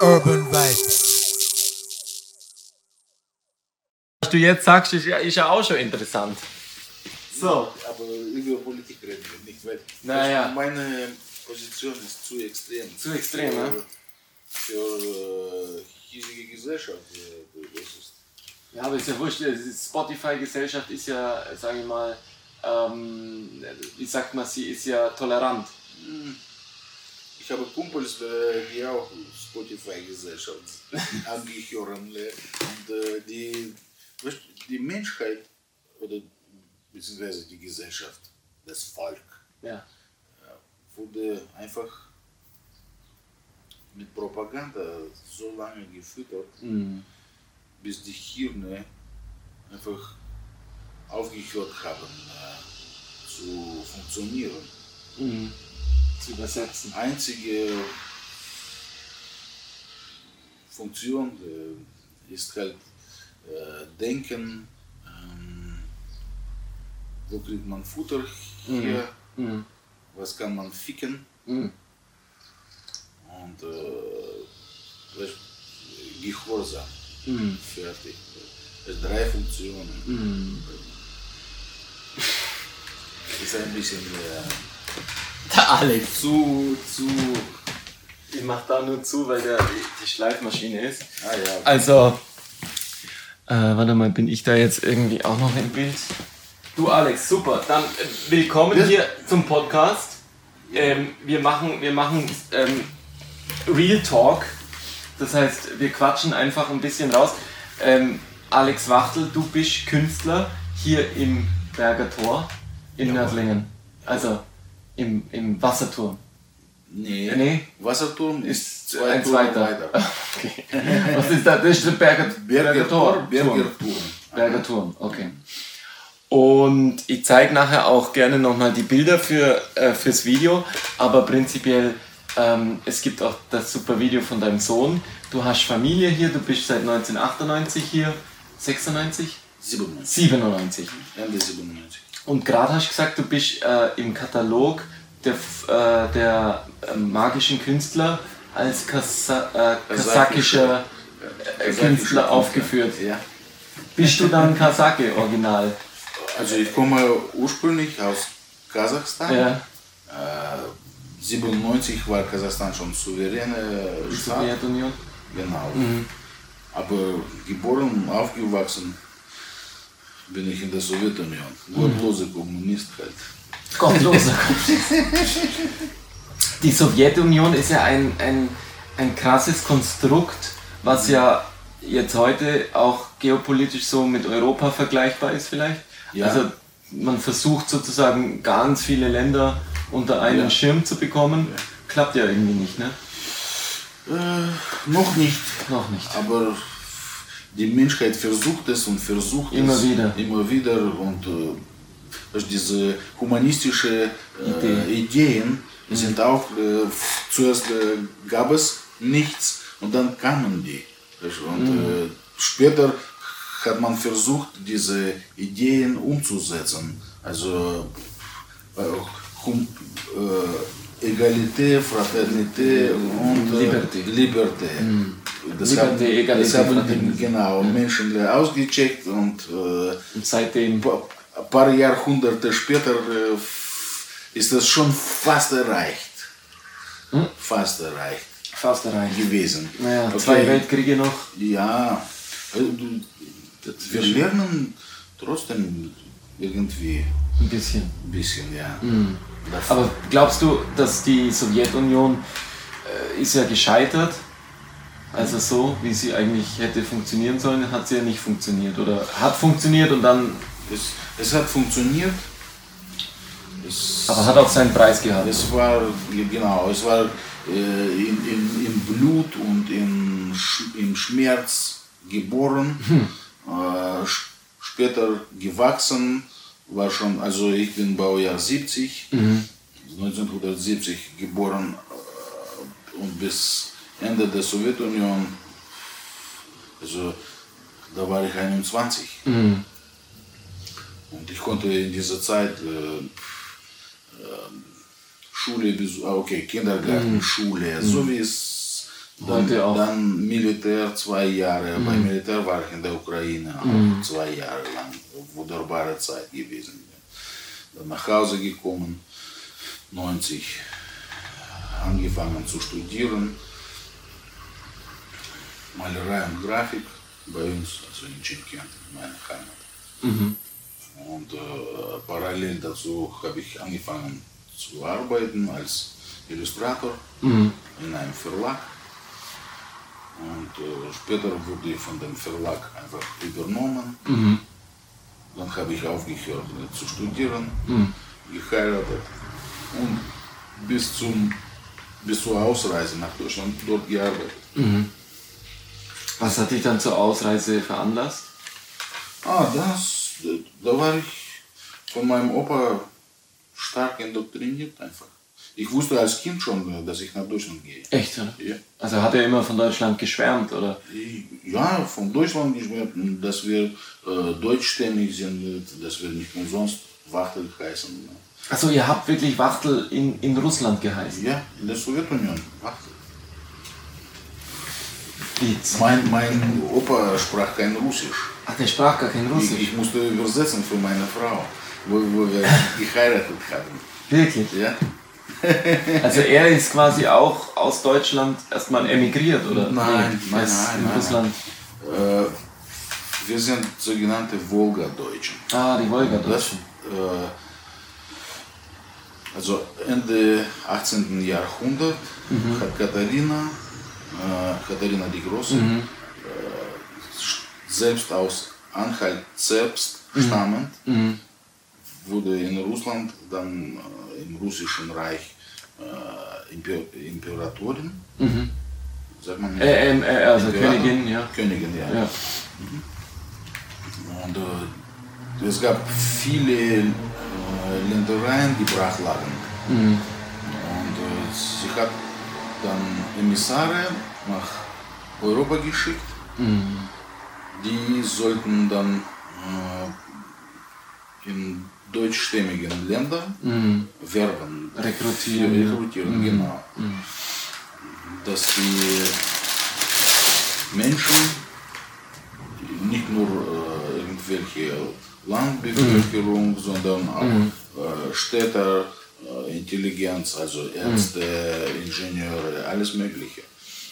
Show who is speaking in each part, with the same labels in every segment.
Speaker 1: Urban Vibe.
Speaker 2: Was du jetzt sagst, ist ja, ist ja auch schon interessant. So.
Speaker 3: Aber über Politik reden wir nicht, weil
Speaker 2: Naja.
Speaker 3: meine Position ist zu extrem.
Speaker 2: Zu extrem,
Speaker 3: für,
Speaker 2: ja?
Speaker 3: Für äh, hiesige Gesellschaft. äh, Das ist,
Speaker 2: Ja, aber ist ja wurscht. die Spotify-Gesellschaft ist ja, sage ich mal, ähm, wie sagt man, sie ist ja tolerant.
Speaker 3: Ich habe Kumpels, die auch Spotify-Gesellschaft angehören. Und die, die Menschheit oder beziehungsweise die Gesellschaft, das Volk,
Speaker 2: Ja.
Speaker 3: wurde einfach mit Propaganda so lange gefüttert,
Speaker 2: Mhm.
Speaker 3: bis die Hirne einfach aufgehört haben äh, zu funktionieren.
Speaker 2: Mhm. Zu übersetzen.
Speaker 3: Einzige Funktion äh, ist halt äh, Denken, ähm, wo kriegt man Futter her,
Speaker 2: Mhm.
Speaker 3: was kann man ficken.
Speaker 2: Mhm.
Speaker 3: Und äh, weißt, Gehorsam,
Speaker 2: Mhm.
Speaker 3: fertig. Das drei Funktionen.
Speaker 2: Mhm.
Speaker 3: Das ist ein bisschen äh,
Speaker 2: Der Alex. Zu, zu. Ich mach da nur zu, weil der die, Schleifmaschine ist.
Speaker 3: ah ja,
Speaker 2: Also, äh, warte mal, bin ich da jetzt irgendwie auch noch im Bild? Du Alex, super. Dann äh, willkommen
Speaker 3: Ja.
Speaker 2: hier zum Podcast. Ähm, wir machen, wir machen ähm, Real Talk. Das heißt, wir quatschen einfach ein bisschen raus. Ähm, Alex Wachtel, du bist Künstler hier im Berger Tor in Nördlingen. Also im, im Wasserturm.
Speaker 3: nee.
Speaker 2: Nee.
Speaker 3: Wasserturm ist zwei
Speaker 2: ein zweiter. Okay. Was ist das? Das ist der Berger,
Speaker 3: Berger Tor, Berger
Speaker 2: Turm.
Speaker 3: Turm.
Speaker 2: Berger Turm, okay. Und ich zeige nachher auch gerne nochmal die Bilder für, äh, fürs Video, aber prinzipiell, ähm, es gibt auch das super Video von deinem Sohn. Du hast Familie hier, du bist seit 1998 hier, 96?
Speaker 3: 97.
Speaker 2: 97.
Speaker 3: Ende 97.
Speaker 2: Und gerade hast du gesagt, du bist äh, im Katalog der, äh, der äh, magischen Künstler als Kasa äh, kasachischer äh, Künstler aufgeführt.
Speaker 3: Ja.
Speaker 2: Bist du dann Kasake original?
Speaker 3: Also ich komme ursprünglich aus Kasachstan.
Speaker 2: Ja.
Speaker 3: Äh, 97 war Kasachstan schon souveräne
Speaker 2: Die
Speaker 3: Staat.
Speaker 2: Sowjetunion?
Speaker 3: Genau. Aber geboren und aufgewachsen bin ich in der Sowjetunion. Gottlose Kommunist halt.
Speaker 2: Gottloser Die Sowjetunion ist ja ein, ein, ein krasses Konstrukt, was ja jetzt heute auch geopolitisch so mit Europa vergleichbar ist vielleicht.
Speaker 3: Ja.
Speaker 2: Also man versucht sozusagen ganz viele Länder unter einen
Speaker 3: Ja.
Speaker 2: Schirm zu bekommen. Klappt ja irgendwie nicht, ne?
Speaker 3: Äh, noch nicht.
Speaker 2: Noch nicht.
Speaker 3: Aber die Menschheit versucht es und versucht
Speaker 2: Immer
Speaker 3: es
Speaker 2: wieder.
Speaker 3: immer wieder und äh, diese humanistische äh, Ideen sind auch äh, zuerst äh, gab es nichts und dann kamen die und äh, später hat man versucht diese Ideen umzusetzen also äh, hum, äh, Egalité, Fraternité und äh,
Speaker 2: Liberté.
Speaker 3: Liberté. Das
Speaker 2: Liberté,
Speaker 3: haben,
Speaker 2: Egalité,
Speaker 3: das haben
Speaker 2: Fraternité.
Speaker 3: genau Menschen ausgecheckt und äh,
Speaker 2: Und seitdem.
Speaker 3: Ein paar Jahrhunderte später äh, ist das schon fast erreicht.
Speaker 2: Hm?
Speaker 3: Fast erreicht
Speaker 2: Fast erreicht.
Speaker 3: gewesen.
Speaker 2: Naja,
Speaker 3: Okay.
Speaker 2: zwei Weltkriege noch.
Speaker 3: Ja, wir lernen trotzdem irgendwie
Speaker 2: Ein bisschen.
Speaker 3: ein bisschen, ja.
Speaker 2: Hm.
Speaker 3: Davon.
Speaker 2: Aber glaubst du, dass die Sowjetunion äh, ist ja gescheitert? Also so, wie sie eigentlich hätte funktionieren sollen, hat sie ja nicht funktioniert. Oder hat funktioniert und dann,
Speaker 3: es, es hat funktioniert. Es,
Speaker 2: aber hat auch seinen Preis gehabt.
Speaker 3: Es war, genau, es war äh, in, in, in Blut und in, im Schmerz geboren, äh, sch- später gewachsen, war schon, also ich bin Baujahr 70, 1970 geboren äh, und bis Ende der Sowjetunion, also da war ich 21.
Speaker 2: Mhm.
Speaker 3: Und ich konnte in dieser Zeit äh, Schule besuchen, okay, Kindergarten, Schule, so wie es Dann, dann Militär zwei Jahre. Beim Militär war ich in der Ukraine auch zwei Jahre lang. Wunderbare Zeit gewesen. Dann nach Hause gekommen, 90 angefangen zu studieren. Malerei und Grafik bei uns, also in Tschechien, meine Heimat. Und äh, parallel dazu habe ich angefangen zu arbeiten als Illustrator in einem Verlag. Und äh, später wurde ich von dem Verlag einfach übernommen. Dann habe ich aufgehört äh, zu studieren, geheiratet und bis, zum, bis zur Ausreise nach Deutschland dort gearbeitet.
Speaker 2: Was hat dich dann zur Ausreise veranlasst?
Speaker 3: Ah, das, da war ich von meinem Opa stark indoktriniert einfach. Ich wusste als Kind schon, dass ich nach Deutschland gehe.
Speaker 2: Echt, oder?
Speaker 3: Ja.
Speaker 2: Also hat er immer von Deutschland geschwärmt, oder?
Speaker 3: Ja, von Deutschland geschwärmt, dass wir äh, deutschstämmig sind, dass wir nicht umsonst Wachtel heißen.
Speaker 2: Achso, ihr habt wirklich Wachtel in, in Russland geheißen.
Speaker 3: Ja, in der Sowjetunion, Wachtel. Mein, mein Opa sprach kein Russisch.
Speaker 2: Ach, der sprach gar kein
Speaker 3: Ich,
Speaker 2: Russisch.
Speaker 3: ich musste übersetzen für meine Frau, wo, wo wir geheiratet haben.
Speaker 2: Wirklich?
Speaker 3: Ja?
Speaker 2: Also er ist quasi auch aus Deutschland erstmal emigriert, oder?
Speaker 3: Nein, nein, nein,
Speaker 2: in
Speaker 3: nein.
Speaker 2: Russland.
Speaker 3: Äh, wir sind sogenannte Wolga-Deutschen.
Speaker 2: Ah, die
Speaker 3: Das,
Speaker 2: Wolga-Deutschen.
Speaker 3: äh, also Ende 18. Jahrhundert hat Katharina, äh, Katharina die Große, äh, selbst aus Anhalt selbst stammend, wurde in Russland dann äh, im russischen Reich äh, Imper Imperatorin, sagt man
Speaker 2: Äh, ähm, äh, also
Speaker 3: Imperator?
Speaker 2: Königin, ja.
Speaker 3: Königin, ja.
Speaker 2: ja.
Speaker 3: Und äh, es gab viele äh, Ländereien, die brach lagen. Und äh, sie hat dann Emissare nach Europa geschickt. Die sollten dann äh, in deutschstämmigen Ländern werben.
Speaker 2: Rekrutieren,
Speaker 3: Für
Speaker 2: ja.
Speaker 3: Rekrutieren, genau. Dass die Menschen nicht nur äh, irgendwelche Landbevölkerung, sondern auch äh, Städter, äh, Intelligenz, also Ärzte, Ingenieure, alles Mögliche.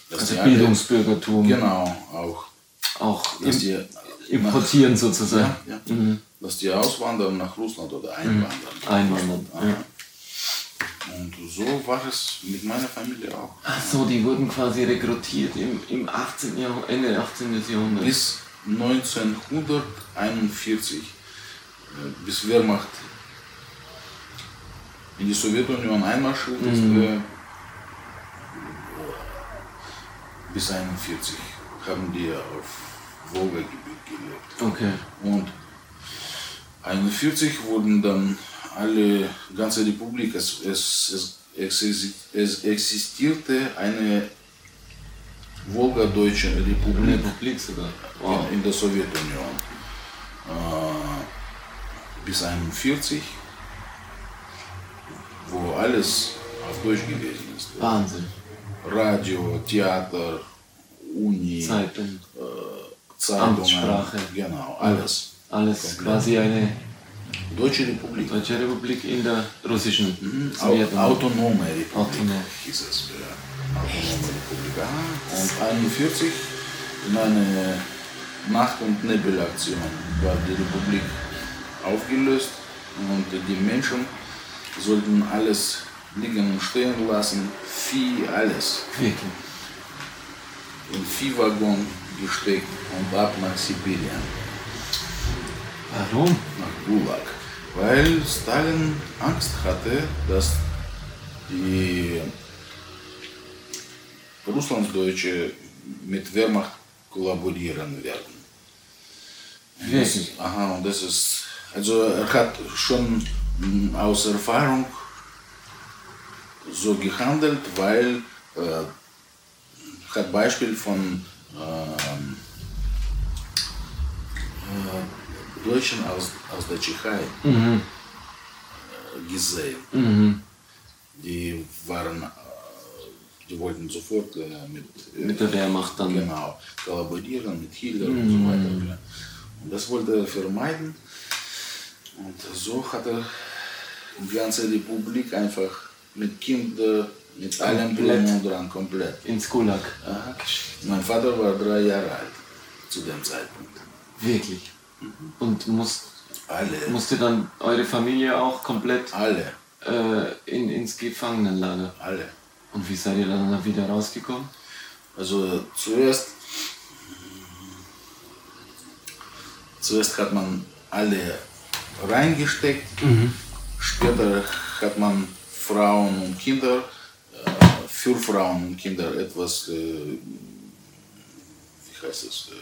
Speaker 3: Dass
Speaker 2: Also
Speaker 3: die alle-
Speaker 2: Bildungsbürgertum
Speaker 3: Genau, auch.
Speaker 2: Auch
Speaker 3: Dass
Speaker 2: im,
Speaker 3: die,
Speaker 2: importieren sozusagen.
Speaker 3: ja, ja, dass die auswandern nach Russland oder einwandern.
Speaker 2: Einwandern,
Speaker 3: Aha.
Speaker 2: ja.
Speaker 3: Und so war es mit meiner Familie auch.
Speaker 2: Ach so, die wurden quasi rekrutiert im, im 18. Jahrhundert, Ende 18. Jahrhundert.
Speaker 3: Bis 1941, äh, bis Wehrmacht in die Sowjetunion einmarschiert ist, äh, bis 1941 haben die auf Wolga-Gebiet gelebt.
Speaker 2: Okay.
Speaker 3: Und 1941 wurden dann alle, ganze Republik, es, es, es, es existierte eine Wolga-Deutsche Republik
Speaker 2: Republik sogar. Wow.
Speaker 3: in, in der Sowjetunion. Äh, bis 1941, wo alles auf Deutsch gewesen ist.
Speaker 2: Wahnsinn.
Speaker 3: Radio, Theater, Uni,
Speaker 2: Zeitung.
Speaker 3: Zeitungen,
Speaker 2: Amtssprache.
Speaker 3: genau, alles.
Speaker 2: Alles
Speaker 3: Komplett.
Speaker 2: quasi eine
Speaker 3: Deutsche Republik.
Speaker 2: deutsche Republik in der russischen
Speaker 3: Au
Speaker 2: Sowjetunion.
Speaker 3: Autonome Republik
Speaker 2: Autonom.
Speaker 3: hieß es. Ja. Autonome Republik. Aha. Und 1941 in einer Nacht- und Nebelaktion war die Republik aufgelöst und die Menschen sollten alles liegen und stehen lassen, Vieh, alles
Speaker 2: Wirklich.
Speaker 3: in Viehwaggon gesteckt und ab nach Sibirien.
Speaker 2: Warum?
Speaker 3: nach Gulag, weil Stalin Angst hatte, dass die Russlandsdeutsche mit Wehrmacht kollaborieren werden.
Speaker 2: Wirklich?
Speaker 3: Aha, und das ist, also er hat schon mm, aus Erfahrung so gehandelt, weil äh, hat Beispiel von ähm, äh, Deutschen aus, aus der Tschechei
Speaker 2: Mhm.
Speaker 3: gesehen.
Speaker 2: Mhm.
Speaker 3: Die waren äh, die wollten sofort äh, mit, äh,
Speaker 2: Mit der Wehrmacht dann.
Speaker 3: Genau, kollaborieren mit Hitler und so weiter. ja. Und das wollte er vermeiden. Und so hat er die ganze Republik einfach mit Kindern, mit drum und dran komplett.
Speaker 2: Ins Gulag.
Speaker 3: Aha. Mein Vater war drei Jahre alt zu dem Zeitpunkt.
Speaker 2: Wirklich. Und musst,
Speaker 3: Alle,
Speaker 2: musste dann eure Familie auch komplett
Speaker 3: alle,
Speaker 2: äh, in, ins Gefangenenlager.
Speaker 3: alle.
Speaker 2: Und wie seid ihr dann wieder rausgekommen?
Speaker 3: Also zuerst, zuerst hat man alle reingesteckt, später hat man Frauen und Kinder, für Frauen und Kinder etwas, äh, wie heißt es, äh,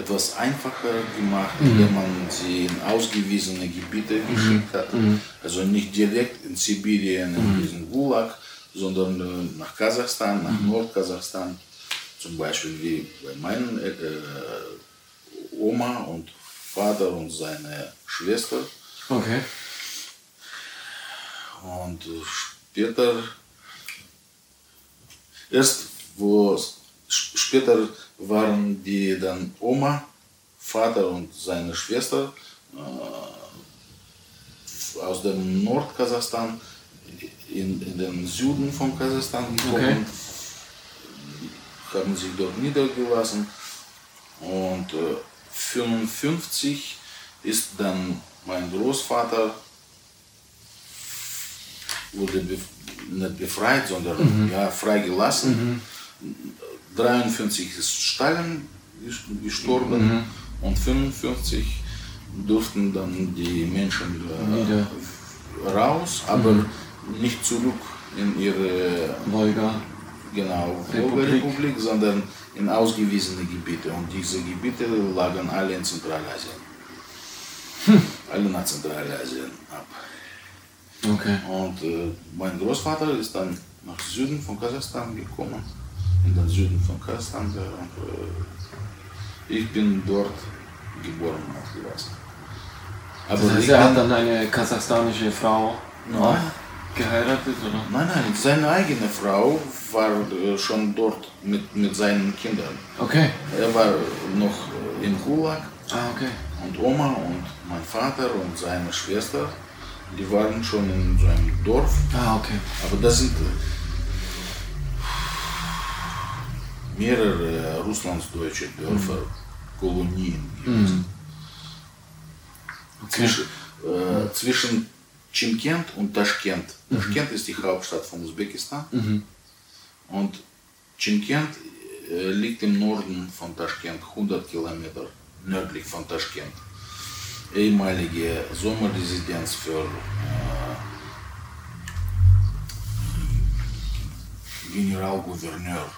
Speaker 3: etwas einfacher gemacht, indem man sie in ausgewiesene Gebiete geschickt hat. Also nicht direkt in Sibirien, in diesen Gulag, sondern äh, nach Kasachstan, nach Nordkasachstan. Zum Beispiel wie bei meinen äh, äh, Oma und Vater und seine Schwester.
Speaker 2: Okay.
Speaker 3: Und äh, später, erst wo später waren die dann Oma, Vater und seine Schwester äh, aus dem Nordkasachstan in, in den Süden von Kasachstan gekommen, haben sich dort niedergelassen. Und äh, 55 ist dann mein Großvater wurde bef nicht befreit, sondern ja, freigelassen. 53 ist Stalin ges- gestorben und 55 durften dann die Menschen
Speaker 2: Wieder.
Speaker 3: äh, raus, aber nicht zurück in ihre
Speaker 2: Wolga.
Speaker 3: genau,
Speaker 2: Republik.
Speaker 3: Republik, sondern in ausgewiesene Gebiete. Und diese Gebiete lagen alle in Zentralasien. Alle nach Zentralasien ab.
Speaker 2: Okay.
Speaker 3: Und äh, mein Großvater ist dann nach Süden von Kasachstan gekommen, in den Süden von Kasachstan. Und, äh, ich bin dort geboren und aufgewachsen. Aber
Speaker 2: Das heißt, er hat dann eine kasachstanische Frau
Speaker 3: Nein.
Speaker 2: geheiratet, oder?
Speaker 3: Nein, nein, seine eigene Frau war äh, schon dort mit, mit seinen Kindern.
Speaker 2: Okay.
Speaker 3: Er war noch äh, in Gulag
Speaker 2: Ah, okay.
Speaker 3: und Oma und mein Vater und seine Schwester, die waren schon in so einem Dorf.
Speaker 2: Ah, okay.
Speaker 3: Aber das sind äh, mehrere russlandsdeutsche Dörfer, Kolonien gewesen.
Speaker 2: Okay.
Speaker 3: Zwischen, äh, zwischen Chimkent und Taschkent. Taschkent ist die Hauptstadt von Usbekistan. Und Chimkent äh, liegt im Norden von Taschkent, 100 Kilometer nördlich von Taschkent. Ehemalige Sommerresidenz für äh, Generalgouverneur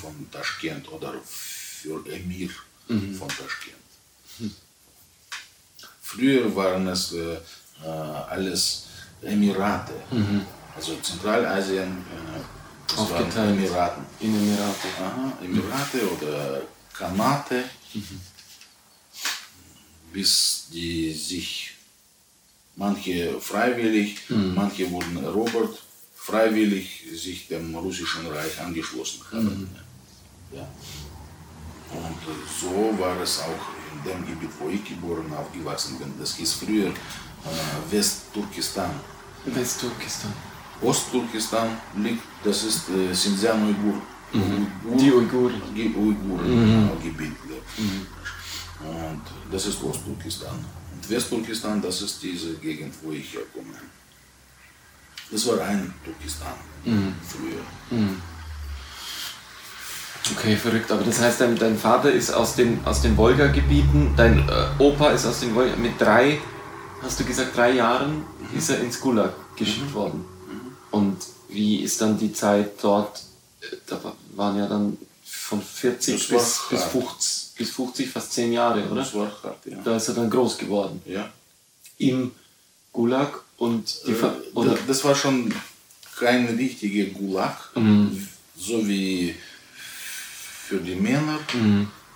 Speaker 3: von Taschkent oder für Emir von Taschkent. Früher waren es äh, äh, alles Emirate. Also Zentralasien, äh,
Speaker 2: Aufgeteilt.
Speaker 3: Emiraten.
Speaker 2: In Emirate.
Speaker 3: Aha, Emirate oder Kanate, bis die sich manche freiwillig, manche wurden erobert, freiwillig sich dem russischen Reich angeschlossen haben. Ja. Und äh, so war es auch in dem Gebiet, wo ich geboren aufgewachsen bin. Das hieß früher äh, Westturkestan.
Speaker 2: Westturkestan.
Speaker 3: Ostturkestan liegt, das ist äh, Xinjiang Uigur. Uigur-
Speaker 2: Die Uiguren.
Speaker 3: Ge- Uiguren äh, Gebiet. ja. Und das ist Ostturkestan. Und Westturkestan, das ist diese Gegend, wo ich herkomme. Das war ein Turkestan früher.
Speaker 2: Okay, verrückt. Aber das heißt, dein, dein Vater ist aus den, aus den Wolga-Gebieten, dein äh, Opa ist aus den Wolga, mit drei, hast du gesagt, drei Jahren ist er ins Gulag geschickt worden. Und wie ist dann die Zeit dort? Da wa- waren ja dann von 40
Speaker 3: Das war
Speaker 2: bis, bis,
Speaker 3: hart.
Speaker 2: 50, bis 50, fast zehn Jahre, oder?
Speaker 3: Das war hart, ja.
Speaker 2: Da ist er dann groß geworden.
Speaker 3: ja.
Speaker 2: Im Gulag und die Fa
Speaker 3: Äh, das, war schon kein richtiger Gulag, so wie für die Männer,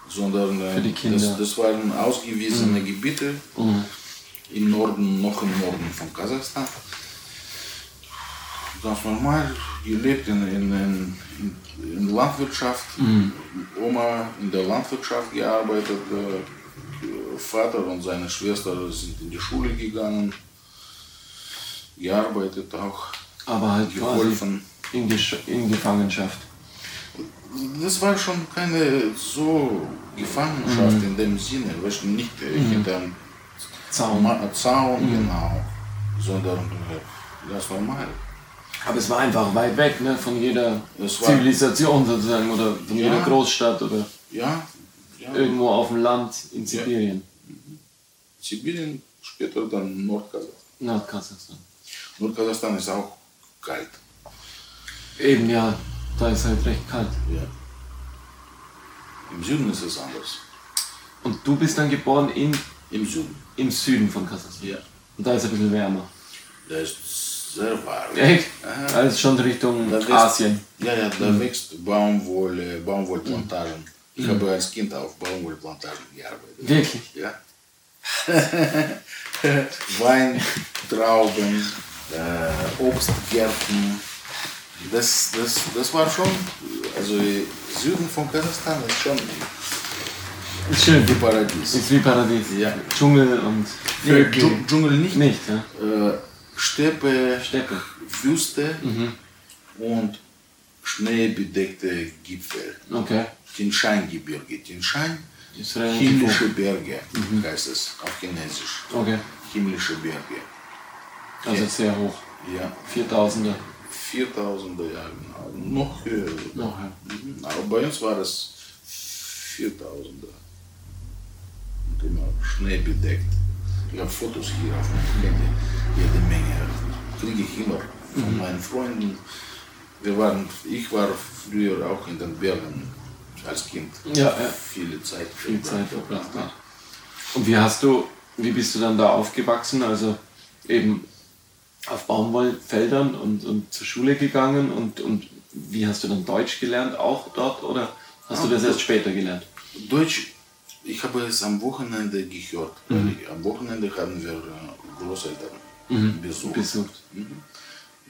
Speaker 3: sondern äh,
Speaker 2: Für die Kinder.
Speaker 3: Das, das waren ausgewiesene Gebiete im Norden, noch im Norden von Kasachstan. Ganz normal gelebt in, in, in, in Landwirtschaft. Oma in der Landwirtschaft gearbeitet. Äh, Vater und seine Schwester sind in die Schule gegangen. Gearbeitet auch.
Speaker 2: Aber halt
Speaker 3: Geholfen.
Speaker 2: in, Gesch- in Gefangenschaft.
Speaker 3: Das war schon keine so Gefangenschaft in dem Sinne, weißt du, nicht äh, hinterm
Speaker 2: Zaun.
Speaker 3: Ma- Zaun, genau, sondern äh, ganz normal.
Speaker 2: Aber es war einfach weit weg ne, von jeder Zivilisation sozusagen oder von
Speaker 3: Ja.
Speaker 2: jeder Großstadt oder
Speaker 3: Ja, ja.
Speaker 2: irgendwo auf dem Land in Sibirien,
Speaker 3: Sibirien, später dann Nordkasachstan.
Speaker 2: Nordkasachstan.
Speaker 3: Nordkasachstan ist auch kalt.
Speaker 2: Eben ja, da ist halt recht kalt.
Speaker 3: Ja. Im Süden ist es anders.
Speaker 2: Und du bist dann geboren in,
Speaker 3: Im Süden.
Speaker 2: im Süden von Kasachstan.
Speaker 3: Ja.
Speaker 2: Und da ist es ein bisschen wärmer.
Speaker 3: Da ist sehr warm.
Speaker 2: Echt?
Speaker 3: Aha.
Speaker 2: Also schon Richtung
Speaker 3: wächst-
Speaker 2: Asien.
Speaker 3: Ja, ja, da wächst Baumwolle, Baumwollplantagen. Ich habe als Kind auf Baumwollplantagen gearbeitet.
Speaker 2: Wirklich?
Speaker 3: Ja. Wein, Trauben, äh, Obstgärten. Das, das, das war schon, also Süden von Kasachstan ist schon
Speaker 2: Ist schön.
Speaker 3: wie Paradies.
Speaker 2: Ist wie Paradies.
Speaker 3: Ja.
Speaker 2: Dschungel und Vögel.
Speaker 3: Dschung- Dschungel nicht,
Speaker 2: Nicht, ja.
Speaker 3: äh, Steppe,
Speaker 2: Steppe.
Speaker 3: Wüste und schneebedeckte Gipfel.
Speaker 2: Okay.
Speaker 3: Tinshan-Gebirge. Tinshan, himmlische Berge heißt es auf Chinesisch.
Speaker 2: Okay.
Speaker 3: Himmlische Berge.
Speaker 2: Also
Speaker 3: Ja.
Speaker 2: sehr hoch.
Speaker 3: Ja,
Speaker 2: 4000er.
Speaker 3: 4000er Jahre, genau. noch höher.
Speaker 2: Noch, ja.
Speaker 3: Mhm. Aber bei uns war es 4000er. Und immer schneebedeckt. Ich habe Fotos hier auf meinem Handy, jede Menge. Kriege ich immer von
Speaker 2: Mhm.
Speaker 3: meinen Freunden. Wir waren, ich war früher auch in den Bergen als Kind.
Speaker 2: Ja, ja.
Speaker 3: Viele Zeit.
Speaker 2: Viel Zeit verbracht hat. Und wie hast du, wie bist du dann da aufgewachsen? Also eben auf Baumwollfeldern und, und zur Schule gegangen und, und wie hast du dann Deutsch gelernt auch dort oder hast du das erst später gelernt?
Speaker 3: Deutsch, ich habe es am Wochenende gehört. Ich, am Wochenende haben wir äh, Großeltern besucht.
Speaker 2: Besucht.
Speaker 3: Mhm.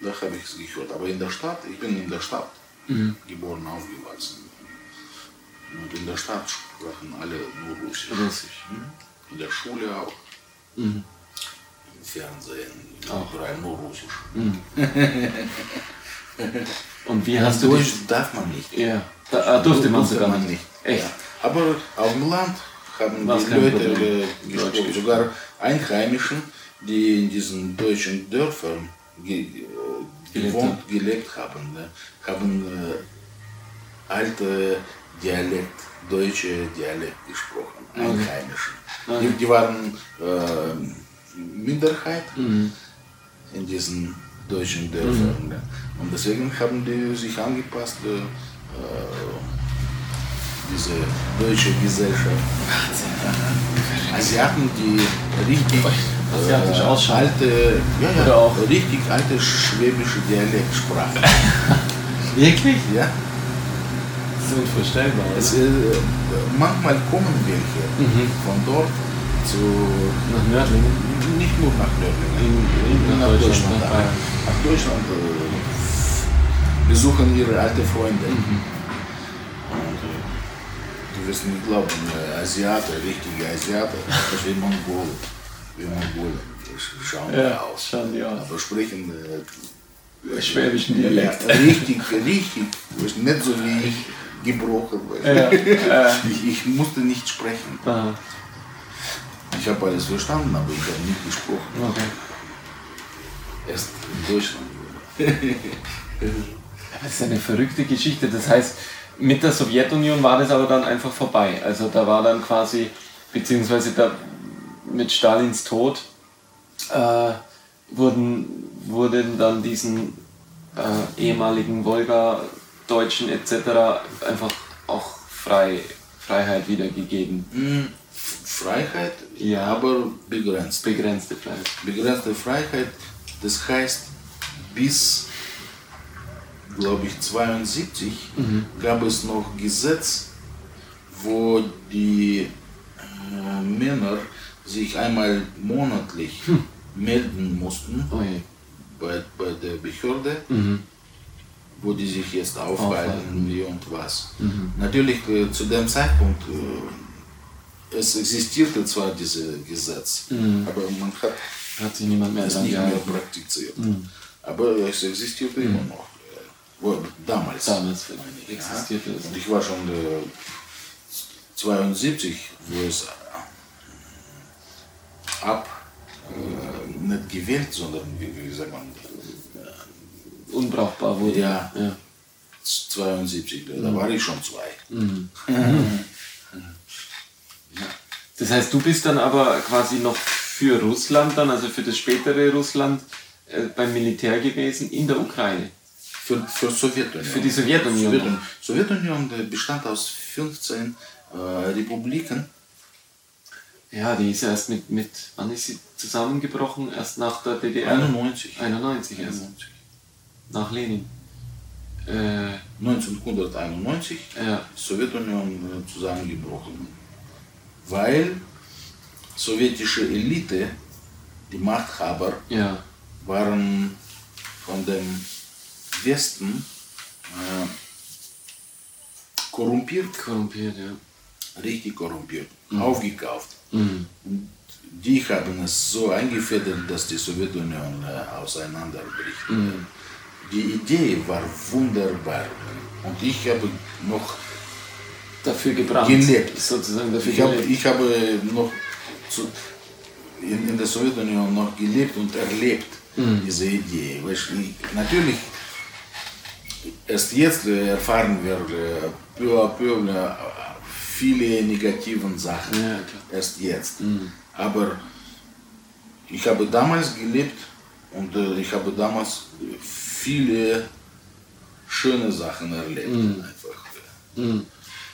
Speaker 3: Da habe ich es gehört. Aber in der Stadt, ich bin in der Stadt geboren, aufgewachsen. Und in der Stadt sprachen alle nur Russisch.
Speaker 2: Russisch.
Speaker 3: Mhm. In der Schule auch. Im Fernsehen,
Speaker 2: Auch.
Speaker 3: überall nur Russisch.
Speaker 2: Und wie hast du
Speaker 3: Deutsch darf man nicht.
Speaker 2: Ja, da, ah, durfte man sogar nicht. Echt?
Speaker 3: Ja. Aber auf dem Land haben
Speaker 2: War's
Speaker 3: die Leute
Speaker 2: Deutsch
Speaker 3: gesprochen, sogar Einheimischen, die in diesen deutschen Dörfern ge
Speaker 2: Gelebt
Speaker 3: gewohnt, gelebt haben, ne, haben äh, alte Dialekt, deutsche Dialekt gesprochen, Einheimischen.
Speaker 2: Okay.
Speaker 3: Die, die waren äh, Minderheit in diesen deutschen Dörfern. Ne? Und deswegen haben die sich angepasst, äh, äh, diese deutsche Gesellschaft. Asiaten, die richtig
Speaker 2: Asiatisch ausschauen.
Speaker 3: alte, ja, ja,
Speaker 2: Oder auch-
Speaker 3: richtig alte schwäbische Dialekt sprachen.
Speaker 2: Wirklich?
Speaker 3: ja?
Speaker 2: Das ist unvorstellbar.
Speaker 3: es, äh, manchmal kommen welche von dort zu,
Speaker 2: Nach Nördlingen?
Speaker 3: nicht nur nach Nördlingen,
Speaker 2: In- in- nach
Speaker 3: nach
Speaker 2: Deutschland,
Speaker 3: Deutschland,
Speaker 2: nach
Speaker 3: nach, Deutschland äh, besuchen ihre alte Freunde. Und äh, du wirst nicht glauben, äh, Asiate, richtige Asiate, das wie Mongolen. Wie Mongolen schauen
Speaker 2: Ja,
Speaker 3: aus.
Speaker 2: schauen die aus.
Speaker 3: Aber sprechen äh,
Speaker 2: Schwäbischen Dialekt.
Speaker 3: Ja, richtig, richtig. Nicht so wie ich gebrochen.
Speaker 2: Ja,
Speaker 3: Ich, ich musste nicht sprechen.
Speaker 2: aha,
Speaker 3: Ich habe alles verstanden, aber ich habe nicht gesprochen.
Speaker 2: okay.
Speaker 3: Erst in Deutschland.
Speaker 2: Das ist eine verrückte Geschichte. Das heißt, mit der Sowjetunion war das aber dann einfach vorbei. Also da war dann quasi, beziehungsweise da, mit Stalins Tod äh, wurden, wurden dann diesen äh, ehemaligen Wolga-Deutschen etc. einfach auch frei, Freiheit wiedergegeben.
Speaker 3: Hm, Freiheit,
Speaker 2: Ja.
Speaker 3: aber begrenzt.
Speaker 2: Begrenzte Freiheit.
Speaker 3: Begrenzte Freiheit, das heißt, bis, glaube ich, 72 gab es noch Gesetz, wo die äh, Männer sich einmal monatlich melden mussten
Speaker 2: Oh
Speaker 3: bei, bei der Behörde, wo die sich jetzt aufhalten, wie und was. Natürlich äh, zu dem Zeitpunkt, äh, es existierte zwar dieses Gesetz, aber man hat
Speaker 2: Hat sich niemand mehr
Speaker 3: es nicht mehr praktiziert. Aber es existierte immer noch. Äh, Damals.
Speaker 2: Damals
Speaker 3: Ja.
Speaker 2: existierte es.
Speaker 3: Und ich war schon äh, 72, wo es äh, ab, äh, nicht gewählt, sondern wie, wie sagt man,
Speaker 2: Unbrauchbar wurde.
Speaker 3: Ja.
Speaker 2: ja.
Speaker 3: 72, da war ich schon zwei.
Speaker 2: Das heißt, du bist dann aber quasi noch für Russland dann, also für das spätere Russland, äh, beim Militär gewesen in der Ukraine.
Speaker 3: Für, für Sowjetunion.
Speaker 2: Für die Sowjetunion.
Speaker 3: Sowjetunion, Sowjetunion bestand aus 15 äh, Republiken.
Speaker 2: Ja, die ist erst mit, mit, wann ist sie zusammengebrochen? Erst nach der DDR?
Speaker 3: 91.
Speaker 2: 91 erst,
Speaker 3: 91.
Speaker 2: nach Lenin. Äh,
Speaker 3: 1991
Speaker 2: ja,
Speaker 3: Sowjetunion äh, zusammengebrochen. Weil sowjetische Elite, die Machthaber,
Speaker 2: ja,
Speaker 3: waren von dem Westen äh, korrumpiert,
Speaker 2: korrumpiert, ja.
Speaker 3: richtig korrumpiert, aufgekauft.
Speaker 2: Mhm.
Speaker 3: Die haben es so eingefädelt, dass die Sowjetunion äh, auseinanderbricht. Die Idee war wunderbar. Und ich habe noch
Speaker 2: Dafür gebrannt.
Speaker 3: Gelebt.
Speaker 2: Sozusagen dafür
Speaker 3: Ich habe,
Speaker 2: gelebt.
Speaker 3: ich habe noch zu, in, in der Sowjetunion noch gelebt und erlebt, diese Idee. Weißt, ich, natürlich, erst jetzt äh, erfahren wir äh, peu à peu äh, viele negativen Sachen.
Speaker 2: Ja.
Speaker 3: Erst jetzt. Aber ich habe damals gelebt und ich habe damals viele schöne Sachen erlebt. Einfach.
Speaker 2: Mhm.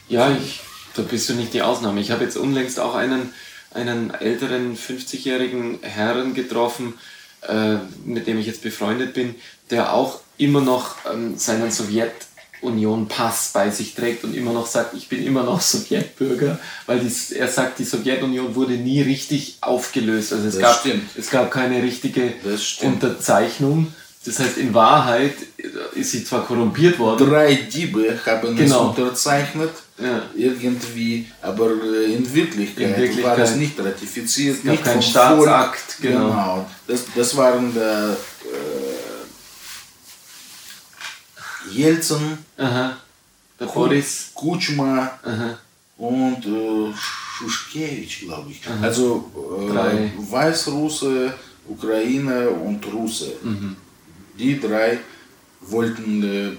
Speaker 2: Ja, ich, da bist du nicht die Ausnahme. Ich habe jetzt unlängst auch einen, einen älteren 50-jährigen Herrn getroffen, äh, mit dem ich jetzt befreundet bin, der auch immer noch ähm, seinen Sowjetunion-Pass bei sich trägt und immer noch sagt, ich bin immer noch Sowjetbürger, weil dies, er sagt, die Sowjetunion wurde nie richtig aufgelöst. Also es,
Speaker 3: Das
Speaker 2: gab,
Speaker 3: stimmt.
Speaker 2: es gab keine richtige
Speaker 3: Das.
Speaker 2: Unterzeichnung. Das heißt, in Wahrheit ist sie zwar korrumpiert worden,
Speaker 3: Drei Diebe haben
Speaker 2: Genau.
Speaker 3: es unterzeichnet,
Speaker 2: Ja.
Speaker 3: irgendwie, aber äh, in Wirklichkeit,
Speaker 2: In Wirklichkeit.
Speaker 3: war es nicht ratifiziert,
Speaker 2: gab
Speaker 3: nicht vom
Speaker 2: Staatsakt,
Speaker 3: Volk.
Speaker 2: genau.
Speaker 3: Das, das waren der äh, Jelzin,
Speaker 2: Aha. Der Boris.
Speaker 3: Kutschma
Speaker 2: Aha.
Speaker 3: und äh, Schuschkewitsch, glaube ich. Also
Speaker 2: Drei.
Speaker 3: äh, Weißrusse, Ukraine und Russe.
Speaker 2: Mhm.
Speaker 3: Die drei wollten äh,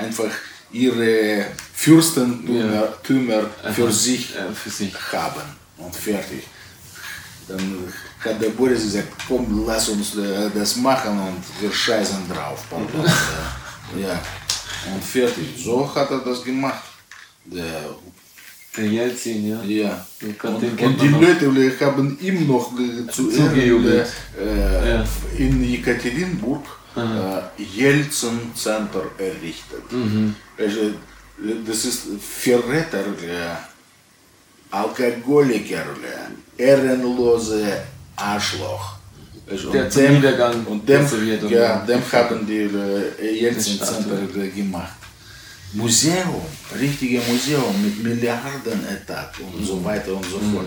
Speaker 3: einfach ihre Fürstentümer
Speaker 2: Ja.
Speaker 3: Für sich
Speaker 2: Ja, für sich.
Speaker 3: haben und fertig. Dann hat der Boris gesagt, komm, lass uns äh, das machen und wir scheißen drauf. Ja, und fertig. So hat er das gemacht. Der
Speaker 2: Jelzin, ja.
Speaker 3: ja. Und, und die. Leute haben ihm noch zu
Speaker 2: Zugejubelt.
Speaker 3: äh, in Jekaterinburg äh, Jelzin Center errichtet.
Speaker 2: Mhm.
Speaker 3: Also, das ist Verräter, äh, Alkoholiker, äh, ehrenlose Arschloch.
Speaker 2: Der Niedergang
Speaker 3: und dem,
Speaker 2: der Sowjetunion
Speaker 3: ja, dem haben die äh, Jelzin
Speaker 2: Das
Speaker 3: Center
Speaker 2: Statue.
Speaker 3: äh, gemacht. Museum, richtige Museum mit Milliardenetat und so weiter und so fort.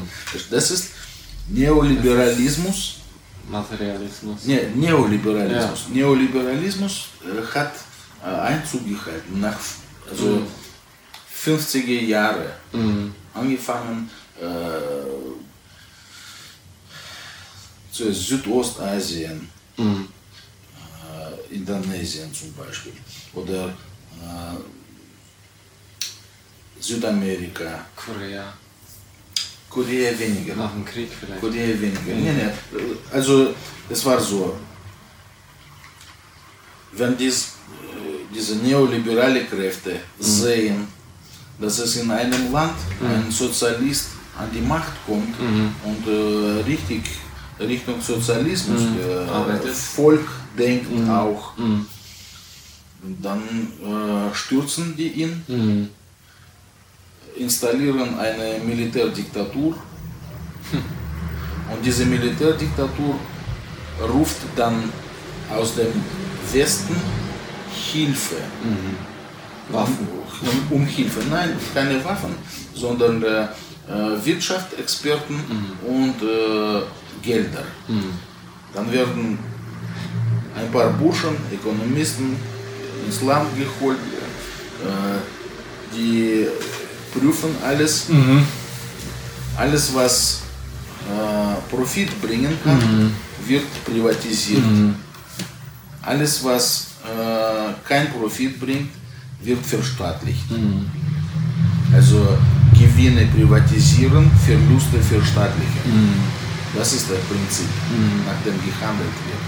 Speaker 3: Das ist Neoliberalismus.
Speaker 2: Materialismus.
Speaker 3: Ne, Neoliberalismus. Neoliberalismus äh, hat äh, Einzug gehalten nach also 50er Jahre.
Speaker 2: Mhm.
Speaker 3: Angefangen äh, zu Südostasien,
Speaker 2: Mhm.
Speaker 3: äh, Indonesien zum Beispiel, oder äh, Südamerika,
Speaker 2: Korea.
Speaker 3: Korea weniger.
Speaker 2: Nach dem Krieg vielleicht.
Speaker 3: Korea weniger. Nee, nee. Also es war so, wenn dies, äh, diese neoliberale Kräfte sehen, dass es in einem Land ein Sozialist an die Macht kommt und äh, richtig Richtung Sozialismus äh,
Speaker 2: Arbeitet.
Speaker 3: Volk denkt auch,
Speaker 2: Mhm.
Speaker 3: dann äh, stürzen die ihn
Speaker 2: Mhm.
Speaker 3: installieren eine Militärdiktatur und diese Militärdiktatur ruft dann aus dem Westen Hilfe.
Speaker 2: Waffen.
Speaker 3: Um, um Hilfe. Nein, keine Waffen, sondern äh, äh, Wirtschaftsexperten und äh, Gelder. Dann werden ein paar Burschen, Ökonomisten ins Land geholt, äh, die prüfen alles, alles was äh, Profit bringen kann, wird privatisiert. Alles was äh, kein Profit bringt, wird verstaatlicht. Also Gewinne privatisieren, Verluste verstaatlichen. Das ist das Prinzip, nach dem gehandelt wird.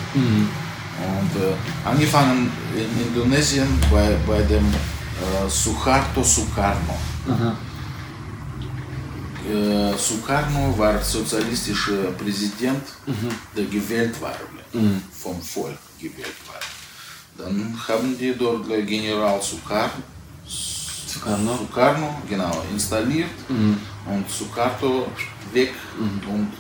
Speaker 3: Und äh, angefangen in Indonesien bei, bei dem äh, Suharto Sukarno. Äh, Sukarno war sozialistischer Präsident, der gewählt war, vom Volk gewählt war. Dann haben die dort General Sukarno,
Speaker 2: Sukarno.
Speaker 3: Sukarno genau, installiert und Sukarto weg und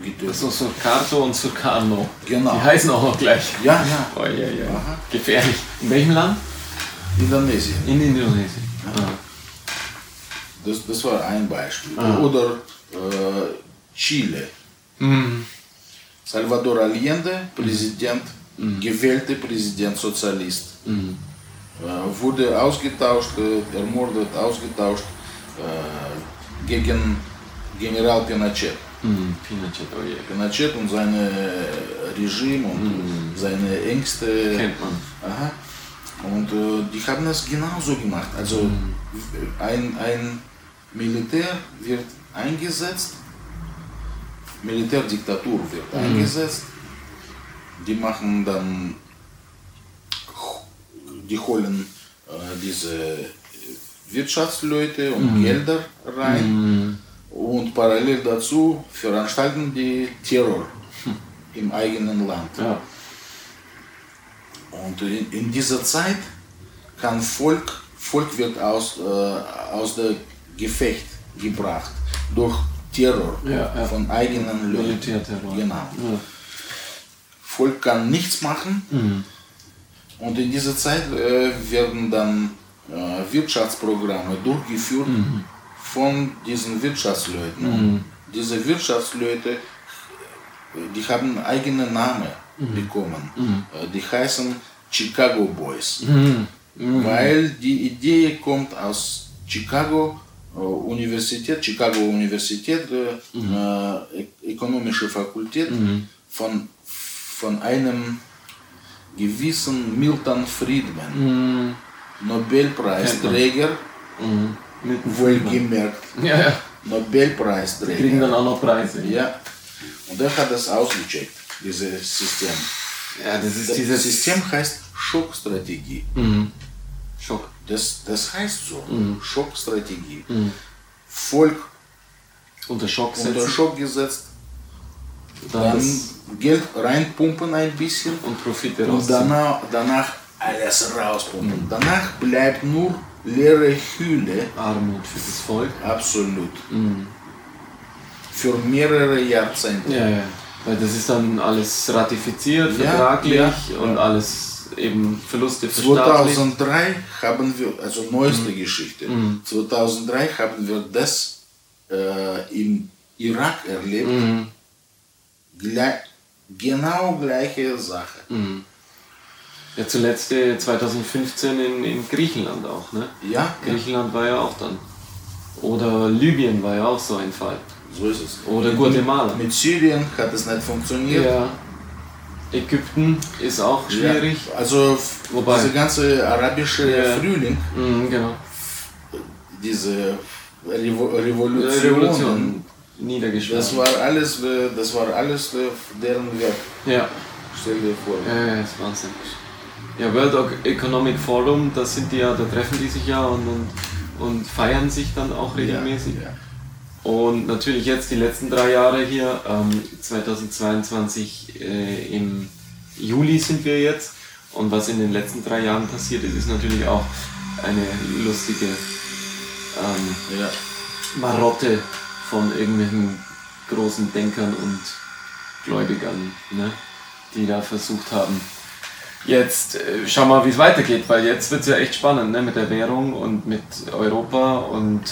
Speaker 3: äh, getötet.
Speaker 2: So Sukarto und Sukarno.
Speaker 3: Genau.
Speaker 2: Die heißen auch noch gleich.
Speaker 3: Ja, ja,
Speaker 2: Oh, ja, ja.
Speaker 3: Aha.
Speaker 2: Gefährlich. In welchem Land?
Speaker 3: Indonesien.
Speaker 2: In Indonesien. Ah.
Speaker 3: Das, das war ein Beispiel.
Speaker 2: Ah.
Speaker 3: Oder äh, Chile.
Speaker 2: Mhm.
Speaker 3: Salvador Allende, Präsident, gewählter Präsident, Sozialist. Äh, wurde ausgetauscht, äh, ermordet, ausgetauscht äh, gegen General Pinochet.
Speaker 2: Mhm. Pinochet, oh je.
Speaker 3: Pinochet und sein Regime und seine Ängste.
Speaker 2: Kennt man.
Speaker 3: Aha. Und äh, die haben das genauso gemacht. Also ein, ein Militär wird eingesetzt, Militärdiktatur wird eingesetzt, die machen dann, die holen äh, diese Wirtschaftsleute und Gelder rein und parallel dazu veranstalten die Terror im eigenen Land.
Speaker 2: Ja.
Speaker 3: Und in, in dieser Zeit kann Volk, Volk wird aus, äh, aus dem Gefecht gebracht durch Terror
Speaker 2: Ja, ja.
Speaker 3: von eigenen Leuten.
Speaker 2: Militärterror.
Speaker 3: Genau. Volk kann nichts machen. Und in dieser Zeit äh, werden dann äh, Wirtschaftsprogramme durchgeführt von diesen Wirtschaftsleuten. Und diese Wirtschaftsleute, die haben eigene Namen bekommen. Äh, die heißen Chicago Boys. Weil die Idee kommt aus Chicago äh, Universität, Chicago Universität, äh, äh, ökonomische Fakultät von, von einem gewissen Milton Friedman, Nobelpreisträger,
Speaker 2: Mhm. Friedman.
Speaker 3: wohlgemerkt,
Speaker 2: Ja, ja. Kriegen
Speaker 3: Nobelpreisträger.
Speaker 2: dann auch noch Preise.
Speaker 3: Ja, und er hat das ausgecheckt, dieses System.
Speaker 2: Ja, das ist
Speaker 3: Das
Speaker 2: dieses
Speaker 3: System heißt Schockstrategie.
Speaker 2: Mhm. Schock.
Speaker 3: Das, das heißt so,
Speaker 2: Mhm.
Speaker 3: Schockstrategie. Volk
Speaker 2: Unter Schock
Speaker 3: unter. Schock gesetzt,
Speaker 2: dann
Speaker 3: dann Geld reinpumpen ein bisschen
Speaker 2: und Profite
Speaker 3: und
Speaker 2: rausziehen.
Speaker 3: danach, danach alles rauspumpen. Danach bleibt nur leere Hülle,
Speaker 2: Armut für das Volk.
Speaker 3: absolut. Für mehrere Jahrzehnte.
Speaker 2: Ja, ja. Weil das ist dann alles ratifiziert,
Speaker 3: Ja,
Speaker 2: vertraglich
Speaker 3: ja,
Speaker 2: und alles eben Verluste verstaatlicht.
Speaker 3: 2003 haben wir, also neueste Geschichte,
Speaker 2: Mhm.
Speaker 3: 2003 haben wir das äh, im Irak erlebt.
Speaker 2: Mhm.
Speaker 3: Gle genau gleiche Sache.
Speaker 2: Ja, zuletzt äh, 2015 in, in Griechenland auch, ne?
Speaker 3: Ja,
Speaker 2: Griechenland war ja auch dann. Oder Libyen war ja auch so ein Fall.
Speaker 3: so ist es.
Speaker 2: Oder
Speaker 3: Mit-
Speaker 2: Guatemala.
Speaker 3: Mit Syrien hat es nicht funktioniert.
Speaker 2: Ja. Ägypten ist auch schwierig.
Speaker 3: Ja, also
Speaker 2: Wobei-
Speaker 3: dieser ganze arabische
Speaker 2: Ja.
Speaker 3: Frühling,
Speaker 2: Mhm, genau.
Speaker 3: diese Revo Revolutionen,
Speaker 2: Revolution niedergeschlagen.
Speaker 3: das war alles, äh, das war alles äh, deren Werk.
Speaker 2: ja.
Speaker 3: Stell dir vor.
Speaker 2: Ja, ja, ist Wahnsinn. Ja, World Economic Forum, da sind die ja, da treffen die sich ja und, und, und feiern sich dann auch regelmäßig.
Speaker 3: Ja, ja.
Speaker 2: Und natürlich jetzt die letzten drei Jahre hier, ähm, 2022 äh, im Juli sind wir jetzt. Und was in den letzten drei Jahren passiert ist, ist natürlich auch eine lustige ähm,
Speaker 3: Ja.
Speaker 2: Marotte von irgendwelchen großen Denkern und Gläubigern, ne? die da versucht haben. Jetzt äh, schau mal, wie es weitergeht, weil jetzt wird es ja echt spannend ne? mit der Währung und mit Europa. Und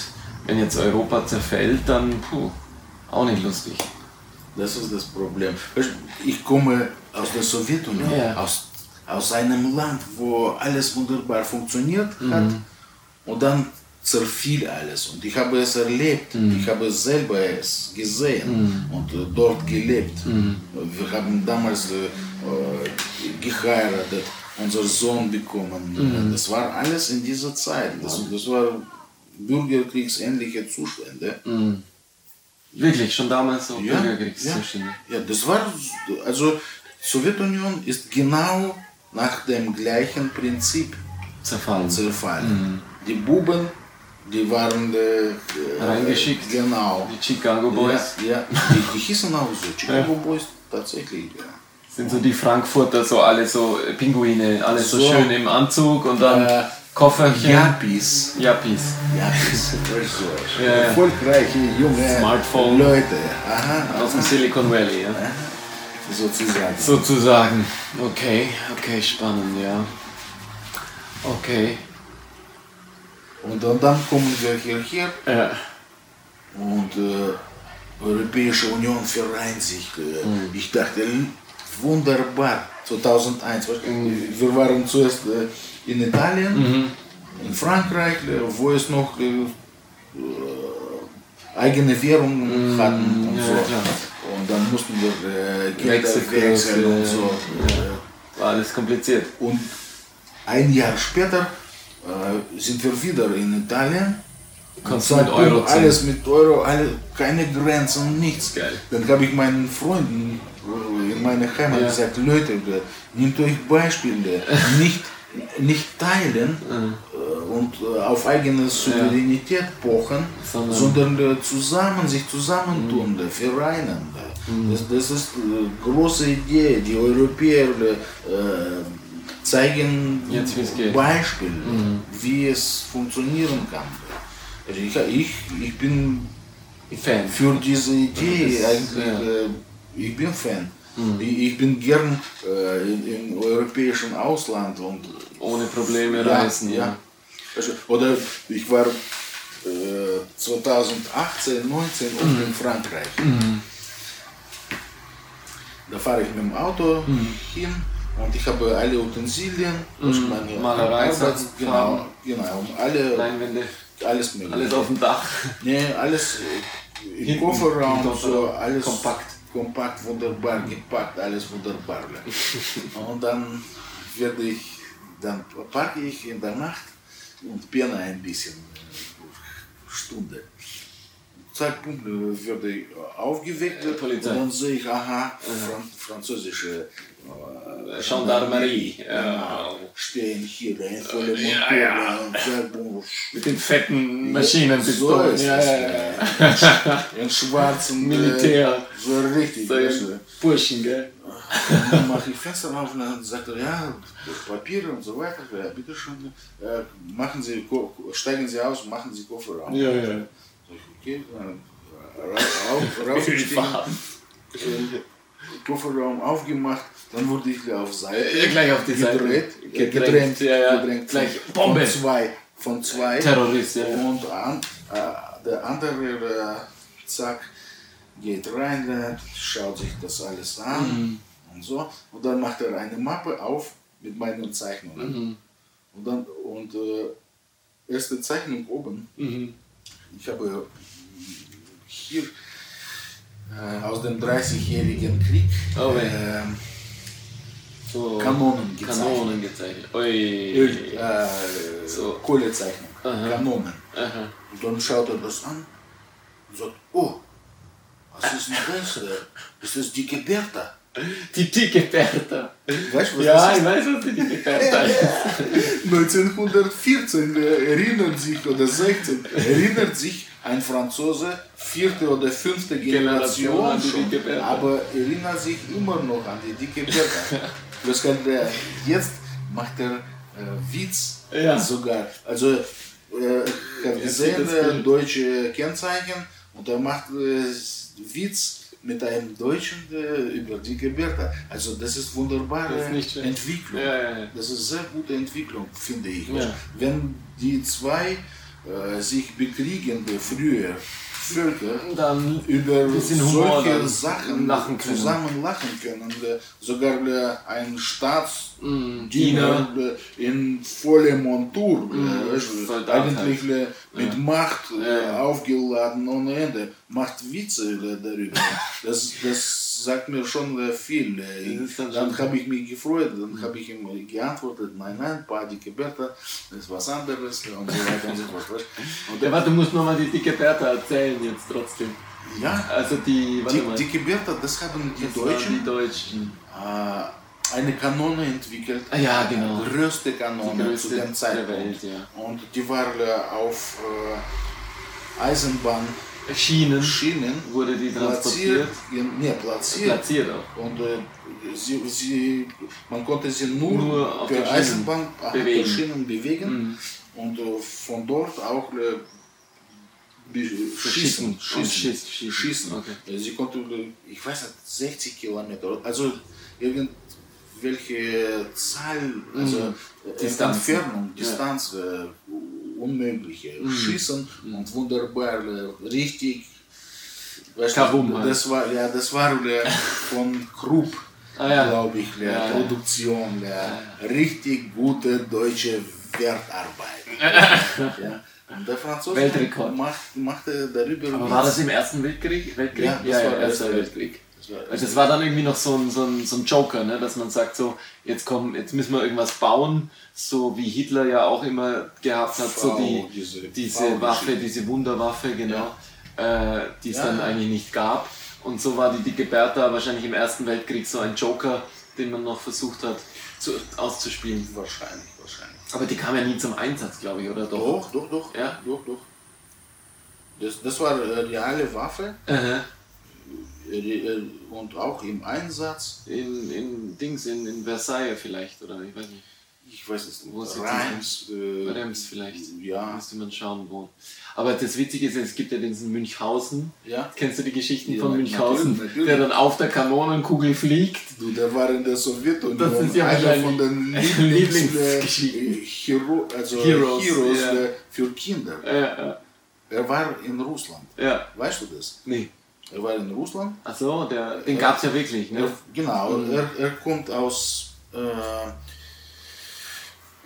Speaker 2: wenn jetzt Europa zerfällt, dann puh, auch nicht lustig.
Speaker 3: Das ist das Problem. Ich komme aus der Sowjetunion,
Speaker 2: Ja.
Speaker 3: aus, aus einem Land, wo alles wunderbar funktioniert hat und dann zerfiel alles. Und ich habe es erlebt, ich habe selber es gesehen und äh, dort gelebt. Wir haben damals äh, geheiratet, unseren Sohn bekommen. Das war alles in dieser Zeit. Das, das war bürgerkriegsähnliche Zustände.
Speaker 2: Wirklich, schon damals so
Speaker 3: Ja,
Speaker 2: Bürgerkriegszustände.
Speaker 3: ja, das war, also Sowjetunion ist genau nach dem gleichen Prinzip
Speaker 2: Zerfallen.
Speaker 3: zerfallen. Die Buben, die waren äh,
Speaker 2: Reingeschickt.
Speaker 3: Genau.
Speaker 2: Die Chicago Boys
Speaker 3: Ja, ja. Die, die hießen auch so. Chicago Boys tatsächlich. Ja.
Speaker 2: Sind so die Frankfurter, so alle so Pinguine, alle so,
Speaker 3: So.
Speaker 2: schön im Anzug und dann
Speaker 3: Äh,
Speaker 2: Kofferchen.
Speaker 3: Yappies.
Speaker 2: Yappies.
Speaker 3: Yappies. so.
Speaker 2: Ja.
Speaker 3: Erfolgreiche junge
Speaker 2: Smartphone.
Speaker 3: Leute. Aha,
Speaker 2: Aus dem
Speaker 3: aha.
Speaker 2: Silicon Valley, ja.
Speaker 3: Sozusagen.
Speaker 2: Sozusagen. Okay, okay, spannend, ja. Okay.
Speaker 3: Und dann, dann kommen wir hierher
Speaker 2: Ja.
Speaker 3: Und äh, Europäische Union vereint sich. Äh, Ich dachte, wunderbar, 2001. weißt du, Wir waren zuerst äh, in Italien, in Frankreich, äh, wo es noch äh, eigene Währungen hatten und
Speaker 2: ja,
Speaker 3: so.
Speaker 2: klar.
Speaker 3: Und dann mussten wir äh, Gelder wechseln und so.
Speaker 2: ja. War alles kompliziert.
Speaker 3: Und ein Jahr später äh, sind wir wieder in Italien.
Speaker 2: Kannst du mit Euro zahlen.
Speaker 3: Alles mit Euro, alle, keine Grenzen, nichts.
Speaker 2: Geil.
Speaker 3: Dann habe ich meinen Freunden äh, in meiner Heimat
Speaker 2: Ja.
Speaker 3: gesagt, Leute, äh, nehmt euch Beispiele, nicht, nicht teilen äh, und äh, auf eigene Souveränität pochen,
Speaker 2: Sondern-
Speaker 3: sondern, äh, zusammen, sich zusammentun, äh, vereinen. äh. Das, das ist äh, große Idee. Die Europäer äh, zeigen. Beispiele, wie es funktionieren kann. Also ich, ich, ich bin
Speaker 2: Fan.
Speaker 3: für diese Idee
Speaker 2: Das-
Speaker 3: eigentlich,
Speaker 2: ja.
Speaker 3: äh, ich bin Fan. Ich, ich bin gern äh, in, im europäischen Ausland und
Speaker 2: Ohne Probleme reisen, ja.
Speaker 3: ja. Also, oder ich war äh, 2018, 19 oft
Speaker 2: Mhm.
Speaker 3: in Frankreich. Da fahre ich mit dem Auto
Speaker 2: Mhm.
Speaker 3: hin und ich habe alle Utensilien, also meine
Speaker 2: Malerei,
Speaker 3: Arbeits- genau, genau, alle,
Speaker 2: Leinwände,
Speaker 3: alles mögliche.
Speaker 2: alles auf dem Dach.
Speaker 3: Nee, alles äh, im
Speaker 2: Hinten,
Speaker 3: Kofferraum,
Speaker 2: im
Speaker 3: so alles
Speaker 2: kompakt.
Speaker 3: kompakt, wunderbar gepackt, alles wunderbar. und dann werde ich, dann parke ich in der Nacht und penne ein bisschen, äh, Stunde. Zeitpunkt äh, werde ich aufgeweckt
Speaker 2: Äh, Polizei.
Speaker 3: und dann sehe ich, aha, Fran französische äh,
Speaker 2: Gendarmerie, ja.
Speaker 3: Genau, stehen hier in volle
Speaker 2: Ja,
Speaker 3: Montur
Speaker 2: ja.
Speaker 3: sagen,
Speaker 2: Mit den fetten Maschinen.
Speaker 3: so ist
Speaker 2: ja,
Speaker 3: es.
Speaker 2: ja, ja.
Speaker 3: In schwarzen
Speaker 2: Militär.
Speaker 3: Äh, so richtig.
Speaker 2: So. Burschen, gell?
Speaker 3: Dann mache ich Fenster auf und dann sagt er, ja, Papiere und so weiter. Ja, bitte schön, äh, machen Sie, steigen Sie aus und machen Sie Kofferraum.
Speaker 2: Ja, ja. Fahren.
Speaker 3: äh, Kofferraum aufgemacht, dann wurde ich auf Seite
Speaker 2: Ja, gleich auf die Seite.
Speaker 3: gedreht, äh,
Speaker 2: Gedrängt,
Speaker 3: gedrängt,
Speaker 2: ja, ja.
Speaker 3: gedrängt
Speaker 2: Gleich Bombe.
Speaker 3: von zwei, von zwei
Speaker 2: Terrorist, ja.
Speaker 3: und an, äh, der andere, äh, zack, geht rein, äh, schaut sich das alles an
Speaker 2: Mhm.
Speaker 3: und so. Und dann macht er eine Mappe auf mit meinen Zeichnungen.
Speaker 2: Mhm.
Speaker 3: Und dann, und äh, erste Zeichnung oben,
Speaker 2: Mhm.
Speaker 3: ich habe hier äh, aus dem 30-jährigen Krieg
Speaker 2: Oh,
Speaker 3: ähm,
Speaker 2: So
Speaker 3: Kanonen gezeichnet.
Speaker 2: Kanonen gezeichnet.
Speaker 3: Äh,
Speaker 2: So.
Speaker 3: Kohlezeichnung,
Speaker 2: Aha.
Speaker 3: Kanonen.
Speaker 2: Aha.
Speaker 3: Und dann schaut er das an und sagt, oh, was ist denn das? äh? Ist das dicke Bertha?
Speaker 2: Die dicke Bertha.
Speaker 3: Weißt du, was
Speaker 2: Ja,
Speaker 3: das
Speaker 2: ich
Speaker 3: ist?
Speaker 2: weiß, was die dicke Bertha ist.
Speaker 3: 1914 äh, erinnert sich oder 16 erinnert sich ein Franzose, vierte oder fünfte
Speaker 2: Generation
Speaker 3: Generation
Speaker 2: dicke Bertha.
Speaker 3: aber erinnert sich immer noch an die dicke Bertha. Er jetzt macht er äh, Witz
Speaker 2: Ja.
Speaker 3: sogar. Also äh, hat
Speaker 2: Jetzt
Speaker 3: gesehen äh, deutsche Kennzeichen und er macht äh, Witz mit einem Deutschen äh, über die Gebärde. Also das ist wunderbare
Speaker 2: Das ist.
Speaker 3: Entwicklung.
Speaker 2: Ja, ja.
Speaker 3: Das ist sehr gute Entwicklung, finde ich. Wenn die zwei äh, sich bekriegende früher Völker
Speaker 2: Dann
Speaker 3: über solche Sachen
Speaker 2: lachen
Speaker 3: zusammen lachen können. Äh, Sogar äh, ein
Speaker 2: Mm,
Speaker 3: Staatsdiener in voller Montur,
Speaker 2: Soldat
Speaker 3: eigentlich äh, mit
Speaker 2: Ja.
Speaker 3: Macht
Speaker 2: Ja,
Speaker 3: aufgeladen ohne Ende, macht Witze darüber. Das, das sagt mir schon viel. Äh,
Speaker 2: dann
Speaker 3: habe ich mich gefreut, dann habe ich ihm geantwortet, nein, nein, Paddy Berta, das ist was anderes und so weiter und so fort. Und
Speaker 2: Ja, warte, du musst nochmal die dicke Bertha erzählen jetzt trotzdem.
Speaker 3: ja,
Speaker 2: Also die, warte
Speaker 3: die,
Speaker 2: mal.
Speaker 3: die Berta, das haben die
Speaker 2: das
Speaker 3: Deutschen
Speaker 2: Die Deutschen.
Speaker 3: äh, eine Kanone entwickelt.
Speaker 2: Ah, ja, genau.
Speaker 3: Die größte Kanone
Speaker 2: Die
Speaker 3: zu dem
Speaker 2: der
Speaker 3: Zeitpunkt.
Speaker 2: Welt, ja.
Speaker 3: Und die war äh, auf äh, Eisenbahnschienen
Speaker 2: Schienen wurde die
Speaker 3: platziert.
Speaker 2: transportiert.
Speaker 3: Nee, platziert.
Speaker 2: Platziert auch.
Speaker 3: Und äh, sie, sie, man konnte sie nur,
Speaker 2: Nur auf Schienen
Speaker 3: Eisenbahn
Speaker 2: bewegen.
Speaker 3: Schienen bewegen.
Speaker 2: Mhm.
Speaker 3: Und äh, von dort auch äh,
Speaker 2: schießen.
Speaker 3: schießen.
Speaker 2: Und schieß- schießen.
Speaker 3: schießen.
Speaker 2: Okay.
Speaker 3: Äh, Sie konnte, äh, ich weiß nicht, 60 Kilometer, also irgendwelche Zahl, also
Speaker 2: Mhm.
Speaker 3: äh,
Speaker 2: Distanzen.
Speaker 3: Entfernung,
Speaker 2: Ja.
Speaker 3: Distanz, äh, unmögliche.
Speaker 2: Mhm.
Speaker 3: Schießen und wunderbar, richtig. Weißt
Speaker 2: Kabum
Speaker 3: du,
Speaker 2: halt.
Speaker 3: das war ja, das war äh, von Krupp,
Speaker 2: Ah, ja.
Speaker 3: glaube ich, äh,
Speaker 2: Ja, ja.
Speaker 3: Produktion, äh, richtig gute deutsche Wertarbeit. ja. Und der Franzose
Speaker 2: Weltrekord.
Speaker 3: macht, machte darüber
Speaker 2: Aber war das im Ersten Weltkrieg? Weltkrieg?
Speaker 3: Ja, das
Speaker 2: ja,
Speaker 3: war
Speaker 2: ja,
Speaker 3: der Erste
Speaker 2: Weltkrieg. Also das war dann irgendwie noch so ein, so ein, so ein Joker, ne? dass man sagt so, jetzt komm, jetzt müssen wir irgendwas bauen, so wie Hitler ja auch immer gehabt hat, so die,
Speaker 3: diese.
Speaker 2: Waffe, diese Wunderwaffe, genau, äh, die es
Speaker 3: Ja.
Speaker 2: dann eigentlich nicht gab. Und so war die dicke Bertha wahrscheinlich im Ersten Weltkrieg so ein Joker, den man noch versucht hat zu, auszuspielen.
Speaker 3: Wahrscheinlich, wahrscheinlich.
Speaker 2: Aber die kam ja nie zum Einsatz, glaube ich, oder doch?
Speaker 3: Doch, doch, doch.
Speaker 2: Ja?
Speaker 3: Doch, doch. Das, das war eine reale Waffe
Speaker 2: Äh,
Speaker 3: äh, äh, und auch im Einsatz.
Speaker 2: in, in Dings, in, in Versailles vielleicht, oder ich weiß nicht.
Speaker 3: Ich weiß es
Speaker 2: Wo ist
Speaker 3: nicht. Reims. Äh,
Speaker 2: Rems vielleicht.
Speaker 3: Ja.
Speaker 2: Müsste man schauen, wo. Aber das Witzige ist, es gibt ja diesen Münchhausen.
Speaker 3: Ja.
Speaker 2: Kennst du die Geschichten
Speaker 3: Ja,
Speaker 2: von Münchhausen?
Speaker 3: natürlich, natürlich.
Speaker 2: Der dann auf der Kanonenkugel fliegt.
Speaker 3: Du, der war in der Sowjetunion
Speaker 2: Das ist ja
Speaker 3: einer von den
Speaker 2: Lieblingsgeschichten.
Speaker 3: Hero, also
Speaker 2: Heroes,
Speaker 3: Heroes,
Speaker 2: ja.
Speaker 3: äh, für Kinder.
Speaker 2: Äh,
Speaker 3: Er war in Russland.
Speaker 2: äh, ja.
Speaker 3: Weißt du das?
Speaker 2: Nee.
Speaker 3: Er war in Russland.
Speaker 2: Achso, der, den gab es ja wirklich, ne?
Speaker 3: Er, genau,
Speaker 2: Mhm.
Speaker 3: er, er kommt aus. Äh,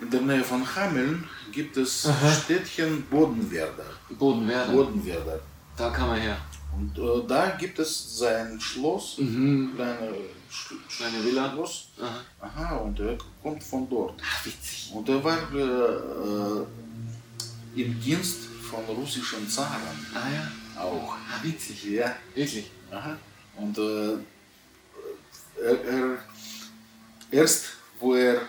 Speaker 3: in der Nähe von Hameln gibt es Städtchen Bodenwerder.
Speaker 2: Bodenwerder.
Speaker 3: Bodenwerder.
Speaker 2: Da kam er her.
Speaker 3: Und äh, da gibt es sein Schloss,
Speaker 2: Mhm.
Speaker 3: kleine, Sch
Speaker 2: Kleine Villa.
Speaker 3: Schloss.
Speaker 2: Aha.
Speaker 3: Aha, und er kommt von dort.
Speaker 2: Ach, witzig.
Speaker 3: Und er war äh, äh, im Dienst von russischen Zaren
Speaker 2: Ah ja.
Speaker 3: Auch.
Speaker 2: Ah, witzig.
Speaker 3: Ja.
Speaker 2: Wirklich.
Speaker 3: Aha. Und äh, er, er, erst wo er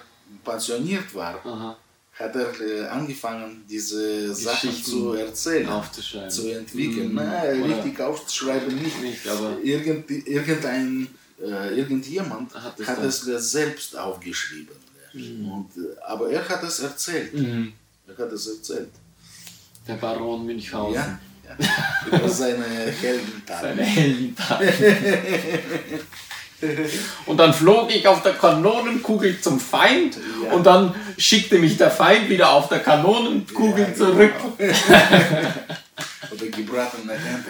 Speaker 3: pensioniert war,
Speaker 2: Aha.
Speaker 3: hat er äh, angefangen, diese Sachen zu erzählen,
Speaker 2: Aufzuschreiben.
Speaker 3: zu entwickeln.
Speaker 2: Mhm.
Speaker 3: Na, richtig aufzuschreiben nicht.
Speaker 2: Nicht, aber-
Speaker 3: Irgend, irgendein, äh, irgendjemand
Speaker 2: Hat
Speaker 3: hat,
Speaker 2: es dann-
Speaker 3: es selbst aufgeschrieben. Und, äh, aber er hat es erzählt.
Speaker 2: Mhm.
Speaker 3: Er hat es erzählt.
Speaker 2: Der Baron Münchhausen.
Speaker 3: Ja, ja. Über seine Heldentat.
Speaker 2: Seine Heldentaten. Und dann flog ich auf der Kanonenkugel zum Feind
Speaker 3: Ja.
Speaker 2: und dann schickte mich der Feind wieder auf der Kanonenkugel
Speaker 3: Ja,
Speaker 2: zurück.
Speaker 3: genau. Oder gebratene. Ne?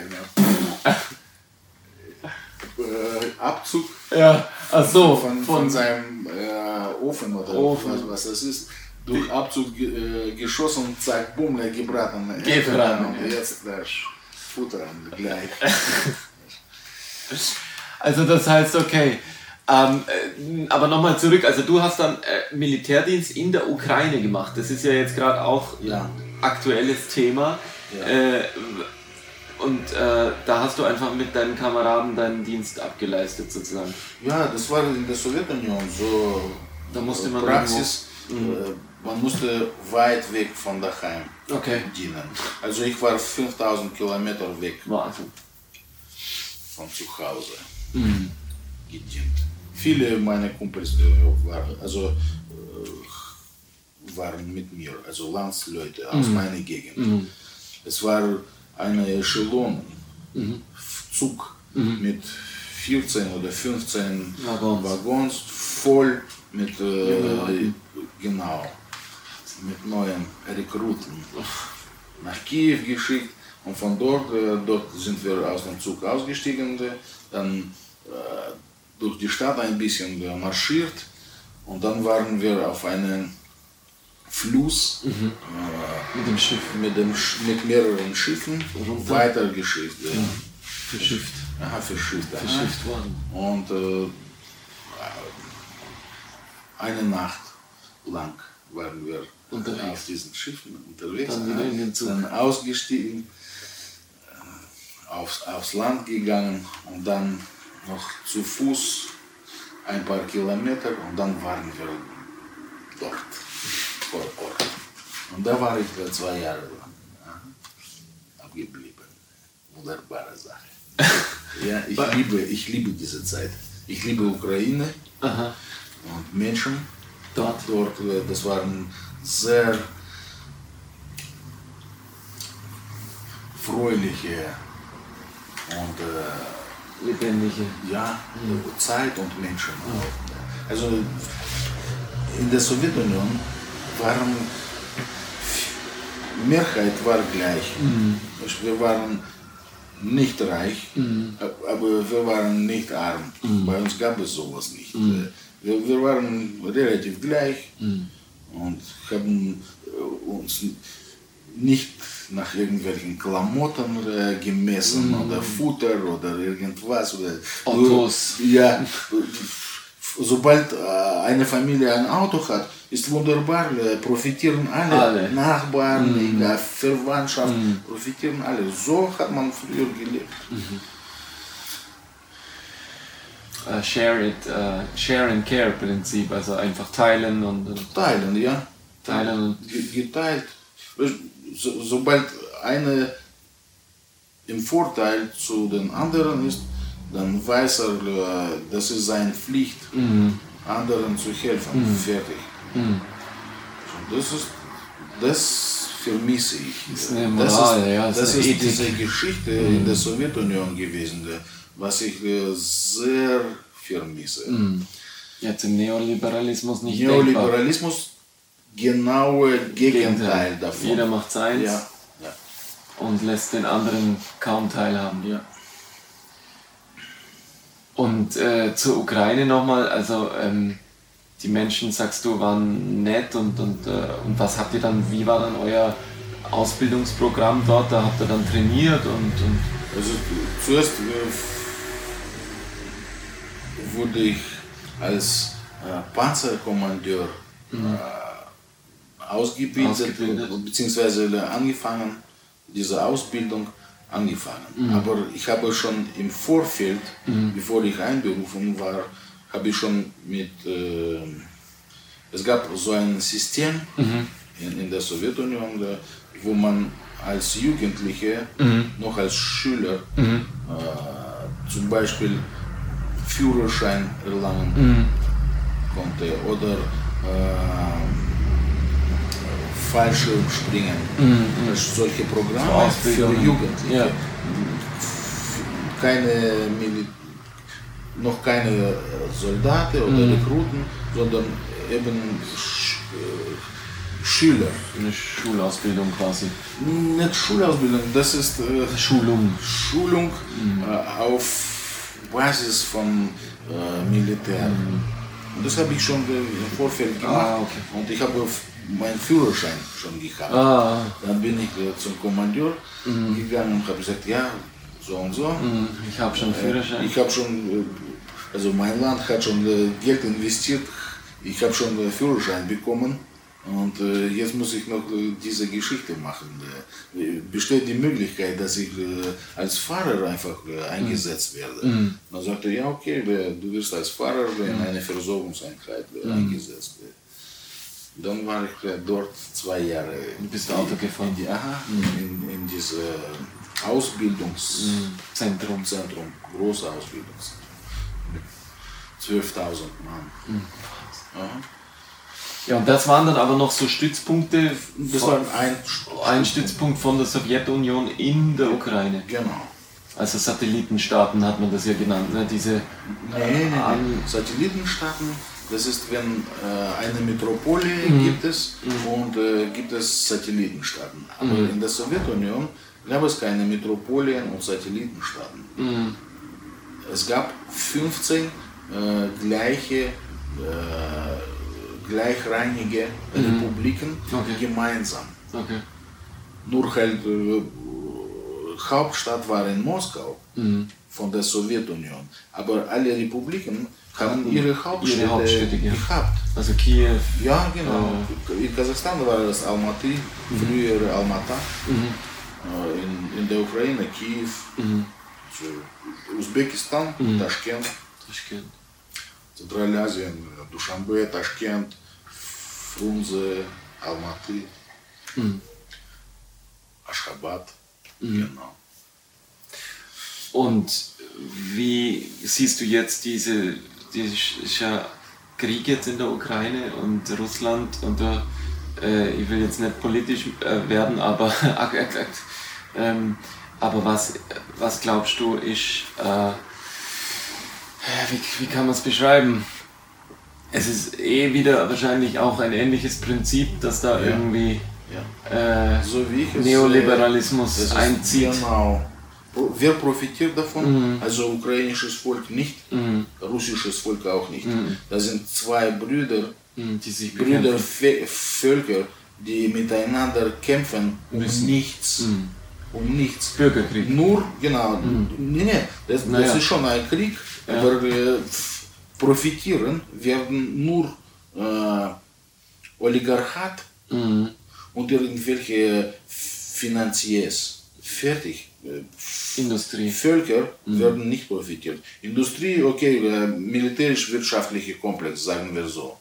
Speaker 3: Äh, Abzug
Speaker 2: Ja, ach so,
Speaker 3: von, von seinem äh, Ofen oder
Speaker 2: Ofen.
Speaker 3: Was, was das ist. Durch Abzug äh, geschossen und zack, bumm, ne, gebratene Ente.
Speaker 2: Gebraten,
Speaker 3: Und jetzt das Futtern gleich.
Speaker 2: Also das heißt, okay. Ähm, äh, aber nochmal zurück, also du hast dann äh, Militärdienst in der Ukraine gemacht. Das ist ja jetzt gerade auch
Speaker 3: Ja.
Speaker 2: aktuelles Thema.
Speaker 3: Ja.
Speaker 2: Äh, und äh, da hast du einfach mit deinen Kameraden deinen Dienst abgeleistet sozusagen.
Speaker 3: Ja, das war in der Sowjetunion so
Speaker 2: Da musste
Speaker 3: äh,
Speaker 2: man
Speaker 3: Praxis. Äh, man musste weit weg von daheim
Speaker 2: Okay.
Speaker 3: dienen. Also ich war 5000 Kilometer weg
Speaker 2: Wahnsinn.
Speaker 3: von zu Hause
Speaker 2: Mhm.
Speaker 3: gedient. Viele meiner Kumpels äh, waren, also, äh, waren mit mir, also Landsleute aus meiner Gegend.
Speaker 2: Mhm.
Speaker 3: Es war eine Echelon, Zug mit 14 oder 15
Speaker 2: Waggons.
Speaker 3: Waggons voll mit, äh, genau, mit neuen Rekruten nach Kiew geschickt und von dort, äh, dort sind wir aus dem Zug ausgestiegen, äh, dann äh, durch die Stadt ein bisschen äh, marschiert und dann waren wir auf einem Fluss äh,
Speaker 2: Mit dem Schiff
Speaker 3: mit, dem, mit mehreren Schiffen
Speaker 2: Runter.
Speaker 3: weitergeschifft. Ja.
Speaker 2: verschifft.
Speaker 3: Aha, verschifft. aha.
Speaker 2: Verschifft worden.
Speaker 3: Und äh, eine Nacht lang waren wir
Speaker 2: Unterwegs.
Speaker 3: auf diesen Schiffen unterwegs.
Speaker 2: Dann wieder in den Zug.
Speaker 3: Dann ausgestiegen, äh, aufs, aufs Land gegangen und dann noch zu Fuß ein paar Kilometer und dann waren wir dort, vor Ort. Und da war ich zwei Jahre lang abgeblieben. Wunderbare Sache. Ja, ich liebe, ich liebe diese Zeit. Ich liebe Ukraine
Speaker 2: Aha.
Speaker 3: und Menschen
Speaker 2: Dort.
Speaker 3: dort. äh, Das waren sehr fröhliche und äh,
Speaker 2: Lebendige.
Speaker 3: ja, Zeit und Menschen. auch. Also in der Sowjetunion waren Mehrheit war gleich. Also Wir waren nicht reich, aber wir waren nicht arm. Bei uns gab es sowas nicht. Wir, wir waren relativ gleich und haben äh, uns nicht nach irgendwelchen Klamotten äh, gemessen oder Futter oder irgendwas. Oder
Speaker 2: Autos.
Speaker 3: Ja, sobald äh, eine Familie ein Auto hat, ist wunderbar, profitieren alle,
Speaker 2: Alle.
Speaker 3: Nachbarn, ja, Verwandtschaft, profitieren alle. So hat man früher gelebt.
Speaker 2: Äh, share it, äh, share and care Prinzip, also einfach teilen und,
Speaker 3: Teilen, ja.
Speaker 2: Teilen und-
Speaker 3: Ge- Geteilt. So, sobald eine im Vorteil zu den anderen ist, dann weiß er, äh, das ist seine Pflicht, anderen zu helfen. Fertig. Und das ist, das vermisse ich.
Speaker 2: ist eine Moral,
Speaker 3: das ist,
Speaker 2: ja, das ist
Speaker 3: das ist diese Geschichte in der Sowjetunion gewesen, äh, was ich äh, sehr vermisse.
Speaker 2: jetzt im Neoliberalismus nicht denkbar.
Speaker 3: Neoliberalismus genaue Gegenteil davon.
Speaker 2: Jeder macht seins
Speaker 3: ja, ja,
Speaker 2: und lässt den anderen kaum teilhaben.
Speaker 3: ja.
Speaker 2: Und äh, zur Ukraine nochmal, also ähm, die Menschen, sagst du, waren nett und, und, äh, und was habt ihr dann, wie war dann euer Ausbildungsprogramm dort? Da habt ihr dann trainiert und, und
Speaker 3: Also zuerst äh, wurde ich als äh, Panzerkommandeur äh, ausgebildet,
Speaker 2: Ausgebildet.
Speaker 3: beziehungsweise angefangen, diese Ausbildung angefangen. Aber ich habe schon im Vorfeld, bevor ich einberufen war, habe ich schon mit, äh, es gab so ein System in, in der Sowjetunion, da, wo man als Jugendliche, noch als Schüler, äh, zum Beispiel Führerschein erlangen konnte oder äh, Fallschirmspringen. Das ist solche Programme für. Jugendliche.
Speaker 2: Ja.
Speaker 3: Keine Mili noch keine äh, Soldaten oder Rekruten, sondern eben Sch äh, Schüler.
Speaker 2: eine Schulausbildung quasi.
Speaker 3: Nicht Schulausbildung, das ist äh,
Speaker 2: Schulung.
Speaker 3: Schulung äh, auf Basis von äh, Militär. Und das habe ich schon äh, im Vorfeld gemacht.
Speaker 2: Ah, okay.
Speaker 3: Und ich habe meinen Führerschein schon gehabt.
Speaker 2: Ah,
Speaker 3: Dann bin ich äh, zum Kommandeur gegangen und habe gesagt, ja, so und so.
Speaker 2: hm, ich habe schon Führerschein.
Speaker 3: Ich habe schon, äh, also mein Land hat schon äh, Geld investiert. Ich habe schon äh, Führerschein bekommen. Und äh, jetzt muss ich noch äh, diese Geschichte machen. Äh, besteht die Möglichkeit, dass ich äh, als Fahrer einfach eingesetzt werde? Dann sagte er, ja okay, du wirst als Fahrer in eine Versorgungseinheit äh, eingesetzt. Dann war ich dort zwei Jahre.
Speaker 2: Du bist Auto gefahren.
Speaker 3: In, die, aha, in, in dieses Ausbildungszentrum,
Speaker 2: Zentrum.
Speaker 3: große Ausbildungszentrum. Mit 12.000 Mann. Aha.
Speaker 2: Ja, und das waren dann aber noch so Stützpunkte.
Speaker 3: Das
Speaker 2: von-
Speaker 3: war ein
Speaker 2: ein Stützpunkt von der Sowjetunion in der Ukraine.
Speaker 3: Genau.
Speaker 2: Also Satellitenstaaten hat man das ja genannt, ne? diese
Speaker 3: Nee, nee, nee. Satellitenstaaten, das ist, wenn äh, eine Metropole gibt es und äh, gibt es Satellitenstaaten. Aber in der Sowjetunion gab es keine Metropolien und Satellitenstaaten. Es gab 15 äh, gleiche, äh, gleichrangige Republiken
Speaker 2: Okay.
Speaker 3: gemeinsam.
Speaker 2: Okay.
Speaker 3: Nur halt äh, Hauptstadt war in Moskau von der Sowjetunion. Aber alle Republiken haben ihre Hauptstädte,
Speaker 2: Hauptstädte gehabt. Also Kiew.
Speaker 3: Ja, genau. In Kasachstan war es Almaty, früher Almata. Äh, In, in der Ukraine Kiew. Usbekistan, Taschkent.
Speaker 2: Taschkent.
Speaker 3: Zentralasien, Dushanbe, Taschkent, Frunze, Almaty, Aschgabat. Genau.
Speaker 2: Und wie siehst du jetzt diese, diese Krieg jetzt in der Ukraine und Russland und da, äh, ich will jetzt nicht politisch äh, werden, aber ähm, aber was, was glaubst du ist, äh, wie, wie kann man es beschreiben? Es ist eh wieder wahrscheinlich auch ein ähnliches Prinzip, dass da
Speaker 3: Ja.
Speaker 2: irgendwie
Speaker 3: Ja.
Speaker 2: äh,
Speaker 3: So wie ich es,
Speaker 2: Neoliberalismus
Speaker 3: äh, das ist
Speaker 2: einzieht.
Speaker 3: Genau. Wer profitiert davon? Also ukrainisches Volk nicht, russisches Volk auch nicht. Das sind zwei Brüder,
Speaker 2: Hm, die sich
Speaker 3: Brüder Völker, die miteinander kämpfen um nichts. Um nichts.
Speaker 2: Bürgerkrieg.
Speaker 3: Nur, genau, nee, nee, das, das
Speaker 2: Naja.
Speaker 3: ist schon ein Krieg, aber äh, profitieren werden nur äh, Oligarchat
Speaker 2: Mhm.
Speaker 3: und irgendwelche Finanziers. Fertig.
Speaker 2: Industrie.
Speaker 3: Völker werden nicht profitiert. Industrie, okay, äh, militärisch-wirtschaftlicher Komplex, sagen wir so.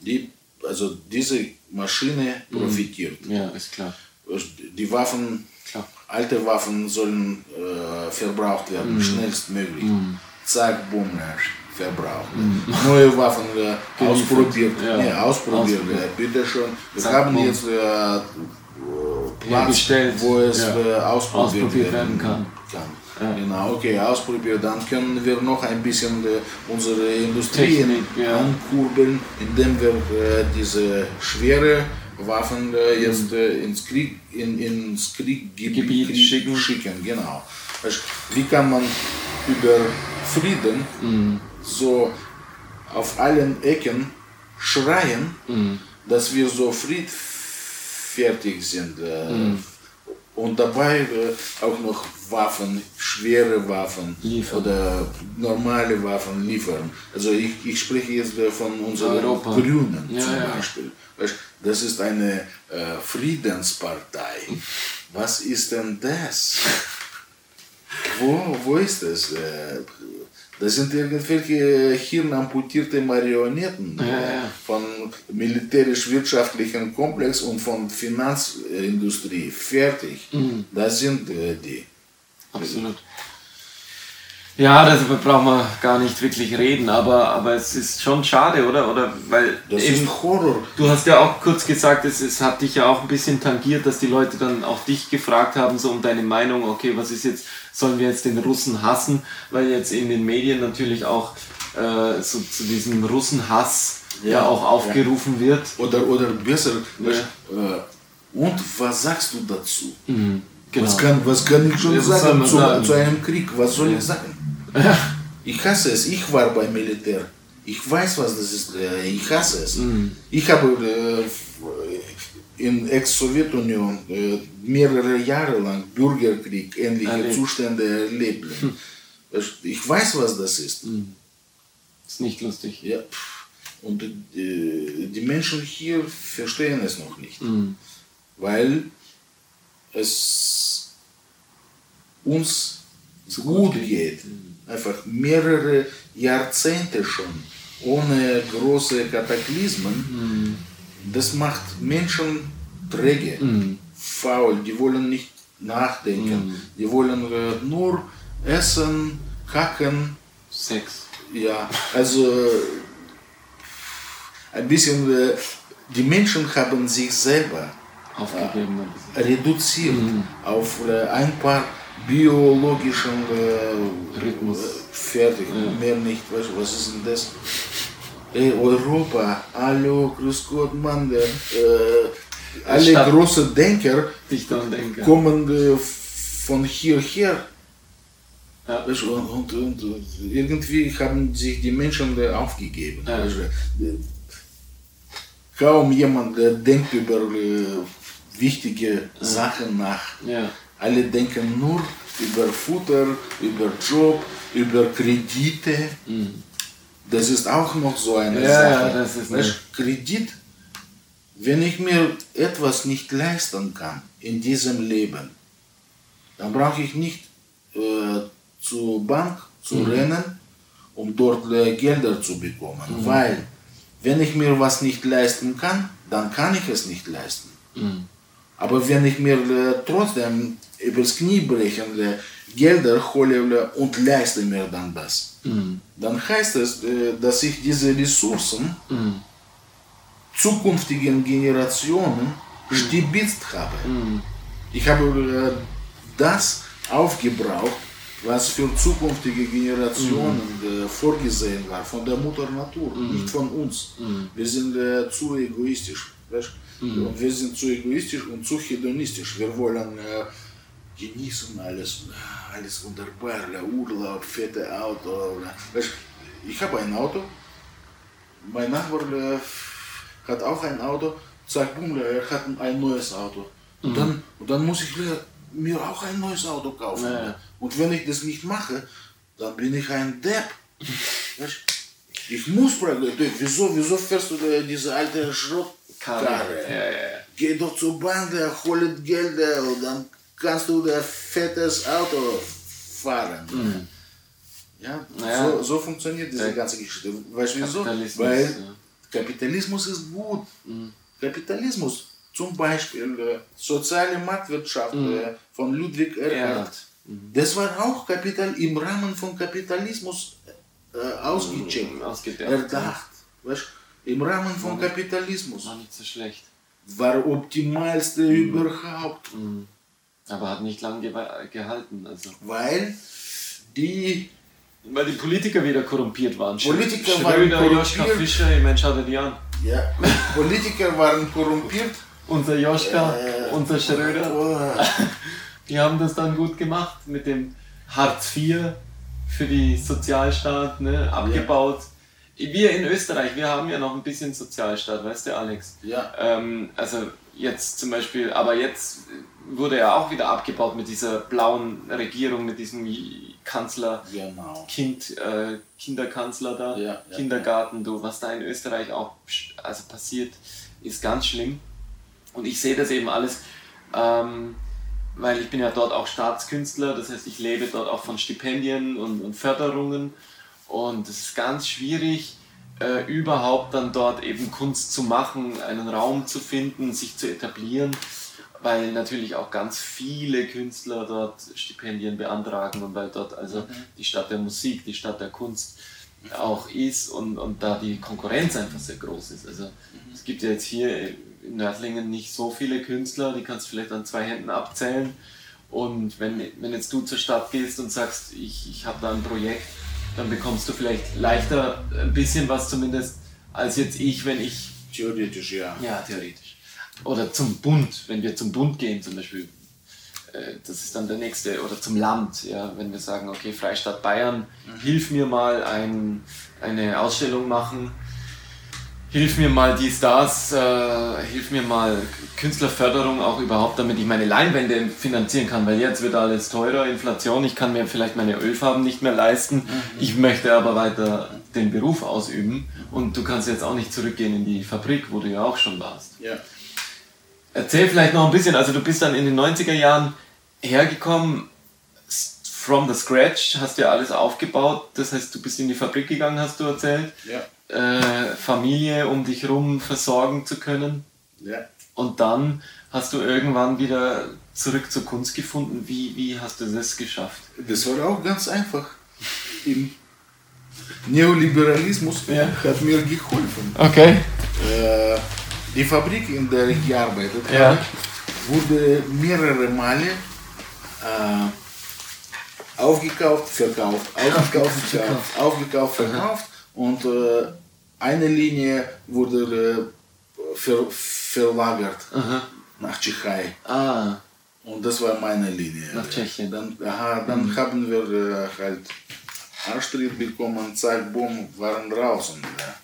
Speaker 3: Die, also diese Maschine profitiert.
Speaker 2: Ja, ist klar.
Speaker 3: Die Waffen,
Speaker 2: Klar.
Speaker 3: alte Waffen sollen äh, verbraucht werden, schnellstmöglich. Zack, boom, verbraucht. Neue Waffen äh, ausprobiert.
Speaker 2: ja.
Speaker 3: Nee, ausprobiert.
Speaker 2: Ausprobiert.
Speaker 3: Äh, bitte schon. Wir
Speaker 2: Zack,
Speaker 3: haben jetzt äh, Platz, wo es
Speaker 2: Ja.
Speaker 3: äh, ausprobiert,
Speaker 2: Ausprobiert werden kann.
Speaker 3: kann. Genau, okay, ausprobiert. Dann können wir noch ein bisschen äh, unsere Industrie
Speaker 2: ja.
Speaker 3: ankurbeln, indem wir äh, diese schwere Waffen äh, jetzt äh, ins Krieg, in, ins Krieggebiet
Speaker 2: Gebiet
Speaker 3: Krieg
Speaker 2: schicken.
Speaker 3: schicken. Genau. Wie kann man über Frieden
Speaker 2: Mhm.
Speaker 3: So auf allen Ecken schreien,
Speaker 2: Mhm.
Speaker 3: dass wir so friedfertig sind äh,
Speaker 2: Mhm.
Speaker 3: und dabei äh, auch noch Waffen, schwere Waffen
Speaker 2: Liefern.
Speaker 3: oder normale Waffen liefern. Also ich, ich spreche jetzt äh, von unseren
Speaker 2: Europa.
Speaker 3: Grünen
Speaker 2: Ja,
Speaker 3: zum
Speaker 2: ja.
Speaker 3: Beispiel. Weißt, das ist eine äh, Friedenspartei. Was ist denn das? Wo, wo ist das? Das sind irgendwelche hirnamputierte Marionetten
Speaker 2: Ja, ja.
Speaker 3: von militärisch-wirtschaftlichen Komplex und von Finanzindustrie. Fertig.
Speaker 2: Mhm.
Speaker 3: Das sind die.
Speaker 2: Absolut. Ja, darüber brauchen wir gar nicht wirklich reden, aber, aber es ist schon schade, oder? oder weil
Speaker 3: Das
Speaker 2: eben,
Speaker 3: ist Horror.
Speaker 2: du hast ja auch kurz gesagt, es, es hat dich ja auch ein bisschen tangiert, dass die Leute dann auch dich gefragt haben, so um deine Meinung, okay, was ist jetzt, sollen wir jetzt den Russen hassen? Weil jetzt in den Medien natürlich auch äh, so zu diesem Russenhass ja,
Speaker 3: Ja,
Speaker 2: auch aufgerufen wird.
Speaker 3: Oder, oder besser, äh, und was sagst du dazu?
Speaker 2: Genau.
Speaker 3: Was, kann, was kann ich schon
Speaker 2: Ja, was
Speaker 3: sagen zu,
Speaker 2: sagen?
Speaker 3: zu einem Krieg? Was soll ich sagen? Ich hasse es. Ich war beim Militär. Ich weiß, was das ist. Äh, Ich hasse es.
Speaker 2: Mhm.
Speaker 3: Ich habe äh, in Ex-Sowjetunion äh, mehrere Jahre lang Bürgerkrieg, ähnliche
Speaker 2: Erlebt.
Speaker 3: Zustände erlebt. Ich weiß, was das ist.
Speaker 2: Ist nicht lustig.
Speaker 3: Ja. Und äh, die Menschen hier verstehen es noch nicht. Weil es uns gut geht. Einfach mehrere Jahrzehnte schon. Ohne große Kataklysmen. Das macht Menschen träge, faul. Die wollen nicht nachdenken. Die wollen äh, nur essen, kacken,
Speaker 2: Sex.
Speaker 3: ja, also ein bisschen, äh, die Menschen haben sich selber
Speaker 2: Aufgegeben. bisschen.
Speaker 3: reduziert auf äh, ein paar biologischen äh,
Speaker 2: Rhythmus.
Speaker 3: fertig, mehr nicht. Weißt was ist denn das? Ey, Europa, hallo, grüß Gott, Mann, der, äh, alle großen Denker
Speaker 2: Denker.
Speaker 3: kommen äh, von hierher.
Speaker 2: Ja.
Speaker 3: Weißt und, und, und irgendwie haben sich die Menschen äh, aufgegeben.
Speaker 2: Ja.
Speaker 3: Weißt Kaum jemand äh, denkt über äh, wichtige Sachen nach. Alle denken nur über Futter, über Job, über Kredite. Das ist auch noch so eine
Speaker 2: Mhm. Ja,
Speaker 3: Sache.
Speaker 2: ja, das ist
Speaker 3: weißt, Kredit, wenn ich mir etwas nicht leisten kann in diesem Leben, dann brauche ich nicht äh, zur Bank zu
Speaker 2: Mhm.
Speaker 3: rennen, um dort äh, Gelder zu bekommen.
Speaker 2: Mhm.
Speaker 3: Weil, wenn ich mir was nicht leisten kann, dann kann ich es nicht leisten.
Speaker 2: Mhm.
Speaker 3: Aber wenn ich mir äh, trotzdem übers Knie brechende Gelder hole äh, und leiste mir dann das,
Speaker 2: Mhm.
Speaker 3: dann heißt es, dass ich diese Ressourcen
Speaker 2: Mhm.
Speaker 3: zukünftigen Generationen stibitzt habe. Ich habe äh, das aufgebraucht, was für zukünftige Generationen äh, vorgesehen war, von der Mutter Natur, nicht von uns. Wir sind äh, zu egoistisch. Weißt? Und wir sind zu egoistisch und zu hedonistisch. Wir wollen äh, genießen alles, alles wunderbar, der Urlaub, fette Auto. Weißt? Ich habe ein Auto, mein Nachbar hat auch ein Auto, zack, boom, er hat ein neues Auto. Und, dann, und dann muss ich mir- auch ein neues Auto kaufen.
Speaker 2: Ja.
Speaker 3: Und wenn ich das nicht mache, dann bin ich ein Depp. Weißt? Ich muss praktisch, wieso, wieso fährst du diese alte Schrottkarre?
Speaker 2: Karre. Ja, ja.
Speaker 3: Geh doch zur Bank, holt Geld und dann kannst du ein fettes Auto fahren. Ja,
Speaker 2: Ja.
Speaker 3: So, so funktioniert diese
Speaker 2: Der
Speaker 3: ganze Geschichte. Weißt du wieso? Weil
Speaker 2: ja. Mhm.
Speaker 3: Kapitalismus ist gut. Kapitalismus, zum Beispiel äh, soziale Marktwirtschaft
Speaker 2: Mhm.
Speaker 3: äh, von Ludwig Erhard.
Speaker 2: Erhard.
Speaker 3: Das war auch Kapital im Rahmen von Kapitalismus äh, ausgecheckt,
Speaker 2: Ausgedacht,
Speaker 3: erdacht. Weißt? Im Rahmen von Kapitalismus
Speaker 2: War nicht so schlecht.
Speaker 3: war optimalste
Speaker 2: Mhm.
Speaker 3: überhaupt,
Speaker 2: Aber hat nicht lange gewa- gehalten. Also.
Speaker 3: weil die
Speaker 2: Weil die Politiker wieder korrumpiert waren.
Speaker 3: Politiker
Speaker 2: Schröder,
Speaker 3: waren korrumpiert.
Speaker 2: Joschka Fischer, ich meine, schau dir die an.
Speaker 3: ja, Politiker waren korrumpiert.
Speaker 2: Unser Joschka,
Speaker 3: Äh,
Speaker 2: unser Schröder,
Speaker 3: oh,
Speaker 2: die haben das dann gut gemacht mit dem Hartz IV für die Sozialstaat, ne, abgebaut. Wir in Österreich, wir haben ja noch ein bisschen Sozialstaat, weißt du, Alex?
Speaker 3: ja,
Speaker 2: Ähm, also jetzt zum Beispiel, aber jetzt wurde er auch wieder abgebaut mit dieser blauen Regierung, mit diesem Kanzler,
Speaker 3: genau.
Speaker 2: Kind, äh, Kinderkanzler da,
Speaker 3: Ja, ja,
Speaker 2: Kindergarten, du, was da in Österreich auch also passiert, ist ganz schlimm. Und ich sehe das eben alles, ähm, weil ich bin ja dort auch Staatskünstler, das heißt, ich lebe dort auch von Stipendien und, und Förderungen. Und es ist ganz schwierig, äh, überhaupt dann dort eben Kunst zu machen, einen Raum zu finden, sich zu etablieren, weil natürlich auch ganz viele Künstler dort Stipendien beantragen und weil dort also die Stadt der Musik, die Stadt der Kunst auch ist und, und da die Konkurrenz einfach sehr groß ist. Also es gibt ja jetzt hier in Nördlingen nicht so viele Künstler, die kannst du vielleicht an zwei Händen abzählen. Und wenn, wenn jetzt du zur Stadt gehst und sagst, ich, ich habe da ein Projekt, dann bekommst du vielleicht leichter ein bisschen was zumindest als jetzt ich, wenn ich
Speaker 3: Theoretisch ja.
Speaker 2: ja, theoretisch. Oder zum Bund, wenn wir zum Bund gehen zum Beispiel. Äh, Das ist dann der nächste. Oder zum Land, ja, wenn wir sagen, okay, Freistaat Bayern, hilf mir mal ein, eine Ausstellung machen, hilf mir mal dies, das, äh, hilf mir mal Künstlerförderung auch überhaupt, damit ich meine Leinwände finanzieren kann, weil jetzt wird alles teurer, Inflation, ich kann mir vielleicht meine Ölfarben nicht mehr leisten, ich möchte aber weiter den Beruf ausüben und du kannst jetzt auch nicht zurückgehen in die Fabrik, wo du ja auch schon warst.
Speaker 3: Ja.
Speaker 2: Erzähl vielleicht noch ein bisschen, also du bist dann in den 90er Jahren hergekommen, from the scratch, hast ja alles aufgebaut, das heißt, du bist in die Fabrik gegangen, hast du erzählt,
Speaker 3: Ja.
Speaker 2: äh, Familie um dich rum versorgen zu können
Speaker 3: Ja.
Speaker 2: und dann hast du irgendwann wieder zurück zur Kunst gefunden. Wie, wie hast du das geschafft?
Speaker 3: Das war auch ganz einfach. Im Neoliberalismus
Speaker 2: Ja.
Speaker 3: hat mir geholfen.
Speaker 2: Okay.
Speaker 3: Äh, die Fabrik, in der ich gearbeitet
Speaker 2: Ja.
Speaker 3: habe, wurde mehrere Male äh, aufgekauft, verkauft, aufgekauft, verkauft, aufgekauft, verkauft. Und äh, eine Linie wurde äh, ver, verlagert nach Tschechei.
Speaker 2: Ah,
Speaker 3: Und das war meine Linie.
Speaker 2: Nach Tschechien.
Speaker 3: Dann, aha, dann haben wir äh, halt Arschtritt bekommen, zack, bumm, waren draußen. wieder.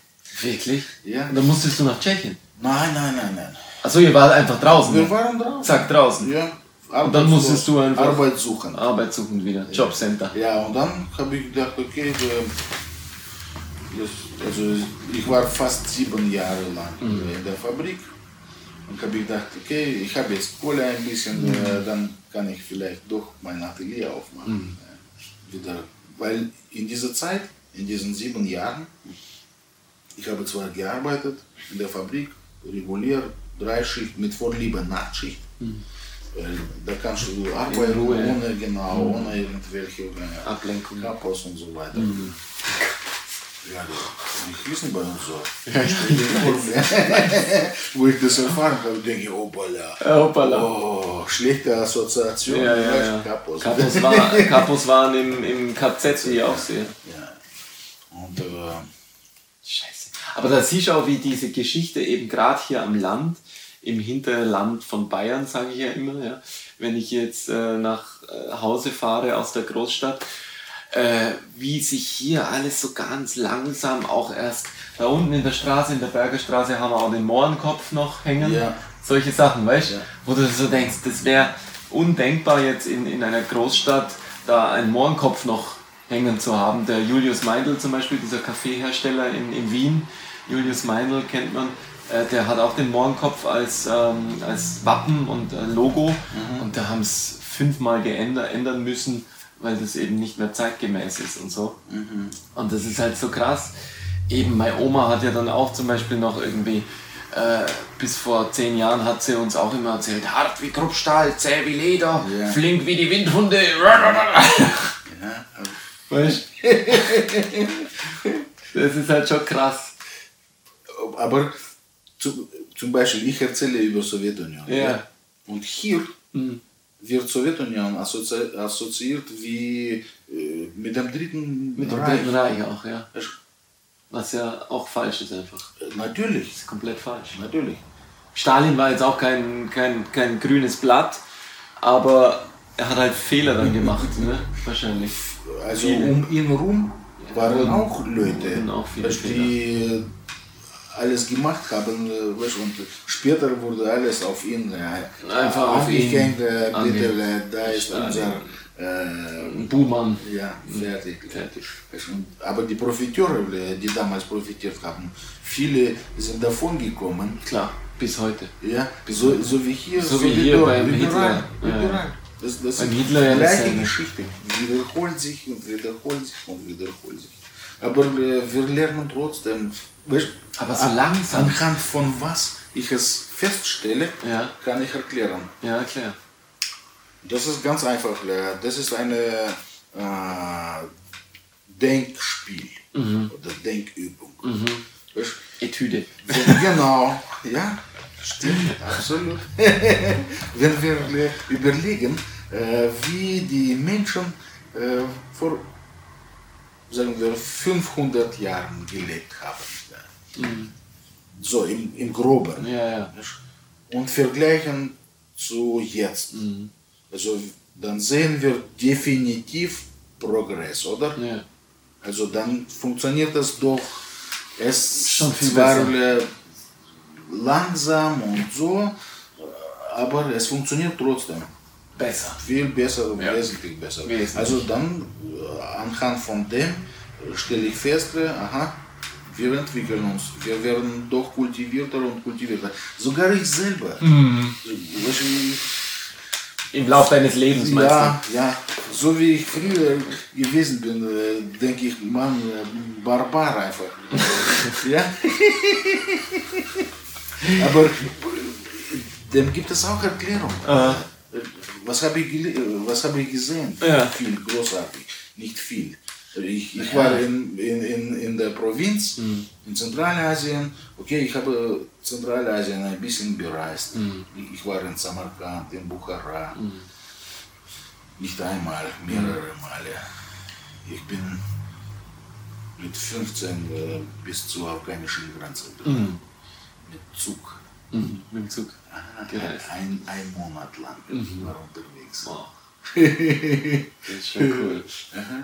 Speaker 2: wirklich?
Speaker 3: Ja.
Speaker 2: Dann musstest du nach Tschechien.
Speaker 3: Nein, nein, nein, nein.
Speaker 2: Achso, ihr wart einfach draußen.
Speaker 3: Wir waren draußen.
Speaker 2: Zack, draußen.
Speaker 3: Ja.
Speaker 2: Und dann musstest du einfach-
Speaker 3: Arbeit suchen.
Speaker 2: Arbeit suchen wieder. Jobcenter.
Speaker 3: Ja, und dann habe ich gedacht, okay, das, also ich war fast sieben Jahre lang in der Fabrik und habe ich gedacht, okay, ich habe jetzt Kohle ein bisschen, äh, dann kann ich vielleicht doch mein Atelier aufmachen. Äh, wieder. Weil in dieser Zeit, in diesen sieben Jahren, ich habe zwar gearbeitet in der Fabrik, regulär, drei Schicht mit Vorliebe Nachtschicht. Weil da kannst du arbeiten
Speaker 2: Ruhe.
Speaker 3: ohne, genau, ohne irgendwelche
Speaker 2: Ablenkung.
Speaker 3: Kapos und so weiter. Ja, ich wissen bei uns so. Wo ich das erfahren habe, denke ich, hoppala.
Speaker 2: Äh, hoppala.
Speaker 3: Oh, schlechte Assoziation.
Speaker 2: Ja, ja, ja.
Speaker 3: Kapos.
Speaker 2: Kapos, war, Kapos waren im, im KZ, wie ich auch sehe.
Speaker 3: Ja. Und äh,
Speaker 2: Scheiße. Aber da siehst du auch, wie diese Geschichte eben gerade hier am Land, im Hinterland von Bayern, sage ich ja immer, ja, wenn ich jetzt äh, nach äh, Hause fahre aus der Großstadt, äh, wie sich hier alles so ganz langsam auch erst da unten in der Straße, in der Bergerstraße haben wir auch den Mohrenkopf noch hängen.
Speaker 3: Ja.
Speaker 2: Solche Sachen, weißt du?
Speaker 3: Ja.
Speaker 2: Wo du so denkst, das wäre undenkbar jetzt in, in einer Großstadt da einen Mohrenkopf noch hängen zu haben. Der Julius Meindl zum Beispiel, dieser Kaffeehersteller in, in Wien, Julius Meindl kennt man, äh, der hat auch den Mohrenkopf als, ähm, als Wappen und äh, Logo und da haben es fünfmal geändert, ändern müssen, weil das eben nicht mehr zeitgemäß ist und so. Und das ist halt so krass. Eben, meine Oma hat ja dann auch zum Beispiel noch irgendwie, äh, bis vor zehn Jahren hat sie uns auch immer erzählt, hart wie Kruppstahl, zäh wie Leder,
Speaker 3: Ja.
Speaker 2: flink wie die Windhunde.
Speaker 3: ja,
Speaker 2: Weißt Das ist halt schon krass.
Speaker 3: Aber zu, zum Beispiel, ich erzähle über Sowjetunion.
Speaker 2: Ja.
Speaker 3: Und hier wird Sowjetunion assozi assoziiert wie äh, mit dem dritten
Speaker 2: Mit dem
Speaker 3: Reich.
Speaker 2: Dritten Reich auch, ja. Was ja auch falsch ist einfach.
Speaker 3: äh, Natürlich,
Speaker 2: Das ist komplett falsch.
Speaker 3: natürlich.
Speaker 2: Stalin war jetzt auch kein, kein, kein grünes Blatt, aber er hat halt Fehler dann gemacht, ne? Wahrscheinlich.
Speaker 3: Also
Speaker 2: Viele.
Speaker 3: um ihn rum waren
Speaker 2: wurden-
Speaker 3: auch Leute,
Speaker 2: auch
Speaker 3: die alles gemacht haben. äh, Weißt, und später wurde alles auf ihn äh,
Speaker 2: Einfach auf ihn.
Speaker 3: Äh, bitte, äh, da ist unser äh,
Speaker 2: Buhmann.
Speaker 3: ja, fertig.
Speaker 2: Fertig.
Speaker 3: Weißt, und, aber die Profiteure, äh, die damals profitiert haben, viele sind davon gekommen.
Speaker 2: Klar, bis heute.
Speaker 3: Ja, so, so wie hier,
Speaker 2: So wie hier
Speaker 3: dort,
Speaker 2: beim
Speaker 3: überall,
Speaker 2: Hitler. Ja, ja.
Speaker 3: überall. Das, das
Speaker 2: Beim
Speaker 3: ist
Speaker 2: Hitler ja
Speaker 3: die gleiche
Speaker 2: dasselbe.
Speaker 3: Geschichte. Wiederholt sich und wiederholt sich und wiederholt sich. Aber äh, wir lernen trotzdem. Weißt,
Speaker 2: Aber so
Speaker 3: an-
Speaker 2: langsam.
Speaker 3: Anhand von was ich es feststelle,
Speaker 2: Ja.
Speaker 3: kann ich erklären.
Speaker 2: Ja, klar.
Speaker 3: Das ist ganz einfach. Das ist eine äh, Denkspiel oder Denkübung. Weißt,
Speaker 2: Etüde.
Speaker 3: wenn- genau, ja, stimmt, absolut. Wenn wir überlegen, äh, wie die Menschen äh, vor, sagen wir, 500 Jahren gelebt haben. Ja. So im, im Groben.
Speaker 2: Ja, ja.
Speaker 3: Und vergleichen zu jetzt. Also dann sehen wir definitiv Progress, oder?
Speaker 2: ja.
Speaker 3: Also dann funktioniert das doch. Es
Speaker 2: Schon viel
Speaker 3: zwar
Speaker 2: besser.
Speaker 3: langsam und so, aber es funktioniert trotzdem.
Speaker 2: Besser.
Speaker 3: Viel besser,
Speaker 2: Ja.
Speaker 3: wesentlich besser.
Speaker 2: Wesentlich.
Speaker 3: Also dann äh, anhand von dem äh, stelle ich fest, äh, aha, wir entwickeln uns, wir werden doch kultivierter und kultivierter. Sogar ich selber.
Speaker 2: Mhm.
Speaker 3: Du,
Speaker 2: Im Lauf deines Lebens, meinst
Speaker 3: ja, ja. So wie ich früher gewesen bin, denke ich, Mann, äh, Barbar einfach. ja. Aber dem gibt es auch Erklärung.
Speaker 2: Aha.
Speaker 3: Was habe ich, äh, was habe ich gesehen?
Speaker 2: Ja.
Speaker 3: Viel, großartig, nicht viel. Ich, ich war in, in, in, in der Provinz,
Speaker 2: Mhm.
Speaker 3: in Zentralasien. Okay, ich habe Zentralasien ein bisschen bereist.
Speaker 2: Mhm.
Speaker 3: Ich, war in Samarkand, in Bukhara. nicht einmal, mehrere Male. Ich bin mit 15 äh, bis zur afghanischen Grenze
Speaker 2: Mhm.
Speaker 3: mit Zug.
Speaker 2: Mhm. Mit dem Zug.
Speaker 3: Ein,
Speaker 2: Gereist.
Speaker 3: ein, ein Monat lang
Speaker 2: Mhm.
Speaker 3: war unterwegs.
Speaker 2: Wow. Das ist schon cool.
Speaker 3: Aha.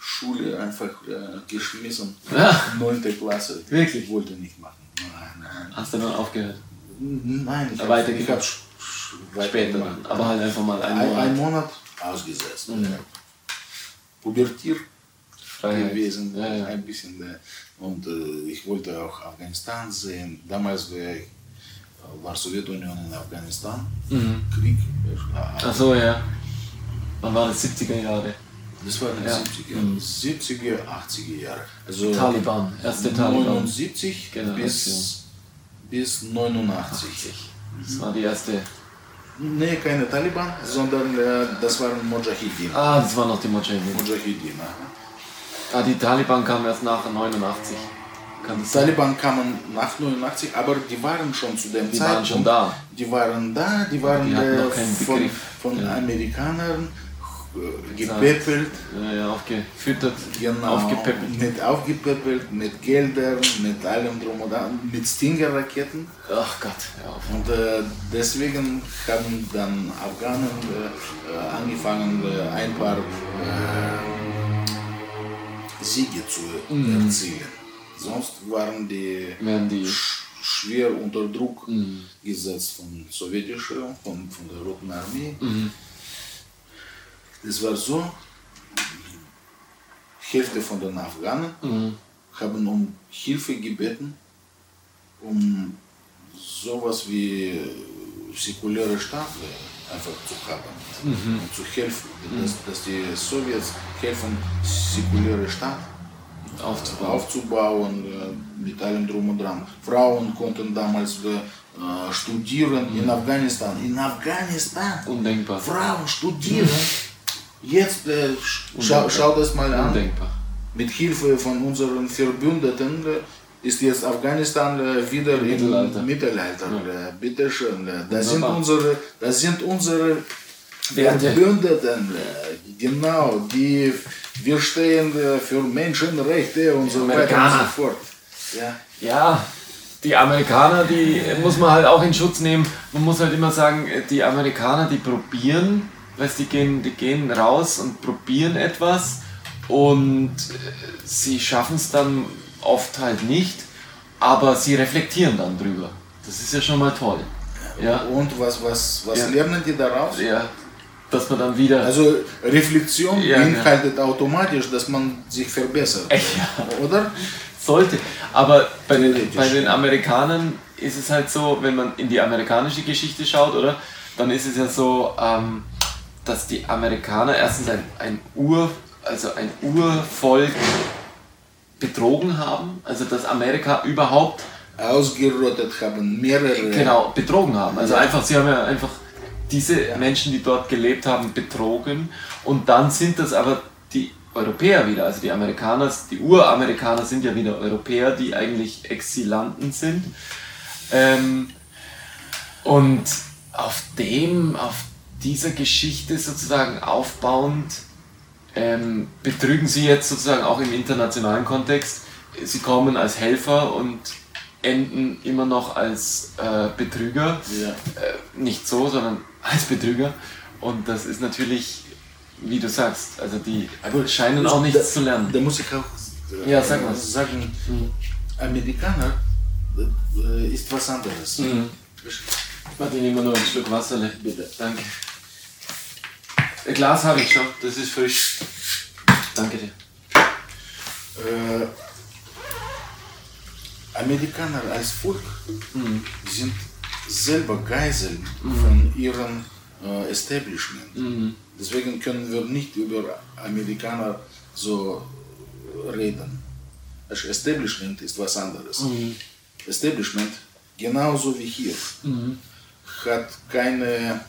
Speaker 3: Schule einfach äh, geschmissen.
Speaker 2: Ja.
Speaker 3: Neunte Klasse.
Speaker 2: Wirklich?
Speaker 3: Ich wollte nicht machen. Nein, nein.
Speaker 2: Hast du dann aufgehört?
Speaker 3: Nein, ich habe
Speaker 2: weitergemacht.
Speaker 3: hab
Speaker 2: Später dann. Aber halt einfach mal einen
Speaker 3: ein,
Speaker 2: Monat.
Speaker 3: ein Monat ausgesetzt.
Speaker 2: Mhm.
Speaker 3: Ja. Pubertier
Speaker 2: Freiheit.
Speaker 3: gewesen,
Speaker 2: Ja, ja.
Speaker 3: ein bisschen. Und äh, ich wollte auch Afghanistan sehen. Damals war, ich, war Sowjetunion in Afghanistan,
Speaker 2: Mhm.
Speaker 3: Krieg.
Speaker 2: Ach so, ja. Wann war das? 70er Jahre.
Speaker 3: Das waren die
Speaker 2: Ja.
Speaker 3: 70er,
Speaker 2: Mhm.
Speaker 3: 70er, 80er Jahre. Also
Speaker 2: Taliban. Erste Taliban.
Speaker 3: 79
Speaker 2: Genau,
Speaker 3: bis, bis 89.
Speaker 2: 80. Das war die erste.
Speaker 3: Nee, keine Taliban, sondern äh, das waren Mujahideen.
Speaker 2: Ah, das war noch die Mujahideen.
Speaker 3: Mujahideen. aha.
Speaker 2: Ah, die Taliban kamen erst nach 89.
Speaker 3: Taliban kamen nach 89, aber die waren schon zu dem
Speaker 2: Die
Speaker 3: Zeitpunkt.
Speaker 2: waren schon da.
Speaker 3: Die waren da, die waren
Speaker 2: Die
Speaker 3: äh, von, von
Speaker 2: Ja.
Speaker 3: Amerikanern äh, gepäppelt,
Speaker 2: Ja, ja, aufgefüttert,
Speaker 3: genau,
Speaker 2: aufgepäppelt.
Speaker 3: mit aufgepäppelt, mit Geldern, mit allem drum und dran, mit Stinger-Raketen.
Speaker 2: Ach Gott, auf.
Speaker 3: Und äh, deswegen haben dann Afghanen äh, äh, angefangen, äh, ein paar äh, Siege zu
Speaker 2: Mhm.
Speaker 3: erzielen. Sonst waren die,
Speaker 2: die.
Speaker 3: sch schwer unter Druck
Speaker 2: Mhm.
Speaker 3: gesetzt von sowjetischer, von, von der Roten Armee.
Speaker 2: Mhm.
Speaker 3: Es war so, Hälfte von den Afghanen
Speaker 2: Mhm.
Speaker 3: haben um Hilfe gebeten, um sowas wie säkuläre Staat äh, einfach zu haben
Speaker 2: Mhm.
Speaker 3: und zu helfen, dass, dass die Sowjets helfen, säkuläre Staat
Speaker 2: Aufzubauen.
Speaker 3: aufzubauen, äh, mit allem drum und dran. Frauen konnten damals äh, studieren in Afghanistan. In Afghanistan!
Speaker 2: Undenkbar.
Speaker 3: Frauen studieren! Jetzt äh, sch schau, schau das mal an.
Speaker 2: Undenkbar.
Speaker 3: Mit Hilfe von unseren Verbündeten äh, ist jetzt Afghanistan wieder im
Speaker 2: Mittelalter.
Speaker 3: Mittelalter. Äh, Bitte schön. Das, sind
Speaker 2: Wunderbar.
Speaker 3: unsere, das sind unsere. Verbündeten. Äh, genau, die wir stehen äh, für Menschenrechte und so weiter und so fort. Ja.
Speaker 2: Ja, die Amerikaner, die muss man halt auch in Schutz nehmen. Man muss halt immer sagen, die Amerikaner, die probieren, weißt, die gehen, die gehen raus und probieren etwas und äh, sie schaffen es dann oft halt nicht, aber sie reflektieren dann drüber. Das ist ja schon mal toll. Ja,
Speaker 3: Und was, was, was
Speaker 2: Ja.
Speaker 3: lernen die daraus?
Speaker 2: ja dass man dann wieder.
Speaker 3: Also Reflexion
Speaker 2: Ja,
Speaker 3: beinhaltet automatisch, dass man sich verbessert.
Speaker 2: ja.
Speaker 3: Oder?
Speaker 2: Sollte. Aber bei den, bei den Amerikanern ist es halt so, wenn man in die amerikanische Geschichte schaut, oder? Dann ist es ja so, ähm, dass die Amerikaner erstens ein, ein Ur, also ein Urvolk betrogen haben. Also dass Amerika überhaupt
Speaker 3: Ausgerottet haben mehrere.
Speaker 2: genau betrogen haben. Also
Speaker 3: Ja.
Speaker 2: einfach, sie haben ja einfach diese Menschen, die dort gelebt haben, betrogen. Und dann sind das aber die Europäer wieder, also die Amerikaner, die Uramerikaner sind ja wieder Europäer, die eigentlich Exilanten sind. Ähm, und auf dem, auf dieser Geschichte sozusagen aufbauend, ähm, betrügen sie jetzt sozusagen auch im internationalen Kontext. Sie kommen als Helfer und enden immer noch als äh, Betrüger.
Speaker 3: Ja.
Speaker 2: Äh, nicht so, sondern als Betrüger. Und das ist natürlich, wie du sagst, also die scheinen auch nichts
Speaker 3: da,
Speaker 2: zu lernen.
Speaker 3: Da muss ich auch äh,
Speaker 2: Ja, sag mal.
Speaker 3: sagen, Amerikaner äh, ist was anderes.
Speaker 2: Mhm. Warte, ich nehme nur einen Schluck Wasser, bitte. Danke. Ein Glas habe ich schon, das ist frisch. Danke dir.
Speaker 3: Äh, Amerikaner als Volk
Speaker 2: Mhm.
Speaker 3: sind selber Geiseln von ihrem äh, Establishment.
Speaker 2: Mhm.
Speaker 3: Deswegen können wir nicht über Amerikaner so reden. Das Establishment ist was anderes.
Speaker 2: Mhm.
Speaker 3: Establishment, genauso wie hier, hat keine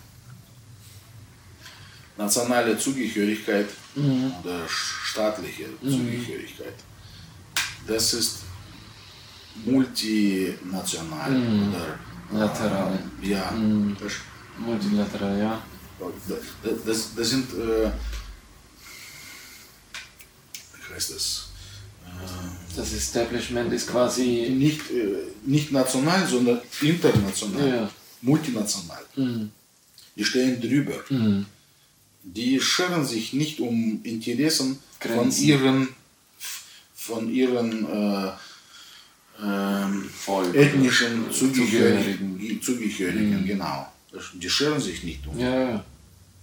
Speaker 3: nationale Zugehörigkeit oder staatliche Zugehörigkeit. Das ist multinational oder
Speaker 2: Lateral.
Speaker 3: ja, das,
Speaker 2: Multilateral, ja.
Speaker 3: Das, das sind, äh, wie heißt das?
Speaker 2: Äh, das Establishment ist quasi.
Speaker 3: Nicht, äh, nicht national, sondern international, ja. multinational. Mhm. Die stehen drüber. Mhm. Die scheren sich nicht um Interessen Grenzen. von ihren, von ihren äh, ähm, ethnischen Zugehörigen, Zugehörigen mhm. genau. Die scheren sich nicht um.
Speaker 2: Ja.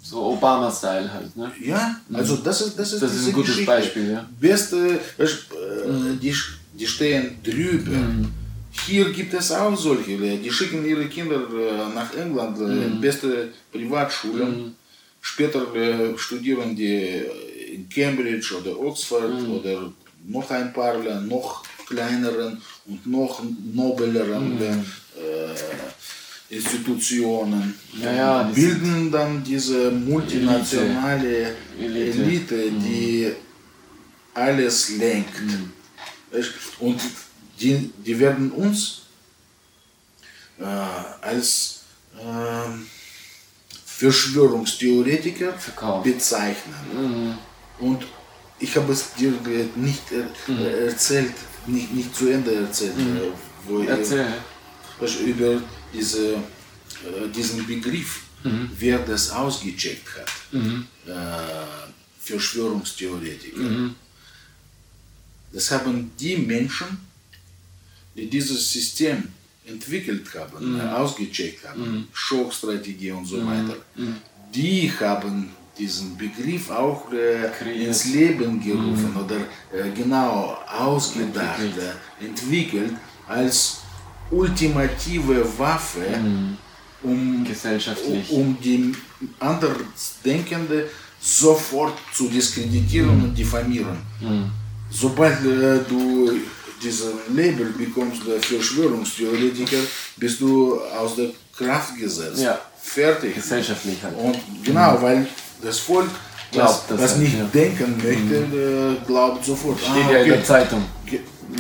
Speaker 2: So Obama-Style halt, ne?
Speaker 3: Ja, mhm. also das ist das ist,
Speaker 2: das ist ein gutes Geschichte. Beispiel, ja.
Speaker 3: Beste, äh, mhm. die, die stehen drüber. Mhm. Hier gibt es auch solche, die schicken ihre Kinder äh, nach England äh, mhm. beste Privatschulen. Mhm. Später studieren die in Cambridge oder Oxford mhm. oder noch ein paar noch kleineren und noch nobeleren äh, Institutionen
Speaker 2: ja,
Speaker 3: bilden dann diese multinationale Elite, Elite die mhm. alles lenkt. Mhm. Und die, die werden uns äh, als äh, Verschwörungstheoretiker Verkauft. bezeichnen. Mhm. Und ich habe es dir nicht er, mhm. erzählt, nicht, nicht zu Ende erzählt, mhm. Äh, wo
Speaker 2: Erzähl.
Speaker 3: ich über diese, äh, diesen Begriff, mhm. wer das ausgecheckt hat, mhm. äh, Verschwörungstheoretiker. Mhm. Das haben die Menschen, die dieses System entwickelt haben, mhm. ausgecheckt haben, mhm. Schockstrategie und so mhm. weiter, die haben diesen Begriff auch äh, ins Leben gerufen oder äh, genau ausgedacht, entwickelt. Äh, entwickelt als ultimative Waffe, mhm. um,
Speaker 2: Gesellschaftlich.
Speaker 3: um die Andersdenkende sofort zu diskreditieren mhm. und diffamieren. Mhm. Sobald äh, du diesen Label bekommst, der Verschwörungstheoretiker, bist du aus der Kraft gesetzt.
Speaker 2: Ja.
Speaker 3: Fertig.
Speaker 2: Gesellschaftlich halt.
Speaker 3: Und genau, mhm. weil das Volk, glaubt, das, das halt, nicht ja. denken möchte, mhm. glaubt sofort.
Speaker 2: Steht ah, ja in der Zeitung.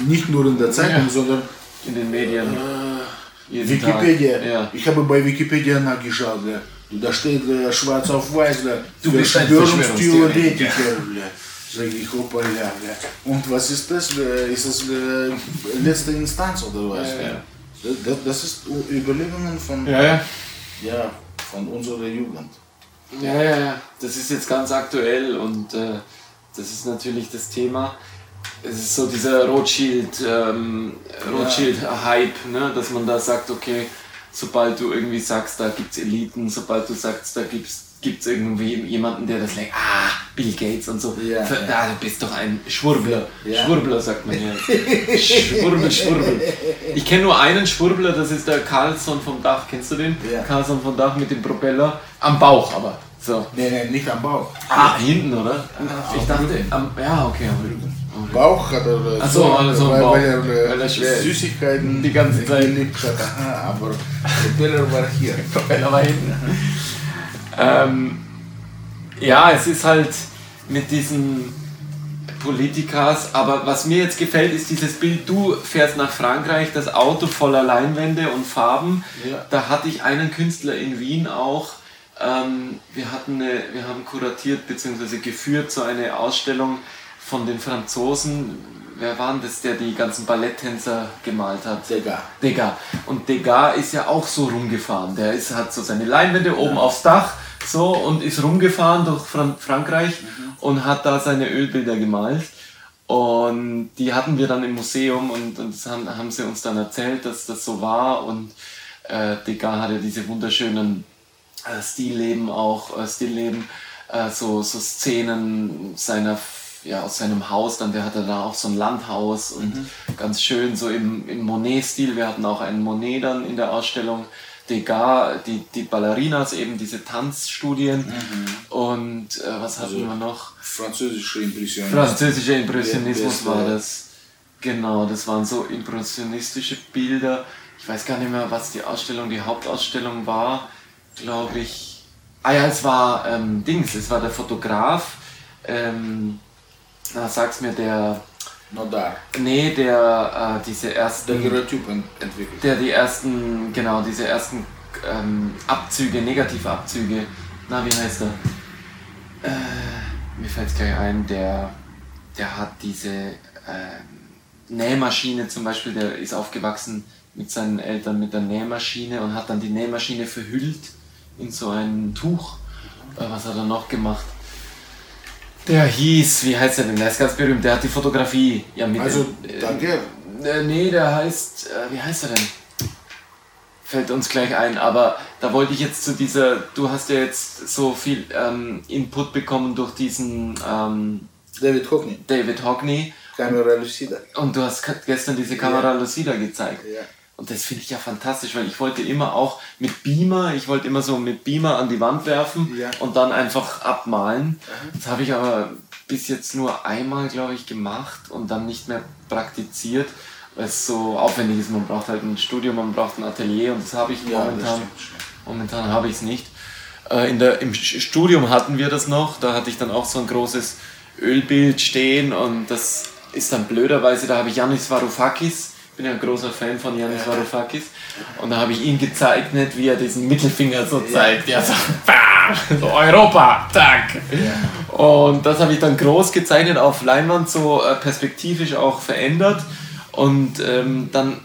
Speaker 3: Nicht nur in der Zeitung, ja. sondern
Speaker 2: in den Medien.
Speaker 3: Äh, Wikipedia. Ja. Ich habe bei Wikipedia nachgeschaut. Ja. Da steht äh, schwarz auf weiß.
Speaker 2: Du bist ein Verschwörungstheoretiker.
Speaker 3: Sag ich, hoppala. Und was ist das? Ist das äh, letzte Instanz oder was? Ja, das, das, ist Überlegungen von,
Speaker 2: ja, ja.
Speaker 3: Ja, von unserer Jugend.
Speaker 2: Ja, ja, ja. Das ist jetzt ganz aktuell und äh, das ist natürlich das Thema es ist so dieser Rothschild, ähm, Rothschild-Hype, ne? dass man da sagt, okay, sobald du irgendwie sagst, da gibt es Eliten, sobald du sagst, da gibt es irgendwie jemanden, der das lenkt, ah, Bill Gates und so, ja, Für, ja. du bist doch ein Schwurbler. Ja. Schwurbler sagt man ja. Schwurbel, Schwurbel. Ich kenne nur einen Schwurbler, das ist der Carlson vom Dach, kennst du den? Ja. Carlson vom Dach mit dem Propeller, am Bauch aber. So.
Speaker 3: Nee, nee, nicht am Bauch.
Speaker 2: Ah, hinten, oder? ich dachte, am, ja, okay, am.
Speaker 3: Bauch hat oder
Speaker 2: Ach so, also
Speaker 3: weil,
Speaker 2: Bauch.
Speaker 3: weil er, weil er Süßigkeiten
Speaker 2: die ganze Zeit
Speaker 3: geliebt hat. Aha, aber Propeller war hier.
Speaker 2: Propeller war hinten. Ähm, ja, es ist halt mit diesen Politikas, aber was mir jetzt gefällt, ist dieses Bild, du fährst nach Frankreich, das Auto voller Leinwände und Farben. Ja. Da hatte ich einen Künstler in Wien auch. Ähm, wir, hatten eine, wir haben kuratiert bzw. geführt so eine Ausstellung von den Franzosen, wer war denn das, der die ganzen Balletttänzer gemalt hat?
Speaker 3: Degas.
Speaker 2: Degas. Und Degas ist ja auch so rumgefahren. Der ist, hat so seine Leinwände oben ja. aufs Dach so und ist rumgefahren durch Fran Frankreich mhm. und hat da seine Ölbilder gemalt. Und die hatten wir dann im Museum und, und das haben, haben sie uns dann erzählt, dass das so war. Und äh, Degas hatte diese wunderschönen äh, Stillleben auch, äh, Stillleben, äh, so, so Szenen seiner ja, aus seinem Haus, dann der hatte da auch so ein Landhaus und mhm. ganz schön so im, im Monet-Stil. Wir hatten auch einen Monet dann in der Ausstellung. Degas, die, die Ballerinas, eben diese Tanzstudien. Mhm. Und äh, was hatten also wir noch?
Speaker 3: Französischer Impressionismus.
Speaker 2: Französischer Impressionismus war das. Genau, das waren so impressionistische Bilder. Ich weiß gar nicht mehr, was die Ausstellung, die Hauptausstellung war, glaube ich. Ah ja, es war ähm, Dings, es war der Fotograf. Ähm, na, sag's mir, der.
Speaker 3: Nodar.
Speaker 2: Nee, der äh, diese ersten.
Speaker 3: Der Typen entwickelt.
Speaker 2: Der die ersten, genau, diese ersten ähm, Abzüge, Negativabzüge na wie heißt er? Äh, mir fällt es gleich ein, der, der hat diese äh, Nähmaschine zum Beispiel, der ist aufgewachsen mit seinen Eltern mit der Nähmaschine und hat dann die Nähmaschine verhüllt in so ein Tuch. Äh, was hat er noch gemacht? Der hieß, wie heißt er denn? Der ist ganz berühmt, der hat die Fotografie. Ja, mit
Speaker 3: Also,
Speaker 2: dem,
Speaker 3: danke.
Speaker 2: äh, nee, der heißt, äh, wie heißt er denn? Fällt uns gleich ein, aber da wollte ich jetzt zu dieser, du hast ja jetzt so viel ähm, Input bekommen durch diesen ähm,
Speaker 3: David Hockney,
Speaker 2: David Hockney
Speaker 3: Camera Lucida.
Speaker 2: und du hast gestern diese Kamera Lucida gezeigt.
Speaker 3: Ja.
Speaker 2: Und das finde ich ja fantastisch, weil ich wollte immer auch mit Beamer, ich wollte immer so mit Beamer an die Wand werfen
Speaker 3: Ja.
Speaker 2: und dann einfach abmalen. Das habe ich aber bis jetzt nur einmal, glaube ich, gemacht und dann nicht mehr praktiziert, weil es so aufwendig ist. Man braucht halt ein Studio, man braucht ein Atelier und das habe ich
Speaker 3: Ja,
Speaker 2: momentan. Momentan habe ich es nicht. Äh, in der, Im Studium hatten wir das noch, da hatte ich dann auch so ein großes Ölbild stehen und das ist dann blöderweise, da habe ich Yannis Varoufakis, bin ja ein großer Fan von Yannis Varoufakis und da habe ich ihn gezeichnet, wie er diesen Mittelfinger so zeigt, ja so, bam, Europa, tack. Und das habe ich dann groß gezeichnet auf Leinwand, so äh, perspektivisch auch verändert und ähm, dann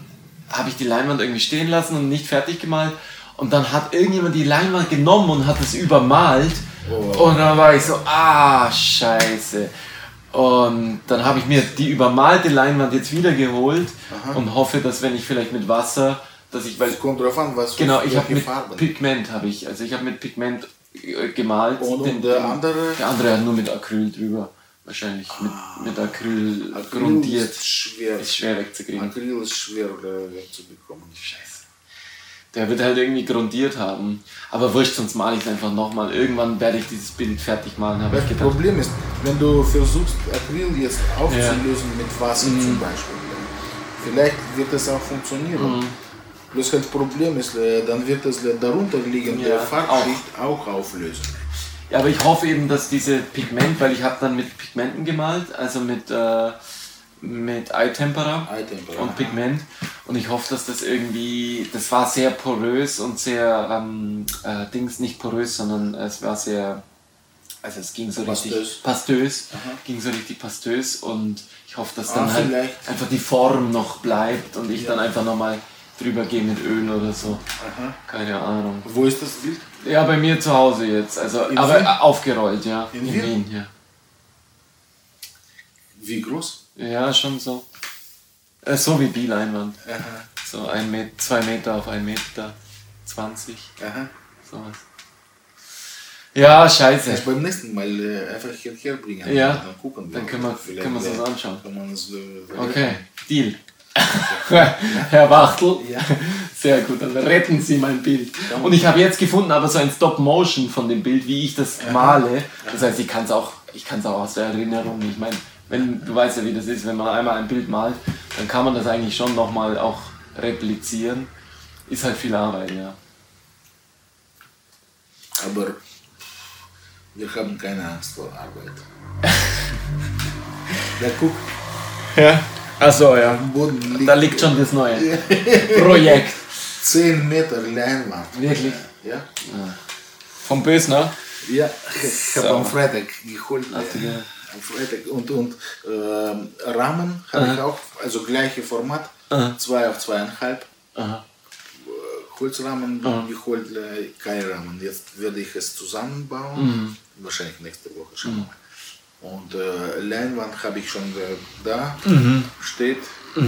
Speaker 2: habe ich die Leinwand irgendwie stehen lassen und nicht fertig gemalt. Und dann hat irgendjemand die Leinwand genommen und hat es übermalt.
Speaker 3: Oh.
Speaker 2: Und dann war ich so, ah, scheiße. Und dann habe ich mir die übermalte Leinwand jetzt wieder geholt und hoffe, dass wenn ich vielleicht mit Wasser, dass ich, weil
Speaker 3: Es kommt drauf an, was
Speaker 2: genau, ich habe mit
Speaker 3: Farben.
Speaker 2: Pigment habe ich, also ich habe mit Pigment äh, gemalt.
Speaker 3: Und,
Speaker 2: Den-
Speaker 3: und der andere
Speaker 2: der andere hat nur mit Acryl drüber, wahrscheinlich mit, mit Acryl,
Speaker 3: Acryl
Speaker 2: grundiert.
Speaker 3: ist schwer.
Speaker 2: Ist schwer wegzukriegen.
Speaker 3: Acryl ist schwer äh, wegzubekommen.
Speaker 2: Scheiße. Der wird halt irgendwie grundiert haben. Aber wurscht, sonst male ich es einfach nochmal. Irgendwann werde ich dieses Bild fertig malen, habe
Speaker 3: Das
Speaker 2: ich gedacht.
Speaker 3: Problem ist, wenn du versuchst, Acryl jetzt aufzulösen mit Wasser
Speaker 2: Mhm.
Speaker 3: zum Beispiel, vielleicht wird es auch funktionieren.
Speaker 2: Mhm.
Speaker 3: Bloß halt Problem ist, äh, dann wird das darunter liegende
Speaker 2: Ja,
Speaker 3: Farbschicht auch. auflösen.
Speaker 2: Ja, aber ich hoffe eben, dass diese Pigment, weil ich habe dann mit Pigmenten gemalt, also mit, äh, mit Eye Tempera
Speaker 3: Eye Tempera,
Speaker 2: und
Speaker 3: aha.
Speaker 2: Und ich hoffe, dass das irgendwie, das war sehr porös und sehr, ähm, äh, Dings, nicht porös, sondern es war sehr, also es ging so richtig
Speaker 3: Pastös.
Speaker 2: pastös, ging so richtig pastös und ich hoffe, dass dann
Speaker 3: Ah,
Speaker 2: halt
Speaker 3: vielleicht.
Speaker 2: einfach die Form noch bleibt und ich dann einfach nochmal drüber gehe mit Öl oder so. Keine Ahnung.
Speaker 3: Wo ist das Bild?
Speaker 2: Ja, bei mir zu Hause jetzt. Also,
Speaker 3: In
Speaker 2: aber
Speaker 3: Wien?
Speaker 2: aufgerollt, ja.
Speaker 3: In Wien?
Speaker 2: ja.
Speaker 3: Wie groß?
Speaker 2: Ja, schon so. Äh, so wie die Leinwand.
Speaker 3: Aha,
Speaker 2: So ein Meter, zwei Meter auf ein Meter 20.
Speaker 3: aha.
Speaker 2: Sowas. Ja, scheiße.
Speaker 3: Das beim nächsten Mal äh, einfach hierher bringen.
Speaker 2: Ja,
Speaker 3: Dann gucken wir.
Speaker 2: dann können wir-
Speaker 3: Vielleicht,
Speaker 2: können wir uns
Speaker 3: äh,
Speaker 2: das anschauen.
Speaker 3: Kann man es, äh,
Speaker 2: Okay, Deal. Herr Wachtel,
Speaker 3: Ja.
Speaker 2: sehr gut, dann retten Sie mein Bild. Und ich habe jetzt gefunden, aber so ein Stop-Motion von dem Bild, wie ich das male. Das heißt, ich kann es auch, ich auch aus der Erinnerung. Ich meine, wenn du weißt ja, wie das ist, wenn man einmal ein Bild malt, dann kann man das eigentlich schon nochmal auch replizieren. Ist halt viel Arbeit, ja.
Speaker 3: Aber wir haben keine Angst vor Arbeit. ja, guck,
Speaker 2: Ja. Achso, ja.
Speaker 3: liegt
Speaker 2: Da liegt schon das neue Projekt.
Speaker 3: 10 Meter Leinwand.
Speaker 2: Wirklich?
Speaker 3: Ja,
Speaker 2: Vom Bösner?
Speaker 3: ja ich habe
Speaker 2: So.
Speaker 3: am Freitag geholt.
Speaker 2: Hast du ge-
Speaker 3: am Freitag. Und, und ähm, Rahmen habe ich auch, also gleiche Format, 2 auf 2,5.
Speaker 2: Aha.
Speaker 3: Holzrahmen geholt, äh, Keilrahmen. Jetzt werde ich es zusammenbauen.
Speaker 2: Mhm.
Speaker 3: Wahrscheinlich nächste Woche schon. Und äh, Leinwand habe ich schon äh, da, steht, 2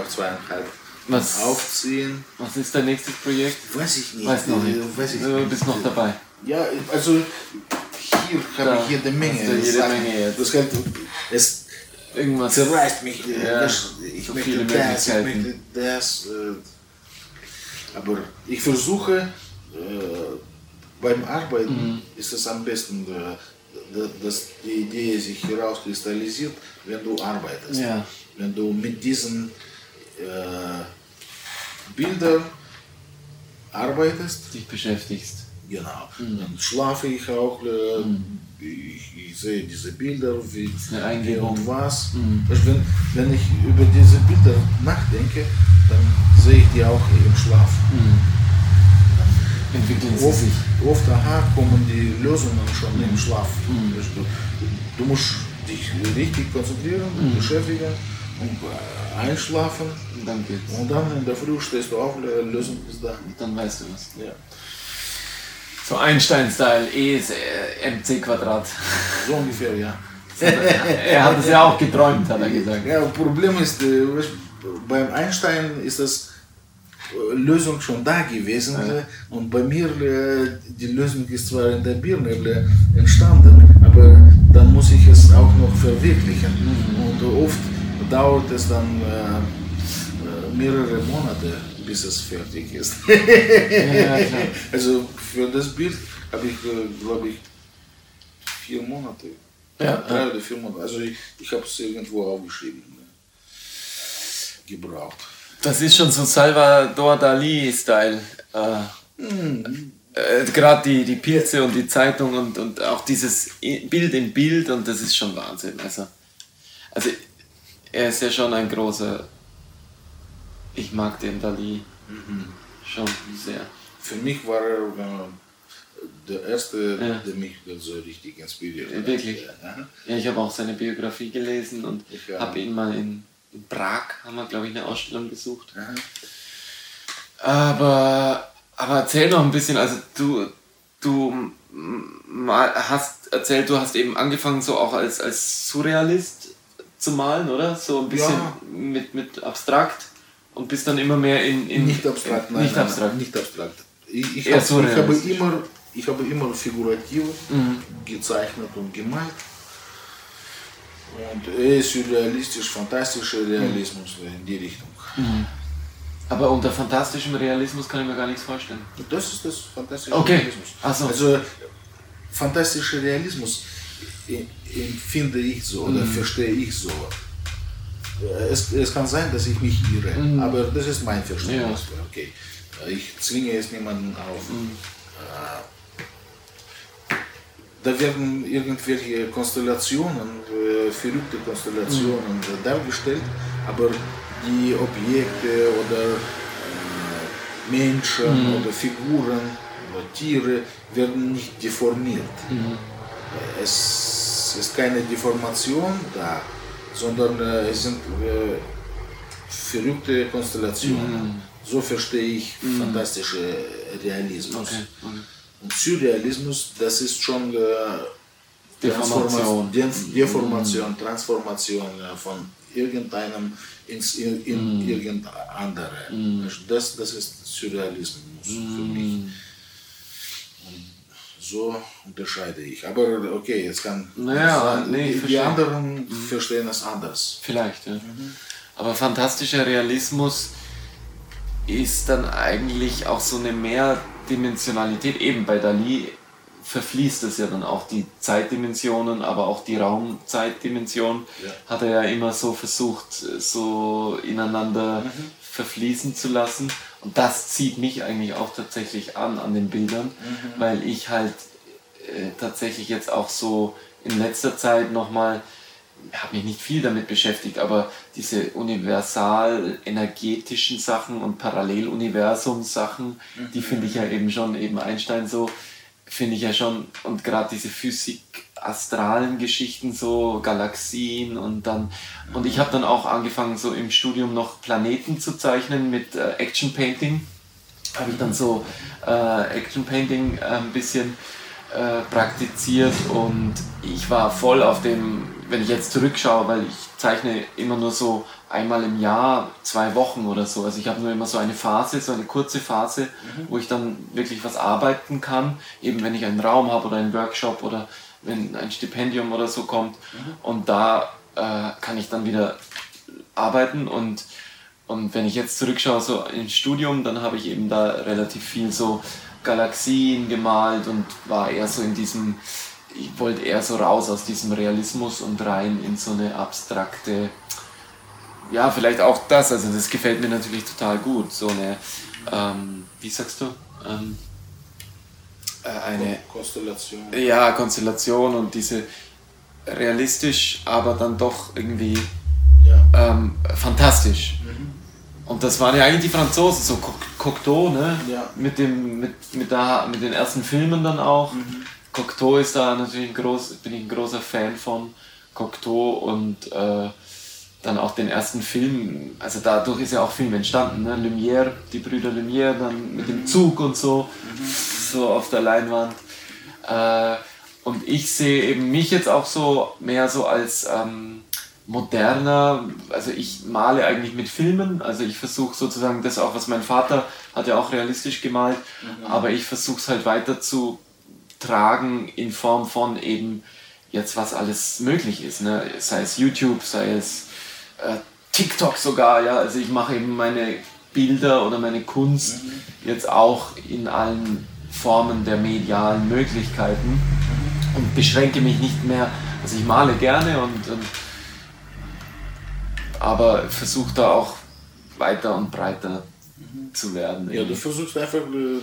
Speaker 3: auf 2,5.
Speaker 2: Mhm. Was-
Speaker 3: Aufziehen,
Speaker 2: Was ist dein nächstes Projekt?
Speaker 3: weiß ich nicht.
Speaker 2: Weiß noch nicht.
Speaker 3: äh, Weiß ich
Speaker 2: Du
Speaker 3: nicht.
Speaker 2: bist noch dabei.
Speaker 3: Ja, also hier habe ich jede Menge.
Speaker 2: jede
Speaker 3: Sachen.
Speaker 2: Menge.
Speaker 3: Das halt, es
Speaker 2: Irgendwas.
Speaker 3: zerreißt mich.
Speaker 2: Ja,
Speaker 3: das, ich
Speaker 2: so
Speaker 3: möchte
Speaker 2: viele
Speaker 3: das, ich möchte das. Äh, aber ich versuche, äh, beim Arbeiten
Speaker 2: Mhm.
Speaker 3: ist es am besten, äh, da- dass die Idee sich herauskristallisiert, wenn du arbeitest.
Speaker 2: Ja.
Speaker 3: Wenn du mit diesen äh, Bildern arbeitest,
Speaker 2: dich beschäftigst.
Speaker 3: Genau.
Speaker 2: Mhm.
Speaker 3: Dann schlafe ich auch. Äh, ich, ich sehe diese Bilder, wie, wie und was.
Speaker 2: Mhm.
Speaker 3: Wenn, wenn ich über diese Bilder nachdenke, dann sehe ich die auch im Schlaf.
Speaker 2: Mhm. entwickeln sie
Speaker 3: oft,
Speaker 2: sich.
Speaker 3: oft aha, kommen die Lösungen schon im Schlaf. Du, du musst dich richtig konzentrieren, beschäftigen und äh, einschlafen.
Speaker 2: Und dann geht's.
Speaker 3: Und dann in der Früh stehst du auf, die Lösung ist da.
Speaker 2: Dann weißt du was.
Speaker 3: Ja.
Speaker 2: So Einstein-Style, E ist äh, mc Quadrat.
Speaker 3: So ungefähr, ja.
Speaker 2: er hat es ja auch geträumt, hat er gesagt.
Speaker 3: Ja, Problem ist, äh, beim Einstein ist das äh, Lösung schon da gewesen äh, und bei mir die Lösung ist zwar in der Birne entstanden, aber dann muss ich es auch noch verwirklichen und oft dauert es dann mehrere Monate, bis es fertig ist.
Speaker 2: Ja,
Speaker 3: also für das Bild habe ich, glaube ich, vier Monate.
Speaker 2: Ja,
Speaker 3: Drei oder vier Monate. Also ich, ich habe es irgendwo aufgeschrieben. Ne? Gebraucht.
Speaker 2: Das ist schon so Salvador Dali-Style. Äh, äh, Gerade die, die Pilze und die Zeitung und, und auch dieses Bild in Bild und das ist schon Wahnsinn. Also, also er ist ja schon ein großer. Ich mag den Dali schon sehr.
Speaker 3: Für mich war er der erste,
Speaker 2: Ja.
Speaker 3: der mich so richtig inspiriert hat.
Speaker 2: wirklich?
Speaker 3: Ja.
Speaker 2: Ja, ich habe auch seine Biografie gelesen und habe ihn mal in, in Prag, haben wir glaube ich eine Ausstellung besucht.
Speaker 3: Aha.
Speaker 2: Aber, aber erzähl noch ein bisschen, also du, du hast erzählt, du hast eben angefangen so auch als, als Surrealist zu malen, oder? So ein bisschen mit, mit abstrakt und bist dann immer mehr in... in
Speaker 3: Nicht abstrakt, nein.
Speaker 2: Nicht
Speaker 3: nein,
Speaker 2: abstrakt.
Speaker 3: Nicht abstrakt. Ich, ich, hab, ich, habe immer, ich habe immer figurativ
Speaker 2: Mhm.
Speaker 3: gezeichnet und gemalt. Und eher surrealistisch, fantastischer Realismus in die Richtung.
Speaker 2: Aber unter fantastischem Realismus kann ich mir gar nichts vorstellen.
Speaker 3: Das ist das fantastische
Speaker 2: Okay.
Speaker 3: Realismus.
Speaker 2: Ach so.
Speaker 3: Also fantastischer Realismus e- empfinde ich so oder
Speaker 2: Mhm.
Speaker 3: verstehe ich so. Es, es kann sein, dass ich mich irre,
Speaker 2: Mhm.
Speaker 3: aber das ist mein Verständnis. Okay. Ich zwinge es niemanden auf.
Speaker 2: Mhm.
Speaker 3: Äh, Da werden irgendwelche Konstellationen, äh, verrückte Konstellationen
Speaker 2: Mhm.
Speaker 3: dargestellt, aber die Objekte oder äh, Menschen
Speaker 2: Mhm.
Speaker 3: oder Figuren oder Tiere werden nicht deformiert.
Speaker 2: Mhm.
Speaker 3: Es ist keine Deformation da, sondern äh, es sind äh, verrückte Konstellationen. So verstehe ich fantastische Realismus.
Speaker 2: Okay, okay.
Speaker 3: Und Surrealismus, das ist schon äh,
Speaker 2: Deformation.
Speaker 3: Transforma- De- Deformation, Transformation äh, von irgendeinem ins in, in irgendein andere. Das, das ist Surrealismus für mich. So unterscheide ich. Aber okay, es kann
Speaker 2: Naja,
Speaker 3: sein,
Speaker 2: nee,
Speaker 3: die, die
Speaker 2: verstehe.
Speaker 3: anderen verstehen es anders.
Speaker 2: Vielleicht, ja. Aber fantastischer Realismus ist dann eigentlich auch so eine Mehrdimensionalität. Eben bei Dali verfließt es ja dann auch die Zeitdimensionen, aber auch die Raumzeitdimension
Speaker 3: Ja.
Speaker 2: hat er ja immer so versucht, so ineinander verfließen zu lassen. Und das zieht mich eigentlich auch tatsächlich an, an den Bildern, weil ich halt äh, tatsächlich jetzt auch so in letzter Zeit nochmal, habe mich nicht viel damit beschäftigt, aber diese universal energetischen Sachen und Paralleluniversum-Sachen, die finde ich ja eben schon, eben Einstein so, finde ich ja schon, und gerade diese Physik, astralen Geschichten, so Galaxien und dann, und ich habe dann auch angefangen, so im Studium noch Planeten zu zeichnen mit äh, Action Painting. Habe ich dann so äh, Action Painting äh, ein bisschen äh, praktiziert und ich war voll auf dem, wenn ich jetzt zurückschaue, weil ich zeichne immer nur so einmal im Jahr, zwei Wochen oder so. Also ich habe nur immer so eine Phase, so eine kurze Phase, wo ich dann wirklich was arbeiten kann, eben wenn ich einen Raum habe oder einen Workshop oder wenn ein Stipendium oder so kommt. Und da äh, kann ich dann wieder arbeiten und und wenn ich jetzt zurückschaue, so ins Studium, dann habe ich eben da relativ viel so Galaxien gemalt und war eher so in diesem, ich wollte eher so raus aus diesem Realismus und rein in so eine abstrakte, ja, vielleicht auch das, also das gefällt mir natürlich total gut, so eine, ähm, wie sagst du, ähm, äh, eine,
Speaker 3: Konstellation.
Speaker 2: ja, Konstellation und diese realistisch, aber dann doch irgendwie
Speaker 3: Ja.
Speaker 2: ähm, fantastisch. Und das waren ja eigentlich die Franzosen, so Cocteau, ne?
Speaker 3: Ja.
Speaker 2: Mit, dem, mit, mit, der, mit den ersten Filmen dann auch.
Speaker 3: Mhm.
Speaker 2: Cocteau ist da natürlich ein groß, bin ich ein großer Fan von. Cocteau und äh, dann auch den ersten Film, also dadurch ist ja auch Film entstanden, ne? Lumière, die Brüder Lumière, dann mit dem Zug und so, so auf der Leinwand. Äh, und ich sehe eben mich jetzt auch so mehr so als ähm, moderner, also ich male eigentlich mit Filmen, also ich versuche sozusagen das auch, was mein Vater hat ja auch realistisch gemalt, aber ich versuche es halt weiter zu tragen in Form von eben jetzt was alles möglich ist, ne? sei es YouTube, sei es äh, TikTok sogar, ja, also ich mache eben meine Bilder oder meine Kunst jetzt auch in allen Formen der medialen Möglichkeiten und beschränke mich nicht mehr, also ich male gerne und, und aber versuche da auch weiter und breiter zu werden.
Speaker 3: Ja, du versuchst einfach äh,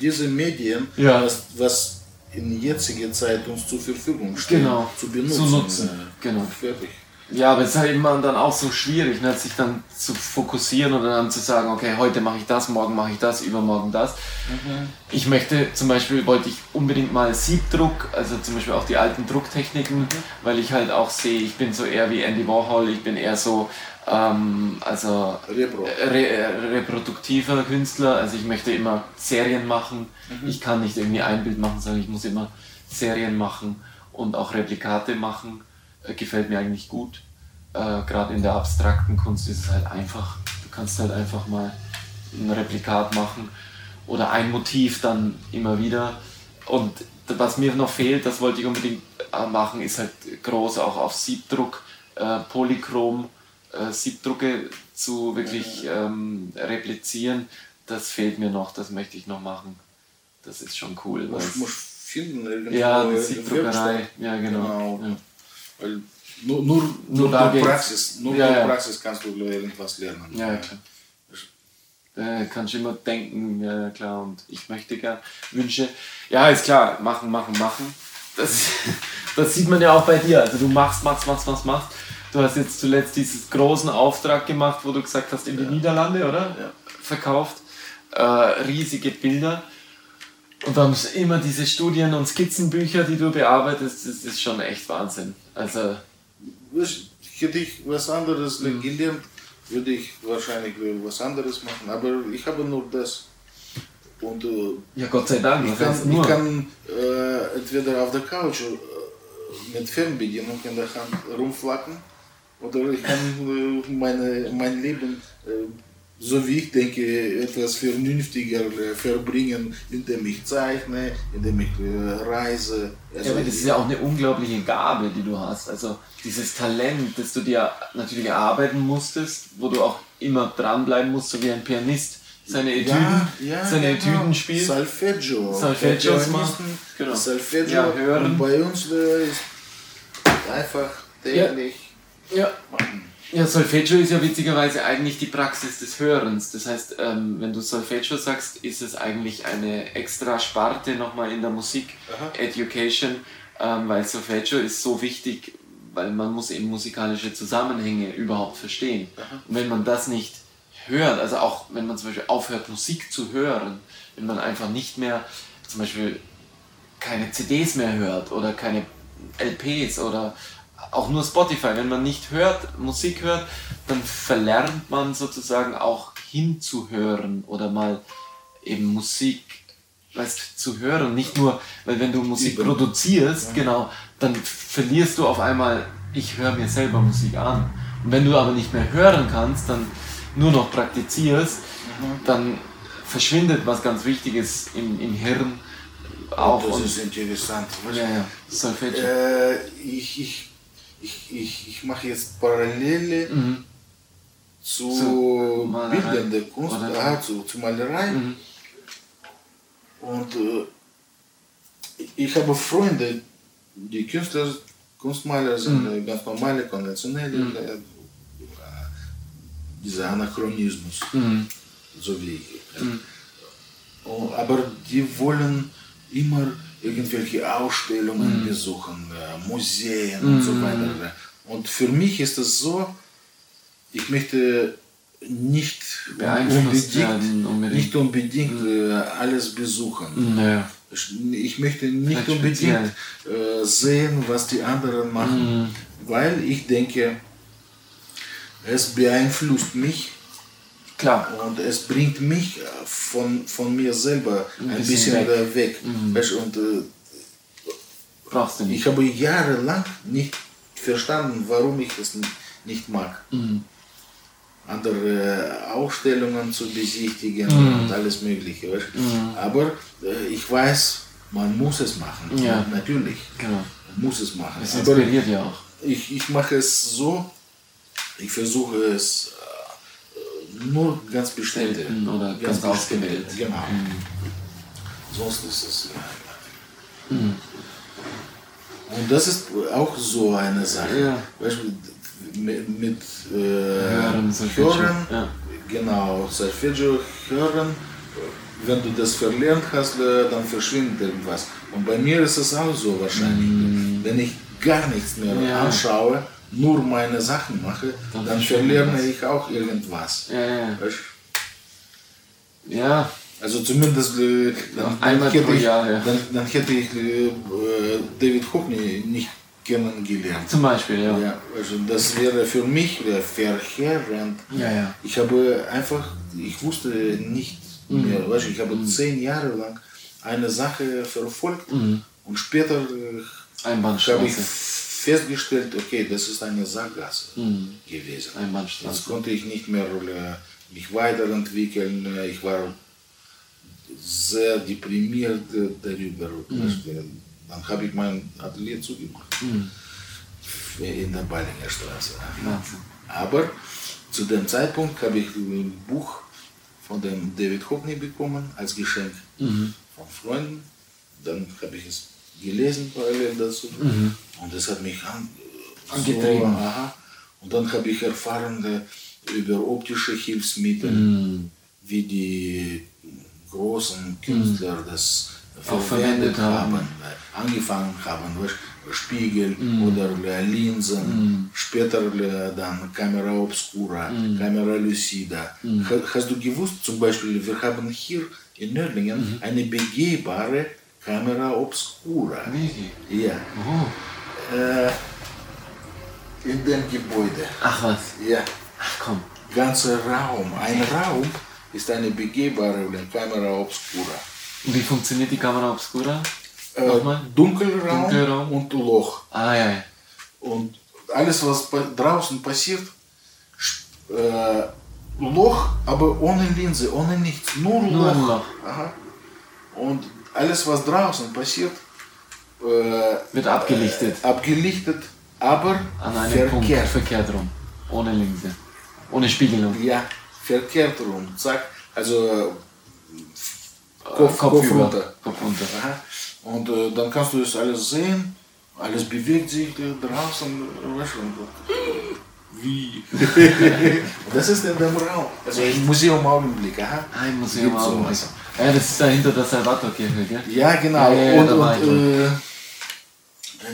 Speaker 3: diese Medien,
Speaker 2: Ja.
Speaker 3: was, was in jetziger Zeit uns zur Verfügung steht,
Speaker 2: Genau,
Speaker 3: zu benutzen.
Speaker 2: zu nutzen, genau.
Speaker 3: Fertig.
Speaker 2: Ja, aber es ist halt immer dann auch so schwierig, ne, sich dann zu fokussieren oder dann zu sagen, okay, heute mache ich das, morgen mache ich das, übermorgen das. Ich möchte zum Beispiel, wollte ich unbedingt mal Siebdruck, also zum Beispiel auch die alten Drucktechniken, weil ich halt auch sehe, ich bin so eher wie Andy Warhol, ich bin eher so, ähm, also
Speaker 3: Repro.
Speaker 2: re äh, reproduktiver Künstler, also ich möchte immer Serien machen. Ich kann nicht irgendwie ein Bild machen, sondern ich muss immer Serien machen und auch Replikate machen. Äh, gefällt mir eigentlich gut. Äh, Gerade in der abstrakten Kunst ist es halt einfach. Du kannst halt einfach mal ein Replikat machen oder ein Motiv dann immer wieder. Und was mir noch fehlt, das wollte ich unbedingt äh, machen, ist halt groß auch auf Siebdruck, äh, Polychrom, äh, Siebdrucke zu wirklich ähm, replizieren. Das fehlt mir noch, das möchte ich noch machen. Das ist schon cool.
Speaker 3: Muss, muss finden
Speaker 2: ja, die Siebdruckerei. Ja, genau.
Speaker 3: Genau.
Speaker 2: Ja.
Speaker 3: Weil nur, nur,
Speaker 2: Nur
Speaker 3: nur, durch. Praxis, nur
Speaker 2: Ja,
Speaker 3: durch
Speaker 2: ja.
Speaker 3: Praxis kannst du irgendwas lernen.
Speaker 2: Ja, klar. Äh, kannst du immer denken, ja klar, und ich möchte gern, Wünsche. Ja, ist klar, machen, machen, machen. Das, das sieht man ja auch bei dir. Also du machst, machst, machst, machst, machst. Du hast jetzt zuletzt diesen großen Auftrag gemacht, wo du gesagt hast, in die Niederlande, oder?
Speaker 3: Ja.
Speaker 2: Verkauft. Äh, riesige Bilder. Und dann immer diese Studien- und Skizzenbücher, die du bearbeitest, das ist schon echt Wahnsinn. Also,
Speaker 3: hätte ich was anderes
Speaker 2: Mhm.
Speaker 3: gelernt, würde ich wahrscheinlich was anderes machen. Aber ich habe nur das. Und äh,
Speaker 2: ja Gott sei Dank,
Speaker 3: ich kann,
Speaker 2: nur?
Speaker 3: ich kann äh, entweder auf der Couch äh, mit Fernbedienung in der Hand rumflacken oder ich kann äh, meine, mein Leben, äh, so wie ich denke, etwas vernünftiger äh, verbringen, indem ich zeichne, indem ich äh, reise.
Speaker 2: Ja,
Speaker 3: Also
Speaker 2: aber das ist ja auch eine unglaubliche Gabe, die du hast. Also dieses Talent, das du dir natürlich erarbeiten musstest, wo du auch immer dranbleiben musst, so wie ein Pianist seine Etüden, seine
Speaker 3: genau.
Speaker 2: Etüden spielt.
Speaker 3: Solfeggio.
Speaker 2: Solfeggios
Speaker 3: Der
Speaker 2: machen. Genau.
Speaker 3: Solfeggio.
Speaker 2: Ja, hören.
Speaker 3: Und bei uns äh, ist einfach täglich
Speaker 2: Ja.
Speaker 3: machen.
Speaker 2: Ja, Solfeggio ist ja witzigerweise eigentlich die Praxis des Hörens. Das heißt, ähm, wenn du Solfeggio sagst, ist es eigentlich eine extra Sparte nochmal in der Musik,
Speaker 3: Aha.
Speaker 2: Education, ähm, weil Solfeggio ist so wichtig, weil man muss eben musikalische Zusammenhänge überhaupt verstehen. Und wenn man das nicht hört, also auch wenn man zum Beispiel aufhört, Musik zu hören, wenn man einfach nicht mehr zum Beispiel keine CDs mehr hört oder keine LPs oder auch nur Spotify, wenn man nicht hört, Musik hört, dann verlernt man sozusagen auch hinzuhören oder mal eben Musik weißt, zu hören. Nicht nur, weil wenn du Musik
Speaker 3: Üben.
Speaker 2: produzierst, genau, dann verlierst du auf einmal, ich höre mir selber Musik an. Und wenn du aber nicht mehr hören kannst, dann nur noch praktizierst, dann verschwindet was ganz Wichtiges im, im Hirn auch.
Speaker 3: das
Speaker 2: und,
Speaker 3: ist interessant.
Speaker 2: ja, ja, Solfeggio.
Speaker 3: Äh, ich, ich, ich, ich, ich mache jetzt Parallele
Speaker 2: Mhm.
Speaker 3: zu,
Speaker 2: Zu Malerei.
Speaker 3: Bildern der Kunst, aha, zu, zu Malerei.
Speaker 2: Mhm.
Speaker 3: Und äh, ich habe Freunde, die Künstler, Kunstmaler sind
Speaker 2: Mhm.
Speaker 3: äh, ganz normale, konventionelle,
Speaker 2: Mhm.
Speaker 3: äh, dieser Anachronismus,
Speaker 2: Mhm.
Speaker 3: so wie ich.
Speaker 2: Mhm.
Speaker 3: Oh, aber die wollen immer irgendwelche Ausstellungen
Speaker 2: Mhm.
Speaker 3: besuchen, äh, Museen und so
Speaker 2: Mhm.
Speaker 3: weiter. Und für mich ist es so, ich möchte nicht
Speaker 2: werden.
Speaker 3: Unbedingt, nicht unbedingt äh, alles besuchen.
Speaker 2: Naja.
Speaker 3: Ich, ich möchte nicht unbedingt äh, sehen, was die anderen machen,
Speaker 2: Mhm.
Speaker 3: weil ich denke, es beeinflusst mich
Speaker 2: Klar.
Speaker 3: und es bringt mich äh, von, von mir selber ein,
Speaker 2: bisschen
Speaker 3: bisschen,
Speaker 2: weg.
Speaker 3: weg. weg. Weißt, du, und äh,
Speaker 2: Brauchst du nicht.
Speaker 3: ich habe jahrelang nicht verstanden, warum ich es nicht mag.
Speaker 2: Mhm.
Speaker 3: Andere Ausstellungen zu besichtigen
Speaker 2: Mhm.
Speaker 3: und alles Mögliche. Du. Aber äh, ich weiß, man muss es machen.
Speaker 2: Ja.
Speaker 3: Natürlich.
Speaker 2: Genau.
Speaker 3: Man muss es machen. Aber
Speaker 2: inspiriert ja auch.
Speaker 3: ich, ich mache es so, ich versuche es äh, nur ganz bestimmte.
Speaker 2: Oder ganz ausgewählt. Mhm.
Speaker 3: Genau. Sonst ist es.
Speaker 2: Mhm.
Speaker 3: Und das ist auch so eine Sache.
Speaker 2: Ja.
Speaker 3: Du, mit, mit äh,
Speaker 2: Hören,
Speaker 3: Hören,
Speaker 2: ja.
Speaker 3: genau, Solfeggio, Hören, wenn du das verlernt hast, äh, dann verschwindet irgendwas. Und bei mir ist es auch so wahrscheinlich. Wenn ich gar nichts mehr
Speaker 2: Mhm. Ja.
Speaker 3: anschaue, nur meine Sachen mache,
Speaker 2: Dann
Speaker 3: dann,
Speaker 2: was.
Speaker 3: ich auch irgendwas.
Speaker 2: Ja, ja, ja.
Speaker 3: Also zumindest äh, dann,
Speaker 2: Einmal
Speaker 3: hätte ich,
Speaker 2: Jahr, ja.
Speaker 3: dann, dann hätte ich äh, David Hockney nicht kennengelernt.
Speaker 2: zum Beispiel, ja.
Speaker 3: Ja, also das wäre für mich verheerend.
Speaker 2: Ja, ja.
Speaker 3: Ich habe einfach, ich wusste nicht
Speaker 2: Mhm.
Speaker 3: mehr, weißt, ich habe zehn Jahre lang eine Sache verfolgt
Speaker 2: Mhm.
Speaker 3: und später äh, habe ich. Festgestellt, okay, das ist eine Sackgasse
Speaker 2: Mhm.
Speaker 3: gewesen.
Speaker 2: Einbahnstraße.
Speaker 3: Jetzt konnte ich nicht mehr äh, mich weiterentwickeln. Äh, Ich war sehr deprimiert äh, darüber. Du, Dann habe ich mein Atelier zugemacht
Speaker 2: Mhm.
Speaker 3: in der Ballinger Straße. Aber zu dem Zeitpunkt habe ich ein Buch von dem David Hockney bekommen als Geschenk
Speaker 2: Mhm.
Speaker 3: von Freunden. Dann habe ich es gelesen parallel dazu
Speaker 2: Mhm.
Speaker 3: und das hat mich an,
Speaker 2: Angetrieben.
Speaker 3: So. Und dann habe ich erfahren über optische Hilfsmittel,
Speaker 2: Mhm.
Speaker 3: wie die großen Künstler das
Speaker 2: Auch verwendet
Speaker 3: verwendet
Speaker 2: haben.
Speaker 3: haben, angefangen haben, weißt, Spiegel
Speaker 2: Mhm.
Speaker 3: oder Linsen, später äh, dann Kamera Obscura,
Speaker 2: Mhm.
Speaker 3: Kamera Lucida. Ha- Hast du gewusst, zum Beispiel, wir haben hier in Nördlingen
Speaker 2: Mhm.
Speaker 3: eine begehbare Kamera Obscura.
Speaker 2: Wirklich?
Speaker 3: Ja,
Speaker 2: Oh.
Speaker 3: äh, in dem Gebäude.
Speaker 2: Ach was.
Speaker 3: Ja,
Speaker 2: Ach komm.
Speaker 3: ganzer Raum. Ein Raum ist eine begehbare Kamera Obscura.
Speaker 2: Wie funktioniert die Kamera Obscura?
Speaker 3: Äh,
Speaker 2: Nochmal?
Speaker 3: Dunkelraum,
Speaker 2: Dunkelraum.
Speaker 3: und Loch.
Speaker 2: Ah ja. ja.
Speaker 3: Und alles, was draußen passiert, äh, Loch, aber ohne Linse, ohne nichts, nur,
Speaker 2: Nur
Speaker 3: Loch.
Speaker 2: ein Loch.
Speaker 3: Aha. Und alles, was draußen passiert, äh,
Speaker 2: Wird abgelichtet.
Speaker 3: Äh, abgelichtet, aber
Speaker 2: An einem
Speaker 3: verkehrt.
Speaker 2: Punkt. Verkehrt rum. Ohne Linse. Ohne Spiegelung.
Speaker 3: Ja, verkehrt rum. Zack. Also äh,
Speaker 2: Kopf,
Speaker 3: Kopf,
Speaker 2: Kopf,
Speaker 3: Kopf runter.
Speaker 2: Kopf runter.
Speaker 3: Aha. Und äh, dann kannst du das alles sehen. Alles bewegt sich äh, draußen. äh, äh, wie? Das ist in dem Raum. Also im Museum Augenblick. Aha.
Speaker 2: Ein Museum
Speaker 3: Gibt's
Speaker 2: auch.
Speaker 3: sowas.
Speaker 2: Ja, das ist da hinter der Salvatorkirche, gell?
Speaker 3: Ja, genau.
Speaker 2: Ja, ja,
Speaker 3: und und äh,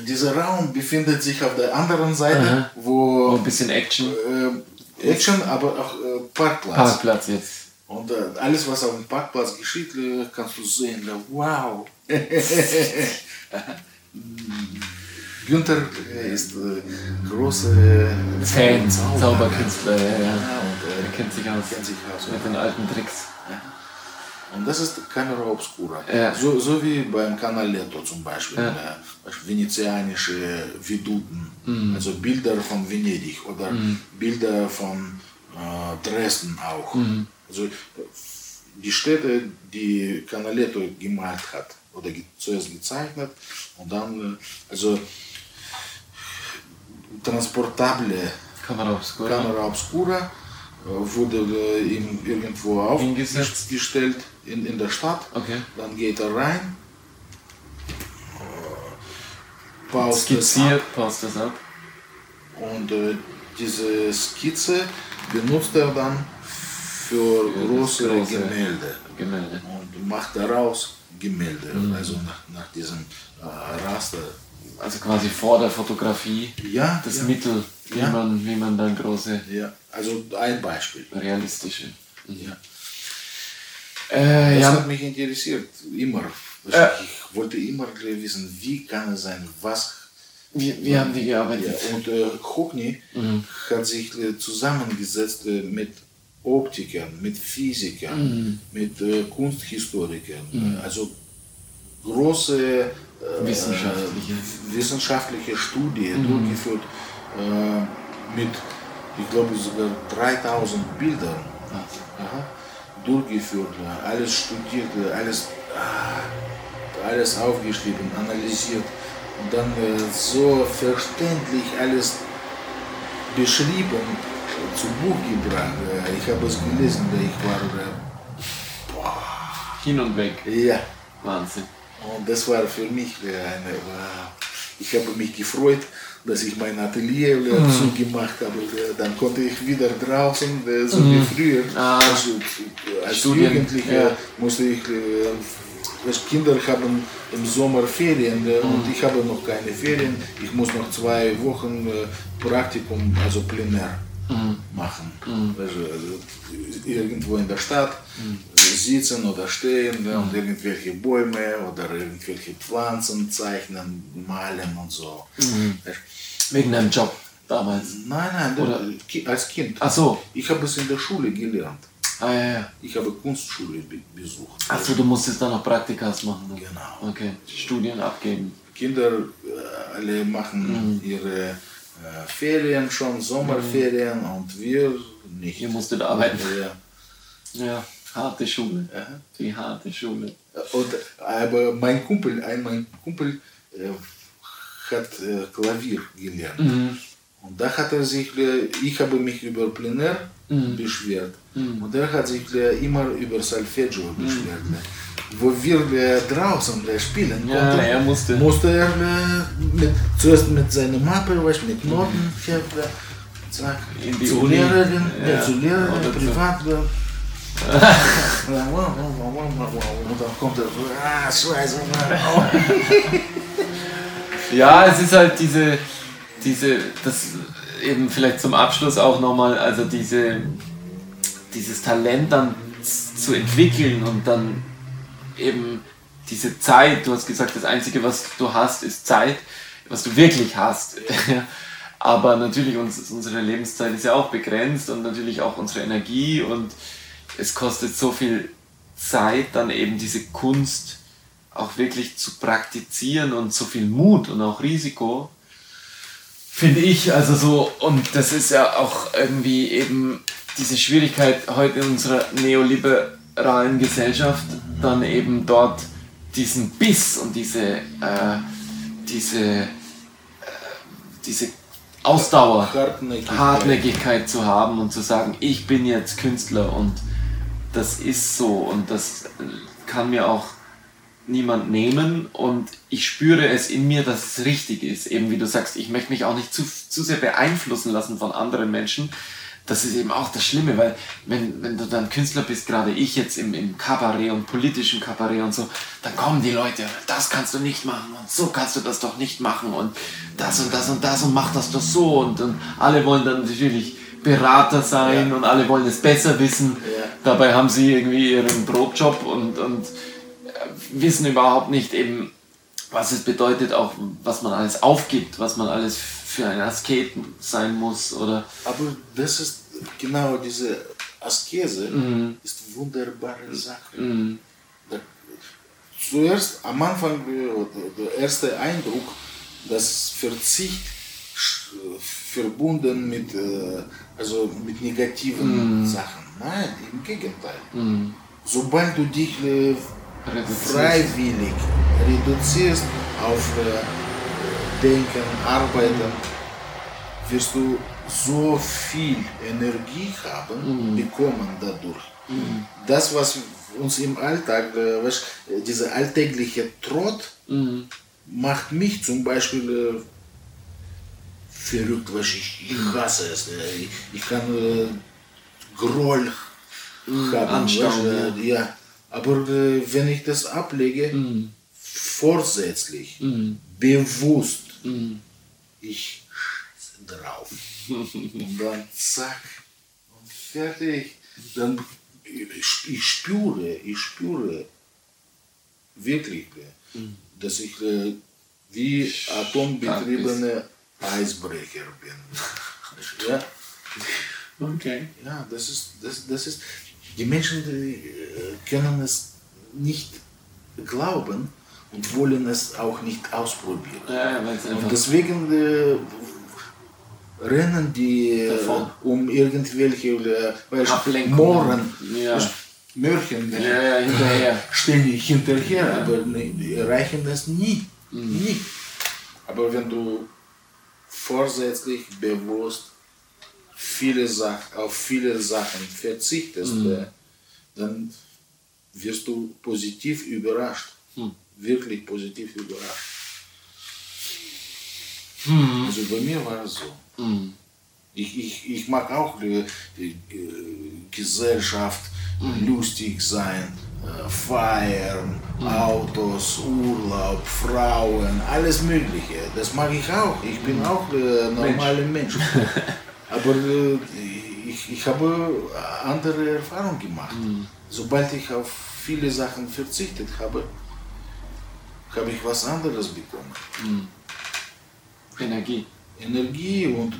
Speaker 3: dieser Raum befindet sich auf der anderen Seite,
Speaker 2: Aha.
Speaker 3: wo
Speaker 2: Oh, ein bisschen Action.
Speaker 3: äh, Action, aber auch äh, Parkplatz.
Speaker 2: Parkplatz jetzt.
Speaker 3: Und äh, alles, was auf dem Parkplatz geschieht, äh, kannst du sehen. Wow! Günther äh, ist äh, großer
Speaker 2: Fan. Zauberkünstler, ja, ja.
Speaker 3: Ja, und,
Speaker 2: Er kennt sich aus.
Speaker 3: kennt sich aus.
Speaker 2: Mit den alten Tricks.
Speaker 3: Und das ist Camera Obscura.
Speaker 2: Ja.
Speaker 3: So, so wie beim Canaletto zum Beispiel.
Speaker 2: Ja.
Speaker 3: Äh, venezianische Veduten,
Speaker 2: Mhm.
Speaker 3: also Bilder von Venedig oder Bilder von äh, Dresden auch.
Speaker 2: Mhm.
Speaker 3: Also die Städte, die Canaletto gemalt hat oder ge zuerst gezeichnet und dann, äh, also transportable
Speaker 2: Kamera Obscura.
Speaker 3: Kamera Obscura äh, wurde äh, ihm irgendwo aufgestellt in, in der Stadt.
Speaker 2: Okay.
Speaker 3: Dann geht er rein, äh, ab
Speaker 2: Skizziert, passt das ab.
Speaker 3: und äh, diese Skizze benutzt er dann für
Speaker 2: das
Speaker 3: größere
Speaker 2: große
Speaker 3: Gemälde
Speaker 2: Gemälde.
Speaker 3: und macht daraus Gemälde,
Speaker 2: Mhm.
Speaker 3: also nach, nach diesem äh, Raster.
Speaker 2: Also quasi vor der Fotografie
Speaker 3: Ja,
Speaker 2: das
Speaker 3: ja,
Speaker 2: Mittel, wie,
Speaker 3: Ja.
Speaker 2: man, wie man dann große
Speaker 3: ja, also ein Beispiel.
Speaker 2: realistische
Speaker 3: Ja.
Speaker 2: Äh,
Speaker 3: Das
Speaker 2: ja,
Speaker 3: hat mich interessiert, immer.
Speaker 2: Äh.
Speaker 3: Ich wollte immer wissen, wie kann es sein, was.
Speaker 2: wie, wie haben die
Speaker 3: Ja,
Speaker 2: gearbeitet?
Speaker 3: und äh, Hockney
Speaker 2: Mhm.
Speaker 3: hat sich äh, zusammengesetzt äh, mit Optikern, mit Physikern,
Speaker 2: Mhm.
Speaker 3: mit äh, Kunsthistorikern, äh, also große
Speaker 2: Wissenschaftliche.
Speaker 3: wissenschaftliche Studie durchgeführt äh, mit, ich glaube, sogar 3000 Bildern Aha. Durchgeführt, äh, alles studiert, äh, alles, ah, alles aufgeschrieben, analysiert und dann äh, so verständlich alles beschrieben, äh, zu Buch gebracht. Äh, Ich habe es gelesen, ich war,
Speaker 2: Hin und weg.
Speaker 3: äh, ja,
Speaker 2: Wahnsinn.
Speaker 3: und das war für mich äh, eine, wow. Ich habe mich gefreut, dass ich mein Atelier äh,
Speaker 2: Mhm.
Speaker 3: zugemacht habe. Äh, Dann konnte ich wieder draußen, äh, so wie früher.
Speaker 2: Ah.
Speaker 3: Also, äh, als
Speaker 2: Studien,
Speaker 3: Jugendlicher
Speaker 2: ja.
Speaker 3: musste ich, Kinder haben im Sommer Ferien
Speaker 2: Mhm.
Speaker 3: und ich habe noch keine Ferien. Ich muss noch zwei Wochen Praktikum, also plenär
Speaker 2: Mhm.
Speaker 3: machen. Also, also, irgendwo in der Stadt äh, sitzen oder stehen äh, und irgendwelche Bäume oder irgendwelche Pflanzen zeichnen, malen und so. Weißt,
Speaker 2: Wegen deinem Job damals.
Speaker 3: Nein, nein,
Speaker 2: Oder-
Speaker 3: als Kind.
Speaker 2: Ach so.
Speaker 3: Ich habe es in der Schule gelernt.
Speaker 2: Ah, ja, ja.
Speaker 3: Ich habe Kunstschule be besucht.
Speaker 2: Achso, du musstest dann noch Praktikas machen. Ne?
Speaker 3: Genau.
Speaker 2: Okay. Studien abgeben.
Speaker 3: Kinder äh, alle machen ihre äh, Ferien schon, Sommerferien und wir nicht.
Speaker 2: Ihr musstet arbeiten.
Speaker 3: Ja.
Speaker 2: Ja. Harte Schule.
Speaker 3: Ja.
Speaker 2: Die harte Schule.
Speaker 3: Und, aber mein Kumpel, ein mein Kumpel äh, hat äh, Klavier gelernt. Und da hat er sich, äh, ich habe mich über Plenär beschwert. Und er hat sich immer über Solfeggio beschwert. ne. Wo wir draußen spielen
Speaker 2: Ja,
Speaker 3: konnten,
Speaker 2: er musste.
Speaker 3: musste er mit, zuerst mit seiner Mappe, mit Notenheft, äh, zack,
Speaker 2: In die
Speaker 3: zu
Speaker 2: Uni.
Speaker 3: Lehrerin,
Speaker 2: Ja.
Speaker 3: zu Lehrerin,
Speaker 2: Oder
Speaker 3: privat. Äh, und dann kommt er so, ah, scheiße, Mann.
Speaker 2: Ja, es ist halt diese, diese, das eben vielleicht zum Abschluss auch nochmal, also diese, dieses Talent dann zu entwickeln und dann eben diese Zeit, du hast gesagt, das Einzige, was du hast, ist Zeit, was du wirklich hast. Aber natürlich, uns, unsere Lebenszeit ist ja auch begrenzt und natürlich auch unsere Energie und es kostet so viel Zeit, dann eben diese Kunst auch wirklich zu praktizieren und so viel Mut und auch Risiko, finde ich. Also so, und das ist ja auch irgendwie eben diese Schwierigkeit heute in unserer neoliberalen Gesellschaft, dann eben dort diesen Biss und diese, äh, diese, äh, diese Ausdauer,
Speaker 3: Hartnäckigkeit.
Speaker 2: Hartnäckigkeit zu haben und zu sagen, ich bin jetzt Künstler und das ist so und das kann mir auch niemand nehmen und ich spüre es in mir, dass es richtig ist. Eben wie du sagst, ich möchte mich auch nicht zu, zu sehr beeinflussen lassen von anderen Menschen. Das ist eben auch das Schlimme, weil wenn, wenn du dann Künstler bist, gerade ich jetzt im, im Kabarett und politischen Kabarett und so, dann kommen die Leute, das kannst du nicht machen und so kannst du das doch nicht machen und das und das und das und mach das doch so und, und alle wollen dann natürlich Berater sein
Speaker 3: Ja.
Speaker 2: und alle wollen es besser wissen.
Speaker 3: Ja.
Speaker 2: Dabei haben sie irgendwie ihren Brotjob und, und wissen überhaupt nicht eben, was es bedeutet, auch was man alles aufgibt, was man alles für ein Asketen sein muss oder
Speaker 3: Aber das ist genau diese Askese,
Speaker 2: Mhm.
Speaker 3: ist eine wunderbare Sache. Da, zuerst am Anfang äh, der erste Eindruck, dass Verzicht äh, verbunden mit, äh, also mit negativen
Speaker 2: Mhm.
Speaker 3: Sachen. Nein, im Gegenteil. Sobald du dich äh,
Speaker 2: Reduzierst.
Speaker 3: freiwillig reduzierst auf äh, Denken, Arbeiten, wirst du so viel Energie haben, bekommen dadurch. Das, was uns im Alltag, äh, weißt, dieser alltägliche Trott, macht mich zum Beispiel äh, verrückt, was ich, ich hasse es. Äh, ich, ich kann äh, Groll haben.
Speaker 2: Anstauen,
Speaker 3: weißt, äh, ja. Aber äh, wenn ich das ablege, vorsätzlich, bewusst, ich scheiße drauf. und dann zack und fertig. Dann ich, ich spüre, ich spüre wirklich, äh, dass ich äh, wie atombetriebene Eisbrecher bin. ja,
Speaker 2: Okay.
Speaker 3: ja das, ist, das, das ist, die Menschen äh, können es nicht glauben und wollen es auch nicht ausprobieren.
Speaker 2: Ja,
Speaker 3: Und deswegen äh, rennen die äh,
Speaker 2: Davon.
Speaker 3: um irgendwelche äh. Mohren,
Speaker 2: Ja.
Speaker 3: Mörchen äh,
Speaker 2: Ja, ja, hinterher.
Speaker 3: ständig hinterher, aber ne, erreichen es nie. nie. Aber wenn du vorsätzlich bewusst viele Sach auf viele Sachen verzichtest, äh, dann wirst du positiv überrascht. Wirklich positiv überrascht. Also bei mir war es so. Ich, ich, ich mag auch die, die äh, Gesellschaft, lustig sein, äh, feiern, Autos, Urlaub, Frauen, alles Mögliche. Das mag ich auch. Ich bin auch äh, normaler Mensch. Aber äh, ich, ich habe andere Erfahrungen gemacht. Sobald ich auf viele Sachen verzichtet habe, habe ich was anderes bekommen.
Speaker 2: Energie.
Speaker 3: Energie und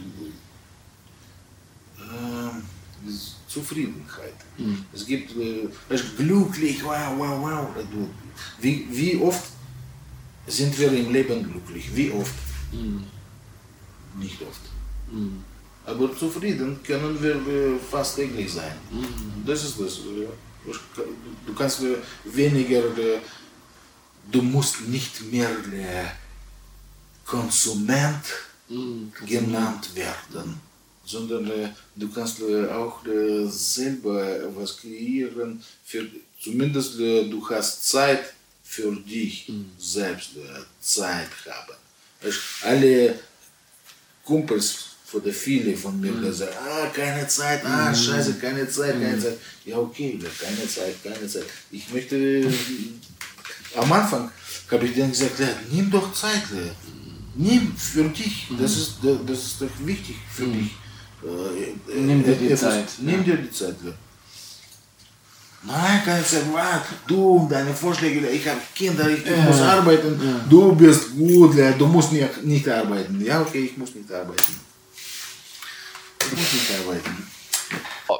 Speaker 3: ähm, Zufriedenheit. Es gibt äh, glücklich, wow, wow, wow. Du, Wie, wie oft sind wir im Leben glücklich? Wie oft? Nicht oft. Aber zufrieden können wir fast täglich sein. Das ist das. Du kannst weniger, du musst nicht mehr Konsument genannt werden, sondern du kannst auch selber was kreieren, für, zumindest du hast Zeit für dich selbst, Zeit haben. Alle Kumpels oder viele von mir gesagt, ah, keine Zeit, ah, scheiße, keine Zeit, keine Zeit. Ja, okay, keine Zeit, keine Zeit. Ich möchte, äh, am Anfang habe ich dann gesagt, ja, nimm doch Zeit, äh, nimm für dich, das, ist, äh, das ist doch wichtig für dich. Äh, äh,
Speaker 2: Nimm dir die
Speaker 3: etwas-
Speaker 2: Zeit,
Speaker 3: Nimm dir die Zeit. Ja. Nein, keine Zeit, was? du deine Vorschläge, ich habe Kinder, ich, ich muss arbeiten, du bist gut, ja, du musst nicht, nicht arbeiten. Ja, okay, ich muss nicht arbeiten. Ich muss nicht arbeiten.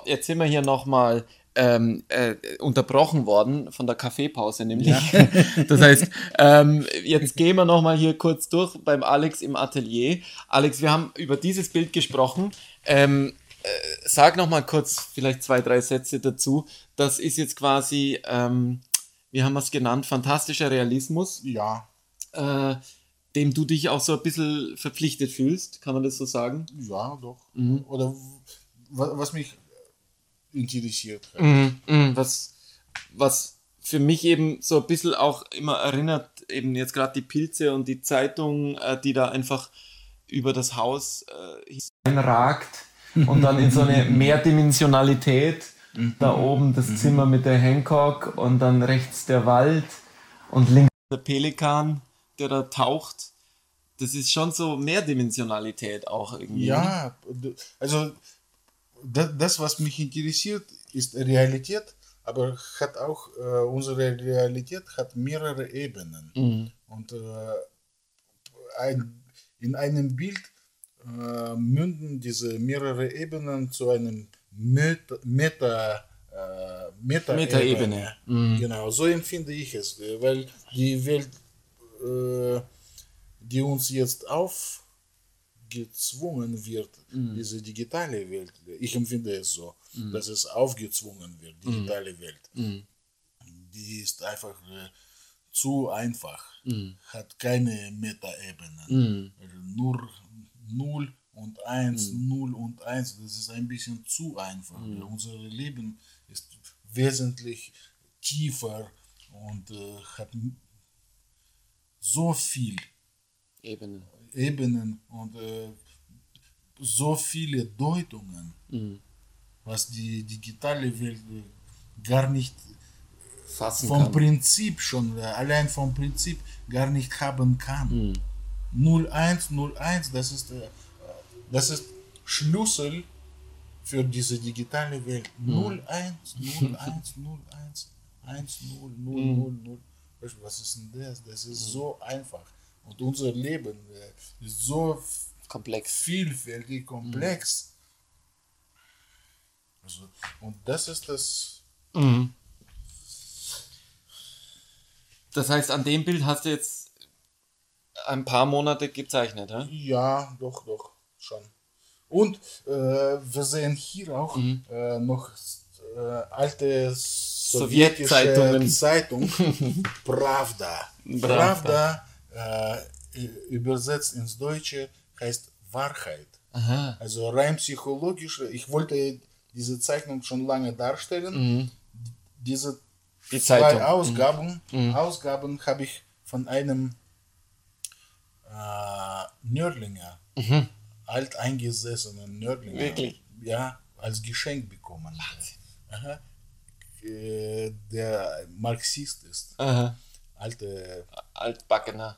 Speaker 2: Jetzt sind wir hier nochmal ähm, äh, unterbrochen worden von der Kaffeepause nämlich. Das heißt, ähm, jetzt gehen wir nochmal hier kurz durch beim Alex im Atelier. Alex, wir haben über dieses Bild gesprochen. Ähm, äh, sag nochmal kurz vielleicht zwei, drei Sätze dazu. Das ist jetzt quasi, ähm, wie haben wir es genannt, fantastischer Realismus,
Speaker 1: Ja,
Speaker 2: äh, dem du dich auch so ein bisschen verpflichtet fühlst. Kann man das so sagen?
Speaker 1: ja, doch. Oder wa- was mich interessiert.
Speaker 2: Mhm, mhm, was, was für mich eben so ein bisschen auch immer erinnert, eben jetzt gerade die Pilze und die Zeitung, äh, die da einfach über das Haus äh, ragt und dann in so eine Mehrdimensionalität. Da oben das Zimmer mit der Hancock und dann rechts der Wald und links der Pelikan, der da taucht. Das ist schon so Mehrdimensionalität auch irgendwie.
Speaker 1: Ja, d- also da- das, was mich interessiert, ist Realität, aber hat auch äh, unsere Realität hat mehrere Ebenen.
Speaker 2: Mhm.
Speaker 1: Und äh, ein, in einem Bild äh, münden diese mehrere Ebenen zu einem Meta, Meta, äh, Meta
Speaker 2: Metaebene. Mhm.
Speaker 1: Genau, so empfinde ich es, weil die Welt, äh, die uns jetzt aufgezwungen wird, diese digitale Welt, ich empfinde es so, dass es aufgezwungen wird, digitale Welt, die ist einfach äh, zu einfach, hat keine Meta-Ebenen, also nur 0 und 1, 0 und 1, das ist ein bisschen zu einfach. Unser Leben ist wesentlich tiefer und äh, hat so viel
Speaker 2: Ebenen.
Speaker 1: Ebenen und äh, so viele Deutungen, was die digitale Welt äh, gar nicht
Speaker 2: Fassen
Speaker 1: vom
Speaker 2: kann.
Speaker 1: Prinzip schon, äh, allein vom Prinzip gar nicht haben kann. 01, 01, das ist, äh, das ist Schlüssel
Speaker 3: für diese digitale Welt. 01, 01, 01, 1, 0, 0, 0, 0. Du, Was ist denn das? Das ist so einfach. Und unser Leben äh, ist so
Speaker 2: Komplex.
Speaker 3: vielfältig, komplex. Also, und das ist das.
Speaker 2: Das heißt, an dem Bild hast du jetzt ein paar Monate gezeichnet, hä?
Speaker 3: Ja, doch, doch, schon. Und äh, wir sehen hier auch äh, noch äh, alte
Speaker 2: Sowjetzeitungen.
Speaker 3: Zeitung, Pravda.
Speaker 2: Pravda.
Speaker 3: Pravda, äh, übersetzt ins Deutsche, heißt Wahrheit.
Speaker 2: Aha.
Speaker 3: Also rein psychologisch, ich wollte diese Zeichnung schon lange darstellen. Diese
Speaker 2: Mhm. Die
Speaker 3: zwei
Speaker 2: Zeitung. Mhm.
Speaker 3: Ausgaben, Ausgaben habe ich von einem äh, Nördlinger, alteingesessenen Nördlinger,
Speaker 2: Mhm. Wirklich?
Speaker 3: ja, als Geschenk bekommen. Aha. Äh, Der Marxist ist,
Speaker 2: Aha.
Speaker 3: alte,
Speaker 2: Altbackener,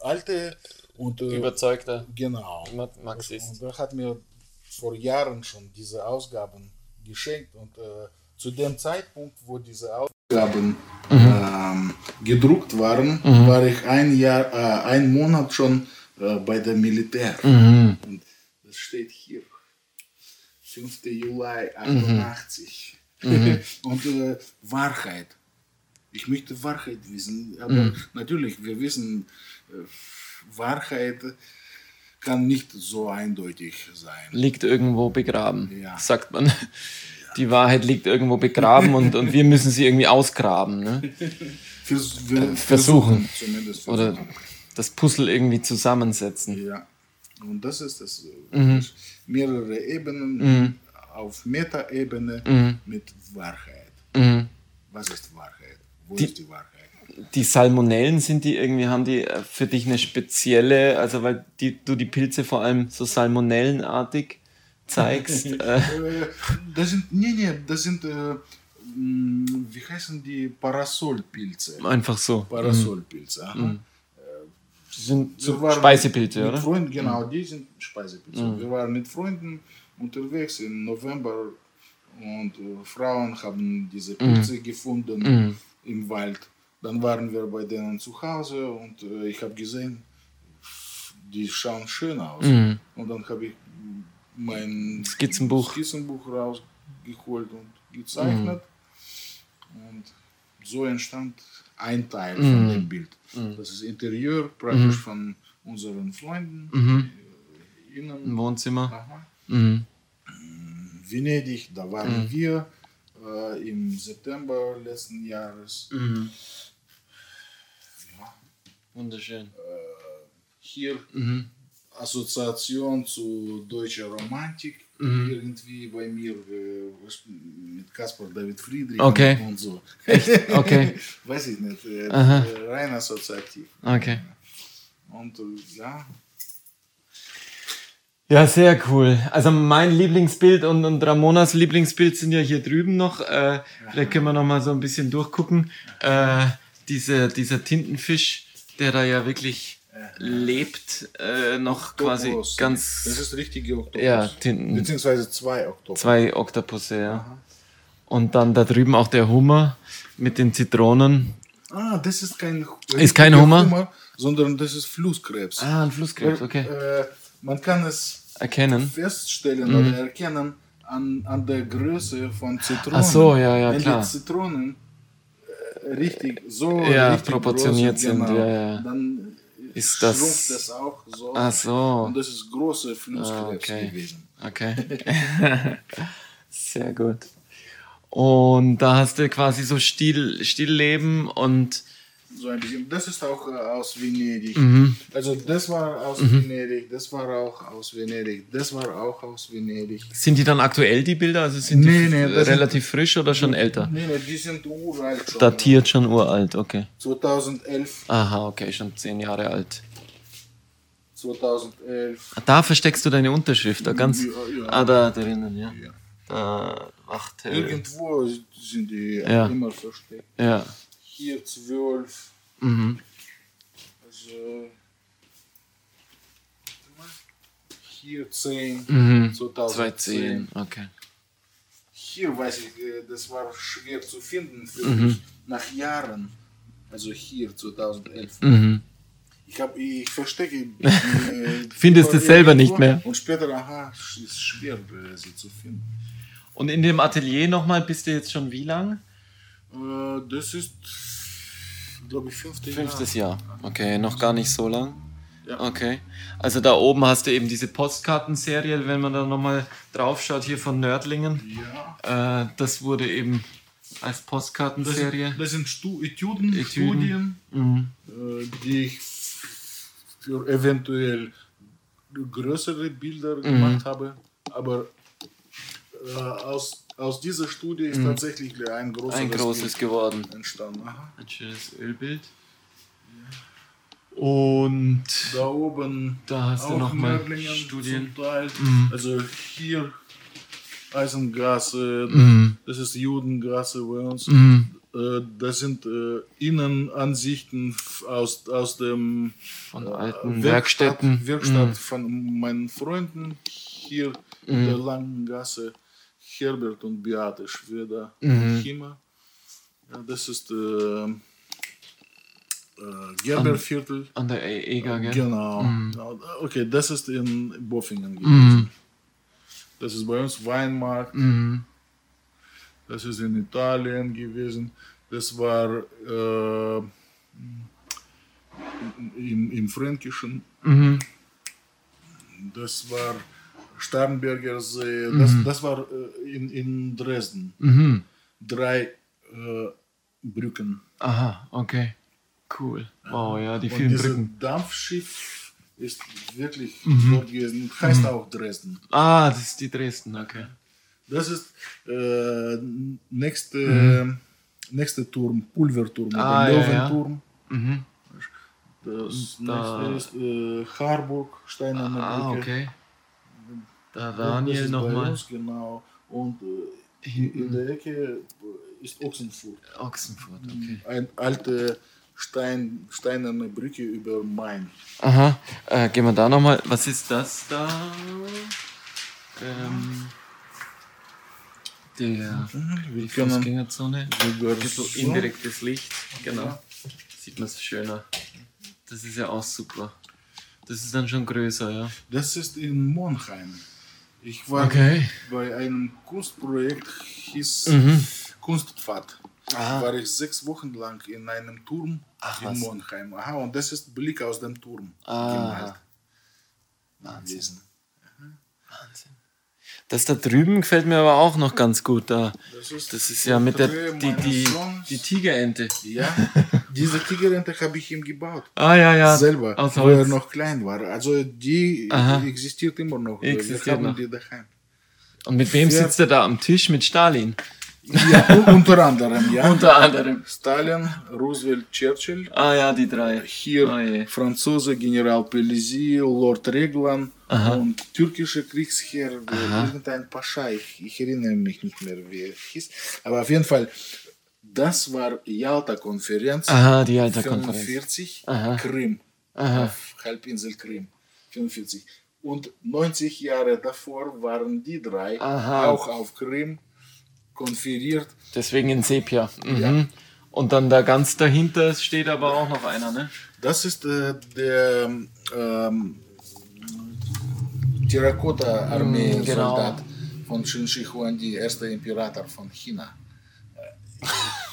Speaker 3: alte und äh,
Speaker 2: überzeugter
Speaker 3: genau.
Speaker 2: Ma- Marxist.
Speaker 3: Und er hat mir vor Jahren schon diese Ausgaben geschenkt und äh, zu dem Zeitpunkt, wo diese Ausgaben ähm, gedruckt waren, war ich ein Jahr, äh, ein Monat schon äh, bei der Militär. Und das steht hier. 5. Juli 88. und äh, Wahrheit. Ich möchte Wahrheit wissen, aber natürlich, wir wissen, äh, Wahrheit kann nicht so eindeutig sein.
Speaker 2: Liegt irgendwo begraben,
Speaker 3: Ja.
Speaker 2: sagt man. Die Wahrheit liegt irgendwo begraben und, und wir müssen sie irgendwie ausgraben. Ne?
Speaker 3: Vers wir
Speaker 2: Versuchen.
Speaker 3: Zumindest
Speaker 2: Oder
Speaker 3: versuchen.
Speaker 2: das Puzzle irgendwie zusammensetzen.
Speaker 3: Ja. Und das ist das. äh,
Speaker 2: Mhm.
Speaker 3: das Mehrere Ebenen auf Metaebene mit Wahrheit.
Speaker 2: Mhm.
Speaker 3: Was ist Wahrheit? Wo
Speaker 2: Die-
Speaker 3: ist die Wahrheit?
Speaker 2: Die Salmonellen sind die irgendwie, haben die äh, für dich eine spezielle, also weil die, du die Pilze vor allem so salmonellenartig zeigst. äh,
Speaker 3: Äh, das sind, nee, nee, das sind, äh, mh, wie heißen die Parasolpilze?
Speaker 2: einfach so.
Speaker 3: Parasolpilze, aha.
Speaker 2: Die sind so Speisepilze, oder? Mhm.
Speaker 3: Freunden, genau, die sind Speisepilze. Wir waren mit Freunden unterwegs im November und äh, Frauen haben diese
Speaker 2: Mhm.
Speaker 3: Pilze gefunden im Wald. Dann waren wir bei denen zu Hause und äh, ich habe gesehen, die schauen schön aus. Und dann habe ich mein
Speaker 2: Mhm. Skizzenbuch.
Speaker 3: Skizzenbuch rausgeholt und gezeichnet.
Speaker 2: Mhm.
Speaker 3: Und so entstand ein Teil
Speaker 2: Mhm.
Speaker 3: von dem Bild. Das ist Interieur praktisch von unseren Freunden.
Speaker 2: Mhm.
Speaker 3: Äh, Innen.
Speaker 2: Im Wohnzimmer.
Speaker 3: Aha.
Speaker 2: Mhm.
Speaker 3: Venedig, da waren wir äh, im September letzten Jahres.
Speaker 2: Mhm.
Speaker 3: Ja,
Speaker 2: Wunderschön.
Speaker 3: hier
Speaker 2: Mhm.
Speaker 3: Assoziation zu deutscher Romantik
Speaker 2: Mhm.
Speaker 3: irgendwie bei mir äh, mit Caspar David Friedrich
Speaker 2: Okay.
Speaker 3: und so.
Speaker 2: Okay.
Speaker 3: Weiß ich nicht, äh, äh, rein assoziativ.
Speaker 2: Okay.
Speaker 3: Und äh, ja,
Speaker 2: Ja, sehr cool. Also mein Lieblingsbild und, und Ramonas Lieblingsbild sind ja hier drüben noch. Äh, vielleicht können wir noch mal so ein bisschen durchgucken. Äh, diese, dieser Tintenfisch, der da ja wirklich lebt, äh, noch quasi
Speaker 3: Oktopus.
Speaker 2: ganz
Speaker 3: Das ist richtige Oktopus.
Speaker 2: Ja, Tinten-
Speaker 3: Beziehungsweise zwei Oktopus.
Speaker 2: zwei Oktopusse, ja. Und dann da drüben auch der Hummer mit den Zitronen.
Speaker 3: Ah, das ist kein
Speaker 2: Ist kein
Speaker 3: richtiger
Speaker 2: Hummer?
Speaker 3: sondern das ist Flusskrebs.
Speaker 2: Ah, ein Flusskrebs, okay.
Speaker 3: Äh, man kann es
Speaker 2: Erkennen.
Speaker 3: feststellen
Speaker 2: Mhm.
Speaker 3: oder erkennen an, an der Größe von Zitronen.
Speaker 2: Ach so, ja, ja,
Speaker 3: Wenn
Speaker 2: klar.
Speaker 3: die Zitronen äh, richtig so
Speaker 2: Ja,
Speaker 3: richtig
Speaker 2: proportioniert
Speaker 3: groß
Speaker 2: sind,
Speaker 3: genau,
Speaker 2: ja, ja.
Speaker 3: dann
Speaker 2: Ist das-
Speaker 3: schrumpft das auch so.
Speaker 2: Ach so.
Speaker 3: Und das ist große Flusskrebs
Speaker 2: Ah, okay.
Speaker 3: gewesen.
Speaker 2: Okay. Sehr gut. Und da hast du quasi so Still, Stillleben und
Speaker 3: So ein bisschen. Das ist auch äh, aus Venedig.
Speaker 2: Mhm.
Speaker 3: Also das war aus Venedig, das war auch aus Venedig, das war auch aus Venedig.
Speaker 2: sind die dann aktuell die Bilder? Also sind die
Speaker 3: Nee, nee, das sind-
Speaker 2: relativ frisch oder schon älter?
Speaker 3: Nee, nee, die sind uralt schon.
Speaker 2: Datiert schon uralt, okay.
Speaker 3: 2011,
Speaker 2: Aha, okay, schon zehn Jahre alt.
Speaker 3: 2011.
Speaker 2: Da versteckst du deine Unterschrift, da ganz.
Speaker 3: Ja, ja.
Speaker 2: Ah, da drinnen, ja.
Speaker 3: Ja.
Speaker 2: Da, Wacht,
Speaker 3: Irgendwo sind die immer versteckt.
Speaker 2: Ja.
Speaker 3: Hier 12.
Speaker 2: Mhm.
Speaker 3: Also, hier 10,
Speaker 2: Mhm.
Speaker 3: 2010.
Speaker 2: 2010, okay.
Speaker 3: Hier weiß ich, äh, das war schwer zu finden für
Speaker 2: Mhm.
Speaker 3: mich nach Jahren. Also hier 2011.
Speaker 2: Mhm.
Speaker 3: Ich, hab, ich verstecke. Äh,
Speaker 2: Findest es selber nicht mehr.
Speaker 3: Und später, aha, es ist schwer, äh, sie zu finden.
Speaker 2: Und in dem Atelier nochmal bist du jetzt schon wie lang?
Speaker 3: Äh, das ist, glaube ich, fünfte
Speaker 2: Fünftes Jahr. Okay, noch gar nicht so lang.
Speaker 3: Ja.
Speaker 2: Okay. Also da oben hast du eben diese Postkartenserie, wenn man da nochmal drauf schaut, hier von Nördlingen.
Speaker 3: Ja.
Speaker 2: Äh, das wurde eben als
Speaker 3: Das,
Speaker 2: Postkartenserie.
Speaker 3: das sind Stu Etüden,
Speaker 2: Etüden.
Speaker 3: Studien,
Speaker 2: Mhm.
Speaker 3: äh, die ich für eventuell größere Bilder gemacht habe. Aber äh, aus, aus dieser Studie ist tatsächlich ein großes,
Speaker 2: Ein großes
Speaker 3: Bild
Speaker 2: geworden.
Speaker 3: entstanden. Aha.
Speaker 2: Ein schönes Ölbild. Und
Speaker 3: Da oben
Speaker 2: Da hast du
Speaker 3: auch
Speaker 2: noch mal
Speaker 3: Nördlingen
Speaker 2: Studien.
Speaker 3: zum Teil.
Speaker 2: Mhm.
Speaker 3: Also hier Eisengasse,
Speaker 2: Mhm.
Speaker 3: das ist Judengasse bei uns.
Speaker 2: Mhm.
Speaker 3: Äh, Das sind äh, Innenansichten aus, aus dem
Speaker 2: von
Speaker 3: äh,
Speaker 2: alten
Speaker 3: Werkstatt-
Speaker 2: Werkstätten.
Speaker 3: Werkstatt
Speaker 2: Mhm.
Speaker 3: von meinen Freunden hier in der langen Gasse. Herbert und Beate Schweder,
Speaker 2: Mhm.
Speaker 3: Chima. Ja, das ist äh, äh, Gerberviertel.
Speaker 2: An der E- Eger, gell?
Speaker 3: Genau.
Speaker 2: Mhm.
Speaker 3: Okay, das ist in Boffingen gewesen.
Speaker 2: Mhm.
Speaker 3: Das ist bei uns Weinmarkt.
Speaker 2: Mhm.
Speaker 3: Das ist in Italien gewesen. Das war äh, im, im Fränkischen.
Speaker 2: Mhm.
Speaker 3: Das war Starnberger See. Das, das war äh, in, in Dresden.
Speaker 2: Mhm.
Speaker 3: Drei äh, Brücken.
Speaker 2: Aha, okay. Cool. Wow, ja, die vielen Brücken.
Speaker 3: Dampfschiff ist wirklich
Speaker 2: Mhm.
Speaker 3: dort gewesen. Heißt auch Dresden.
Speaker 2: Ah, das ist die Dresden, okay.
Speaker 3: Das ist äh, nächste, nächste Turm, Pulverturm
Speaker 2: Mhm. Ah,
Speaker 3: oder
Speaker 2: ja, ja.
Speaker 3: Löwenturm.
Speaker 2: Mhm.
Speaker 3: Das
Speaker 2: da-
Speaker 3: nächste ist äh, Harburg, Steinerne
Speaker 2: Ah,
Speaker 3: Brücke.
Speaker 2: okay. Da Daniel nochmal.
Speaker 3: Genau. Und äh, in der Ecke ist Ochsenfurt.
Speaker 2: Ochsenfurt, okay.
Speaker 3: Eine alte Stein, steinerne Brücke über Main.
Speaker 2: Aha, äh, gehen wir da nochmal. Was ist das da? Ähm, der
Speaker 3: Wir
Speaker 2: die
Speaker 3: können
Speaker 2: Fußgängerzone. Gibt so- indirektes Licht, genau. Sieht man es schöner. Das ist ja auch super. Das ist dann schon größer, ja.
Speaker 3: Das ist in Monheim. Ich war
Speaker 2: Okay.
Speaker 3: bei einem Kunstprojekt, hieß
Speaker 2: Mhm.
Speaker 3: Kunstpfad.
Speaker 2: Ah.
Speaker 3: War ich sechs Wochen lang in einem Turm
Speaker 2: Ach,
Speaker 3: in
Speaker 2: was.
Speaker 3: Monheim. Aha, und das ist Blick aus dem Turm
Speaker 2: Ah.
Speaker 3: gemalt.
Speaker 2: Wahnsinn. Wahnsinn. Das da drüben gefällt mir aber auch noch ganz gut da.
Speaker 3: Das ist,
Speaker 2: Das ist ja mit der die, die, die Tigerente.
Speaker 3: Ja, diese Tigerente habe ich ihm gebaut.
Speaker 2: Ah ja, ja.
Speaker 3: Selber,
Speaker 2: Aus
Speaker 3: wo er noch klein war. Also die
Speaker 2: Aha.
Speaker 3: existiert immer noch.
Speaker 2: Existiert
Speaker 3: Wir haben
Speaker 2: noch.
Speaker 3: die daheim.
Speaker 2: Und mit wem sitzt er da am Tisch? Mit Stalin.
Speaker 3: Ja, un- unter anderem, ja.
Speaker 2: Unter anderem.
Speaker 3: Stalin, Roosevelt, Churchill.
Speaker 2: Ah ja, die drei.
Speaker 3: Hier
Speaker 2: Oh.
Speaker 3: Franzose, General Pellizy, Lord Reglan und türkische Kriegsherr, irgendein Pascha, ich, ich erinnere mich nicht mehr, wie er hieß. Aber auf jeden Fall, das war Jalta-Konferenz,
Speaker 2: Aha, die alte Konferenz.
Speaker 3: 45,
Speaker 2: Aha.
Speaker 3: Krim,
Speaker 2: Aha.
Speaker 3: auf Halbinsel Krim, 45. Und 90 Jahre davor waren die drei
Speaker 2: Aha.
Speaker 3: auch auf Krim konferiert.
Speaker 2: Deswegen in Sepia. Mhm. Und dann da ganz dahinter steht aber auch noch einer, ne?
Speaker 3: Das ist äh, der ähm, Terrakotta-Armee-Soldat von Qin Shi Huangdi, erster Imperator von China. Äh,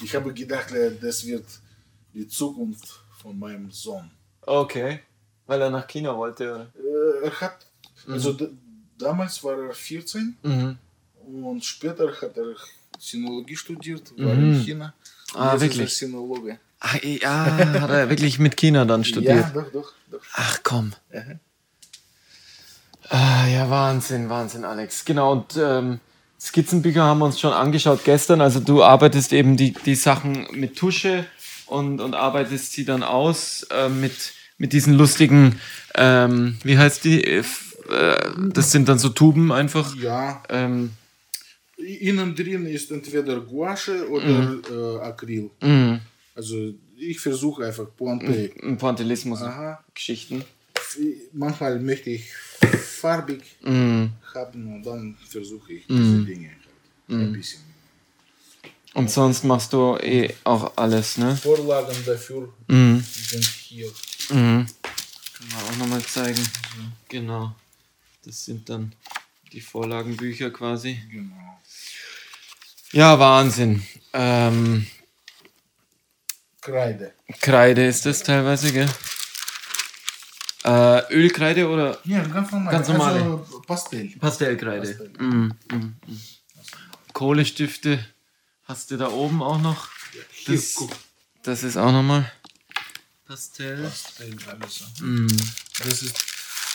Speaker 3: Ich habe gedacht, äh, das wird die Zukunft von meinem Sohn.
Speaker 2: Okay. Weil er nach China wollte, oder?
Speaker 3: Äh, Er hat, also d- damals war er 14
Speaker 2: Mhm.
Speaker 3: Und später hat er Sinologie studiert, war in China.
Speaker 2: Ah, wirklich?
Speaker 3: Sinologe.
Speaker 2: Ach, ja, hat er wirklich mit China dann
Speaker 3: Ja,
Speaker 2: studiert?
Speaker 3: doch, doch, doch.
Speaker 2: Ach komm.
Speaker 3: Aha.
Speaker 2: Ah, ja, Wahnsinn, Wahnsinn, Alex. Genau, und ähm, Skizzenbücher haben wir uns schon angeschaut gestern. Also du arbeitest eben die, die Sachen mit Tusche und, und arbeitest sie dann aus äh, mit, mit diesen lustigen, ähm, wie heißt die? Äh, das sind dann so Tuben einfach.
Speaker 3: Ja,
Speaker 2: Ähm,
Speaker 3: Innen drin ist entweder Gouache oder äh, Acryl. Also ich versuche einfach Pointe.
Speaker 2: Pointillismus-Geschichten.
Speaker 3: Manchmal möchte ich farbig haben und dann versuche ich diese Dinge halt ein bisschen.
Speaker 2: Und sonst machst du eh auch alles, ne?
Speaker 3: Vorlagen dafür sind hier.
Speaker 2: Mhm. Können wir auch nochmal zeigen. Genau. Das sind dann die Vorlagenbücher quasi.
Speaker 3: Genau.
Speaker 2: Ja, Wahnsinn. Ähm,
Speaker 3: Kreide.
Speaker 2: Kreide ist das teilweise, gell? Äh, Ölkreide oder
Speaker 3: Ja, ganz normal.
Speaker 2: Ganz normale.
Speaker 3: Also Pastell.
Speaker 2: Pastellkreide?
Speaker 3: Pastell.
Speaker 2: Mhm. Mhm. mhm. Kohlestifte hast du da oben auch noch.
Speaker 3: Hier,
Speaker 2: Das,
Speaker 3: guck.
Speaker 2: das ist auch nochmal Pastell.
Speaker 3: Pastell, alles.
Speaker 2: Mhm.
Speaker 3: Das ist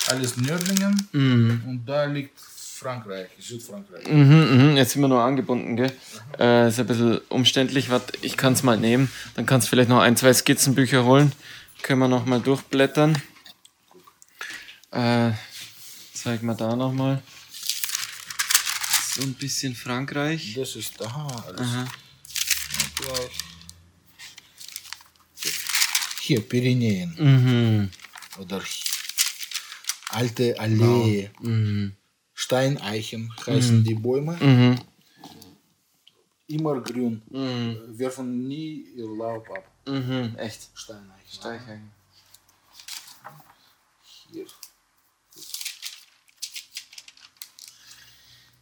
Speaker 3: alles Nördlingen
Speaker 2: Mhm.
Speaker 3: und da liegt Frankreich, Südfrankreich.
Speaker 2: Mhm, mhm. Jetzt sind wir nur angebunden, gell? Äh, ist ein bisschen umständlich. Warte, ich kann es mal nehmen. Dann kannst du vielleicht noch ein, zwei Skizzenbücher holen. Können wir noch mal durchblättern. Äh, zeig mal da noch mal. So ein bisschen Frankreich.
Speaker 3: Das ist, aha, alles
Speaker 2: Aha.
Speaker 3: Hier, Pyrenäen
Speaker 2: Mhm.
Speaker 3: oder alte Allee,
Speaker 2: Mhm.
Speaker 3: Steineichen heißen die Bäume.
Speaker 2: Mhm.
Speaker 3: Immer grün,
Speaker 2: Mhm.
Speaker 3: werfen nie ihr Laub ab.
Speaker 2: Mhm. Echt.
Speaker 3: Steineichen.
Speaker 2: Steichhängen.
Speaker 3: Hier.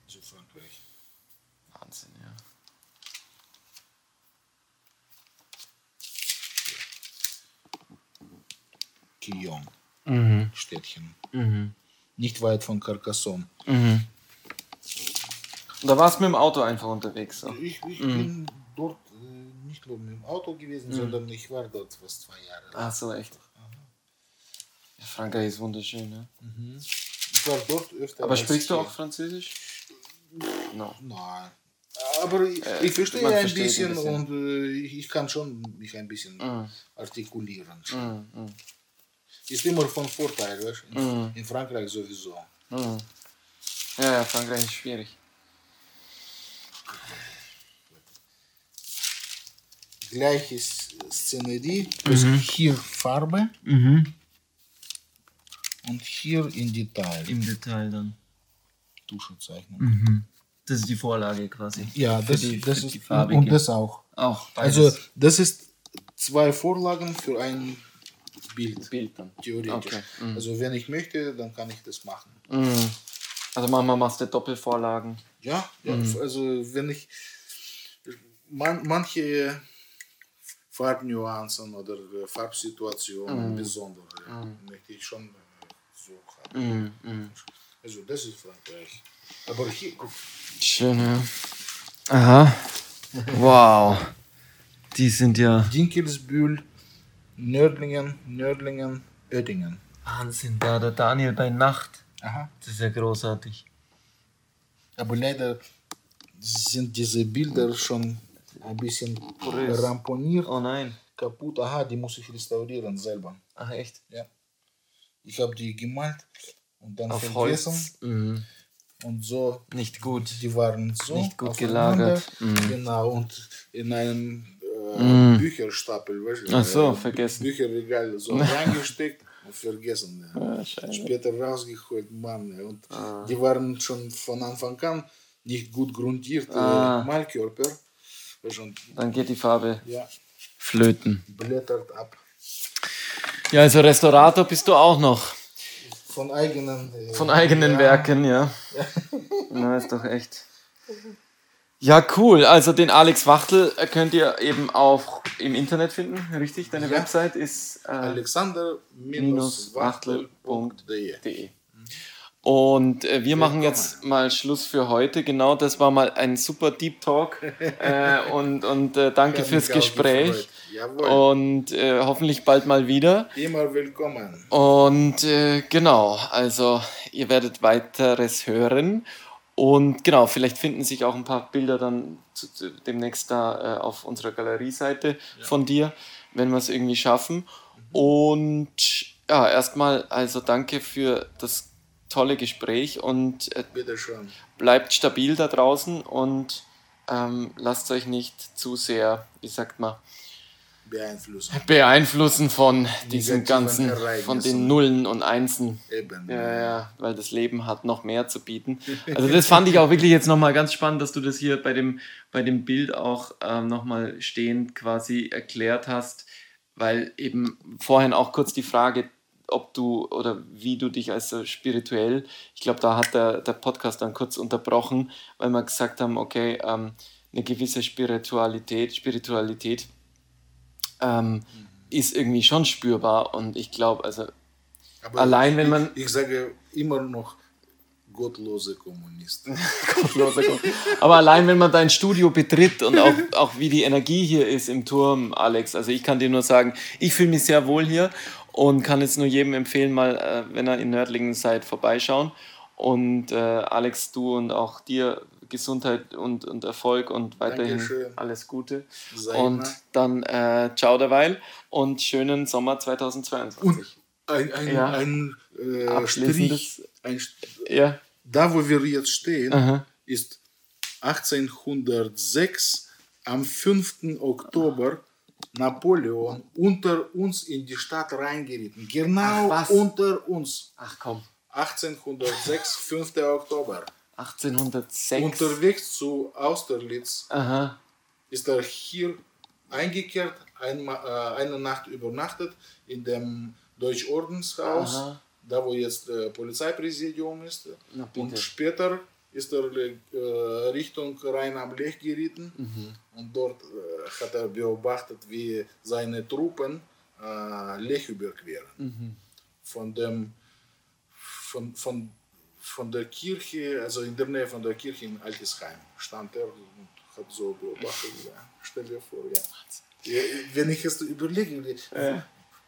Speaker 3: Südfrankreich.
Speaker 2: Wahnsinn, ja.
Speaker 3: Quillon,
Speaker 2: Mhm.
Speaker 3: Städtchen.
Speaker 2: Mhm.
Speaker 3: Nicht weit von Carcassonne.
Speaker 2: Mhm. Da warst du mit dem Auto einfach unterwegs. So.
Speaker 3: Ich, ich bin dort äh, nicht nur mit dem Auto gewesen, sondern ich war dort fast zwei Jahre.
Speaker 2: Ach so, echt. Ja, Frankreich ist wunderschön, ne?
Speaker 3: Ich war dort öfter.
Speaker 2: Aber sprichst du auch Französisch? No.
Speaker 3: Nein. Aber ich,
Speaker 2: Äh,
Speaker 3: ich verstehe ein
Speaker 2: versteht ein
Speaker 3: bisschen,
Speaker 2: bisschen.
Speaker 3: und äh, ich, kann schon mich ein bisschen
Speaker 2: Mhm.
Speaker 3: artikulieren.
Speaker 2: Mhm. Mhm.
Speaker 3: Ist immer von Vorteil, weißt du? In,
Speaker 2: Mhm.
Speaker 3: in Frankreich sowieso.
Speaker 2: Mhm. Ja, ja, Frankreich ist schwierig.
Speaker 3: Gleiche Szenerie, also hier Farbe
Speaker 2: Mhm.
Speaker 3: und hier in Detail.
Speaker 2: Im Detail dann.
Speaker 3: Tuschezeichnung.
Speaker 2: Mhm. Das ist die Vorlage quasi.
Speaker 3: Ja, das,
Speaker 2: die-
Speaker 3: das ist
Speaker 2: die farbige.
Speaker 3: und das auch.
Speaker 2: Auch.
Speaker 3: Also das ist zwei Vorlagen für ein Bild,
Speaker 2: Bild dann.
Speaker 3: theoretisch.
Speaker 2: Okay. Mhm.
Speaker 3: Also wenn ich möchte, dann kann ich das machen.
Speaker 2: Mhm. Also manchmal machst du Doppelvorlagen.
Speaker 3: Ja, ja
Speaker 2: Mhm.
Speaker 3: also wenn ich man, manche Farbnuancen oder Farbsituationen
Speaker 2: Mhm.
Speaker 3: besondere möchte ich schon äh, so haben.
Speaker 2: Mhm.
Speaker 3: Also das ist Frankreich. Aber hier, guck,
Speaker 2: Schön, ja. Aha. Wow. Die sind ja.
Speaker 3: Dinkelsbühl, Nördlingen, Nördlingen, Oettingen.
Speaker 2: Wahnsinn, da der Daniel bei Nacht.
Speaker 3: Aha.
Speaker 2: Das ist ja großartig.
Speaker 3: Aber leider sind diese Bilder schon ein bisschen
Speaker 2: Porös.
Speaker 3: ramponiert,
Speaker 2: Oh nein.
Speaker 3: kaputt. Aha, die muss ich restaurieren selber.
Speaker 2: Ach echt?
Speaker 3: Ja. Ich habe die gemalt und dann
Speaker 2: Auf
Speaker 3: vergessen.
Speaker 2: Holz. Mhm.
Speaker 3: Und so,
Speaker 2: Nicht gut.
Speaker 3: die waren so
Speaker 2: Nicht gut gelagert. Mhm.
Speaker 3: Genau, und in einem
Speaker 2: Mhm.
Speaker 3: Bücherstapel, weißt du,
Speaker 2: Ach so, vergessen.
Speaker 3: Bücherregal so reingesteckt und vergessen. Ja.
Speaker 2: Ah.
Speaker 3: Später rausgeholt, Mann. Und
Speaker 2: Ah.
Speaker 3: die waren schon von Anfang an nicht gut grundiert,
Speaker 2: Ah.
Speaker 3: äh, Malkörper. Weißt du, Und,
Speaker 2: Dann geht die Farbe
Speaker 3: ja,
Speaker 2: flöten.
Speaker 3: blättert ab.
Speaker 2: Ja, also Restaurator bist du auch noch.
Speaker 3: Von eigenen. Äh,
Speaker 2: Von eigenen
Speaker 3: ja,
Speaker 2: Werken, ja. Na, ist doch echt. Ja, cool. Also den Alex Wachtel äh, könnt ihr eben auch im Internet finden, richtig? Deine
Speaker 3: Ja.
Speaker 2: Website ist äh,
Speaker 3: Alexander-wachtel.de.
Speaker 2: de. Und äh, wir machen jetzt mal Schluss für heute. Genau, das war mal ein super Deep Talk. äh, und und äh, danke fürs Gespräch. Und äh, hoffentlich bald mal wieder.
Speaker 3: Immer willkommen.
Speaker 2: Und äh, genau, also ihr werdet weiteres hören. Und genau, vielleicht finden sich auch ein paar Bilder dann zu, zu, demnächst da äh, auf unserer Galerieseite von dir, wenn wir es irgendwie schaffen. Und ja, erstmal also danke für das tolle Gespräch und äh, bleibt stabil da draußen und ähm, lasst euch nicht zu sehr, wie sagt man,
Speaker 3: beeinflussen.
Speaker 2: beeinflussen von diesen ganzen, von den Nullen und Einsen.
Speaker 3: Eben.
Speaker 2: Ja, ja, weil das Leben hat noch mehr zu bieten. Also das fand ich auch wirklich jetzt nochmal ganz spannend, dass du das hier bei dem, bei dem Bild auch ähm, nochmal stehend quasi erklärt hast, weil eben vorhin auch kurz die Frage, ob du oder wie du dich als spirituell, ich glaube, da hat der, der Podcast dann kurz unterbrochen, weil wir gesagt haben, okay, ähm, eine gewisse Spiritualität, Spiritualität ähm, ist irgendwie schon spürbar und ich glaube, also
Speaker 3: Aber
Speaker 2: Allein wenn man-
Speaker 3: Ich sage immer noch gottlose Kommunisten.
Speaker 2: Gottloser Gott. Aber allein, wenn man dein Studio betritt und auch, auch wie die Energie hier ist im Turm, Alex, also ich kann dir nur sagen, ich fühle mich sehr wohl hier und kann jetzt nur jedem empfehlen, mal, äh, wenn ihr in Nördlingen seid, vorbeischauen. Und äh, Alex, du und auch dir Gesundheit und, und Erfolg und weiterhin
Speaker 3: Dankeschön.
Speaker 2: alles Gute.
Speaker 3: Sei
Speaker 2: Und
Speaker 3: immer.
Speaker 2: dann äh, ciao derweil und schönen Sommer 2022.
Speaker 3: Und ein, ein,
Speaker 2: Ja.
Speaker 3: ein äh, Strich, ein,
Speaker 2: ja,
Speaker 3: da wo wir jetzt stehen,
Speaker 2: Aha.
Speaker 3: ist 1806 am 5. Oktober Napoleon unter uns in die Stadt reingeritten. Genau
Speaker 2: Ach,
Speaker 3: unter uns.
Speaker 2: ach komm,
Speaker 3: 1806, 5. Oktober.
Speaker 2: 1806.
Speaker 3: Unterwegs zu Austerlitz
Speaker 2: Aha.
Speaker 3: ist er hier eingekehrt, einma, äh, eine Nacht übernachtet in dem Deutschordenshaus,
Speaker 2: Aha.
Speaker 3: da wo jetzt äh, Polizeipräsidium ist.
Speaker 2: Na.
Speaker 3: Und später ist er äh, Richtung Rhein am Lech geritten
Speaker 2: Mhm.
Speaker 3: und dort äh, hat er beobachtet, wie seine Truppen äh, Lech überqueren.
Speaker 2: Mhm.
Speaker 3: Von dem von, von, von der Kirche, also in der Nähe von der Kirche in Altisheim, stand er und hat so beobachtet. Ja. Stell dir vor, ja. ja wenn ich es überlege,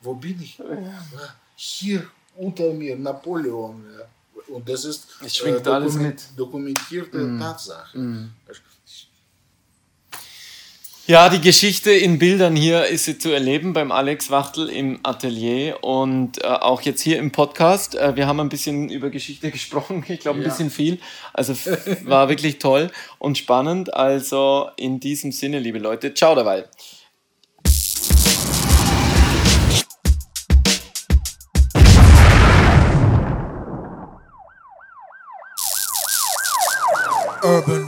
Speaker 3: wo bin ich? Ja, Hier unter mir Napoleon. Ja. Und das ist
Speaker 2: alles mit.
Speaker 3: dokumentierte Tatsache.
Speaker 2: Ja, die Geschichte in Bildern hier ist sie zu erleben beim Alex Wachtel im Atelier und äh, auch jetzt hier im Podcast. Äh, wir haben ein bisschen über Geschichte gesprochen, ich glaube ein
Speaker 3: Ja.
Speaker 2: bisschen viel. Also war wirklich toll und spannend. Also in diesem Sinne, liebe Leute, ciao dabei.
Speaker 4: Urban.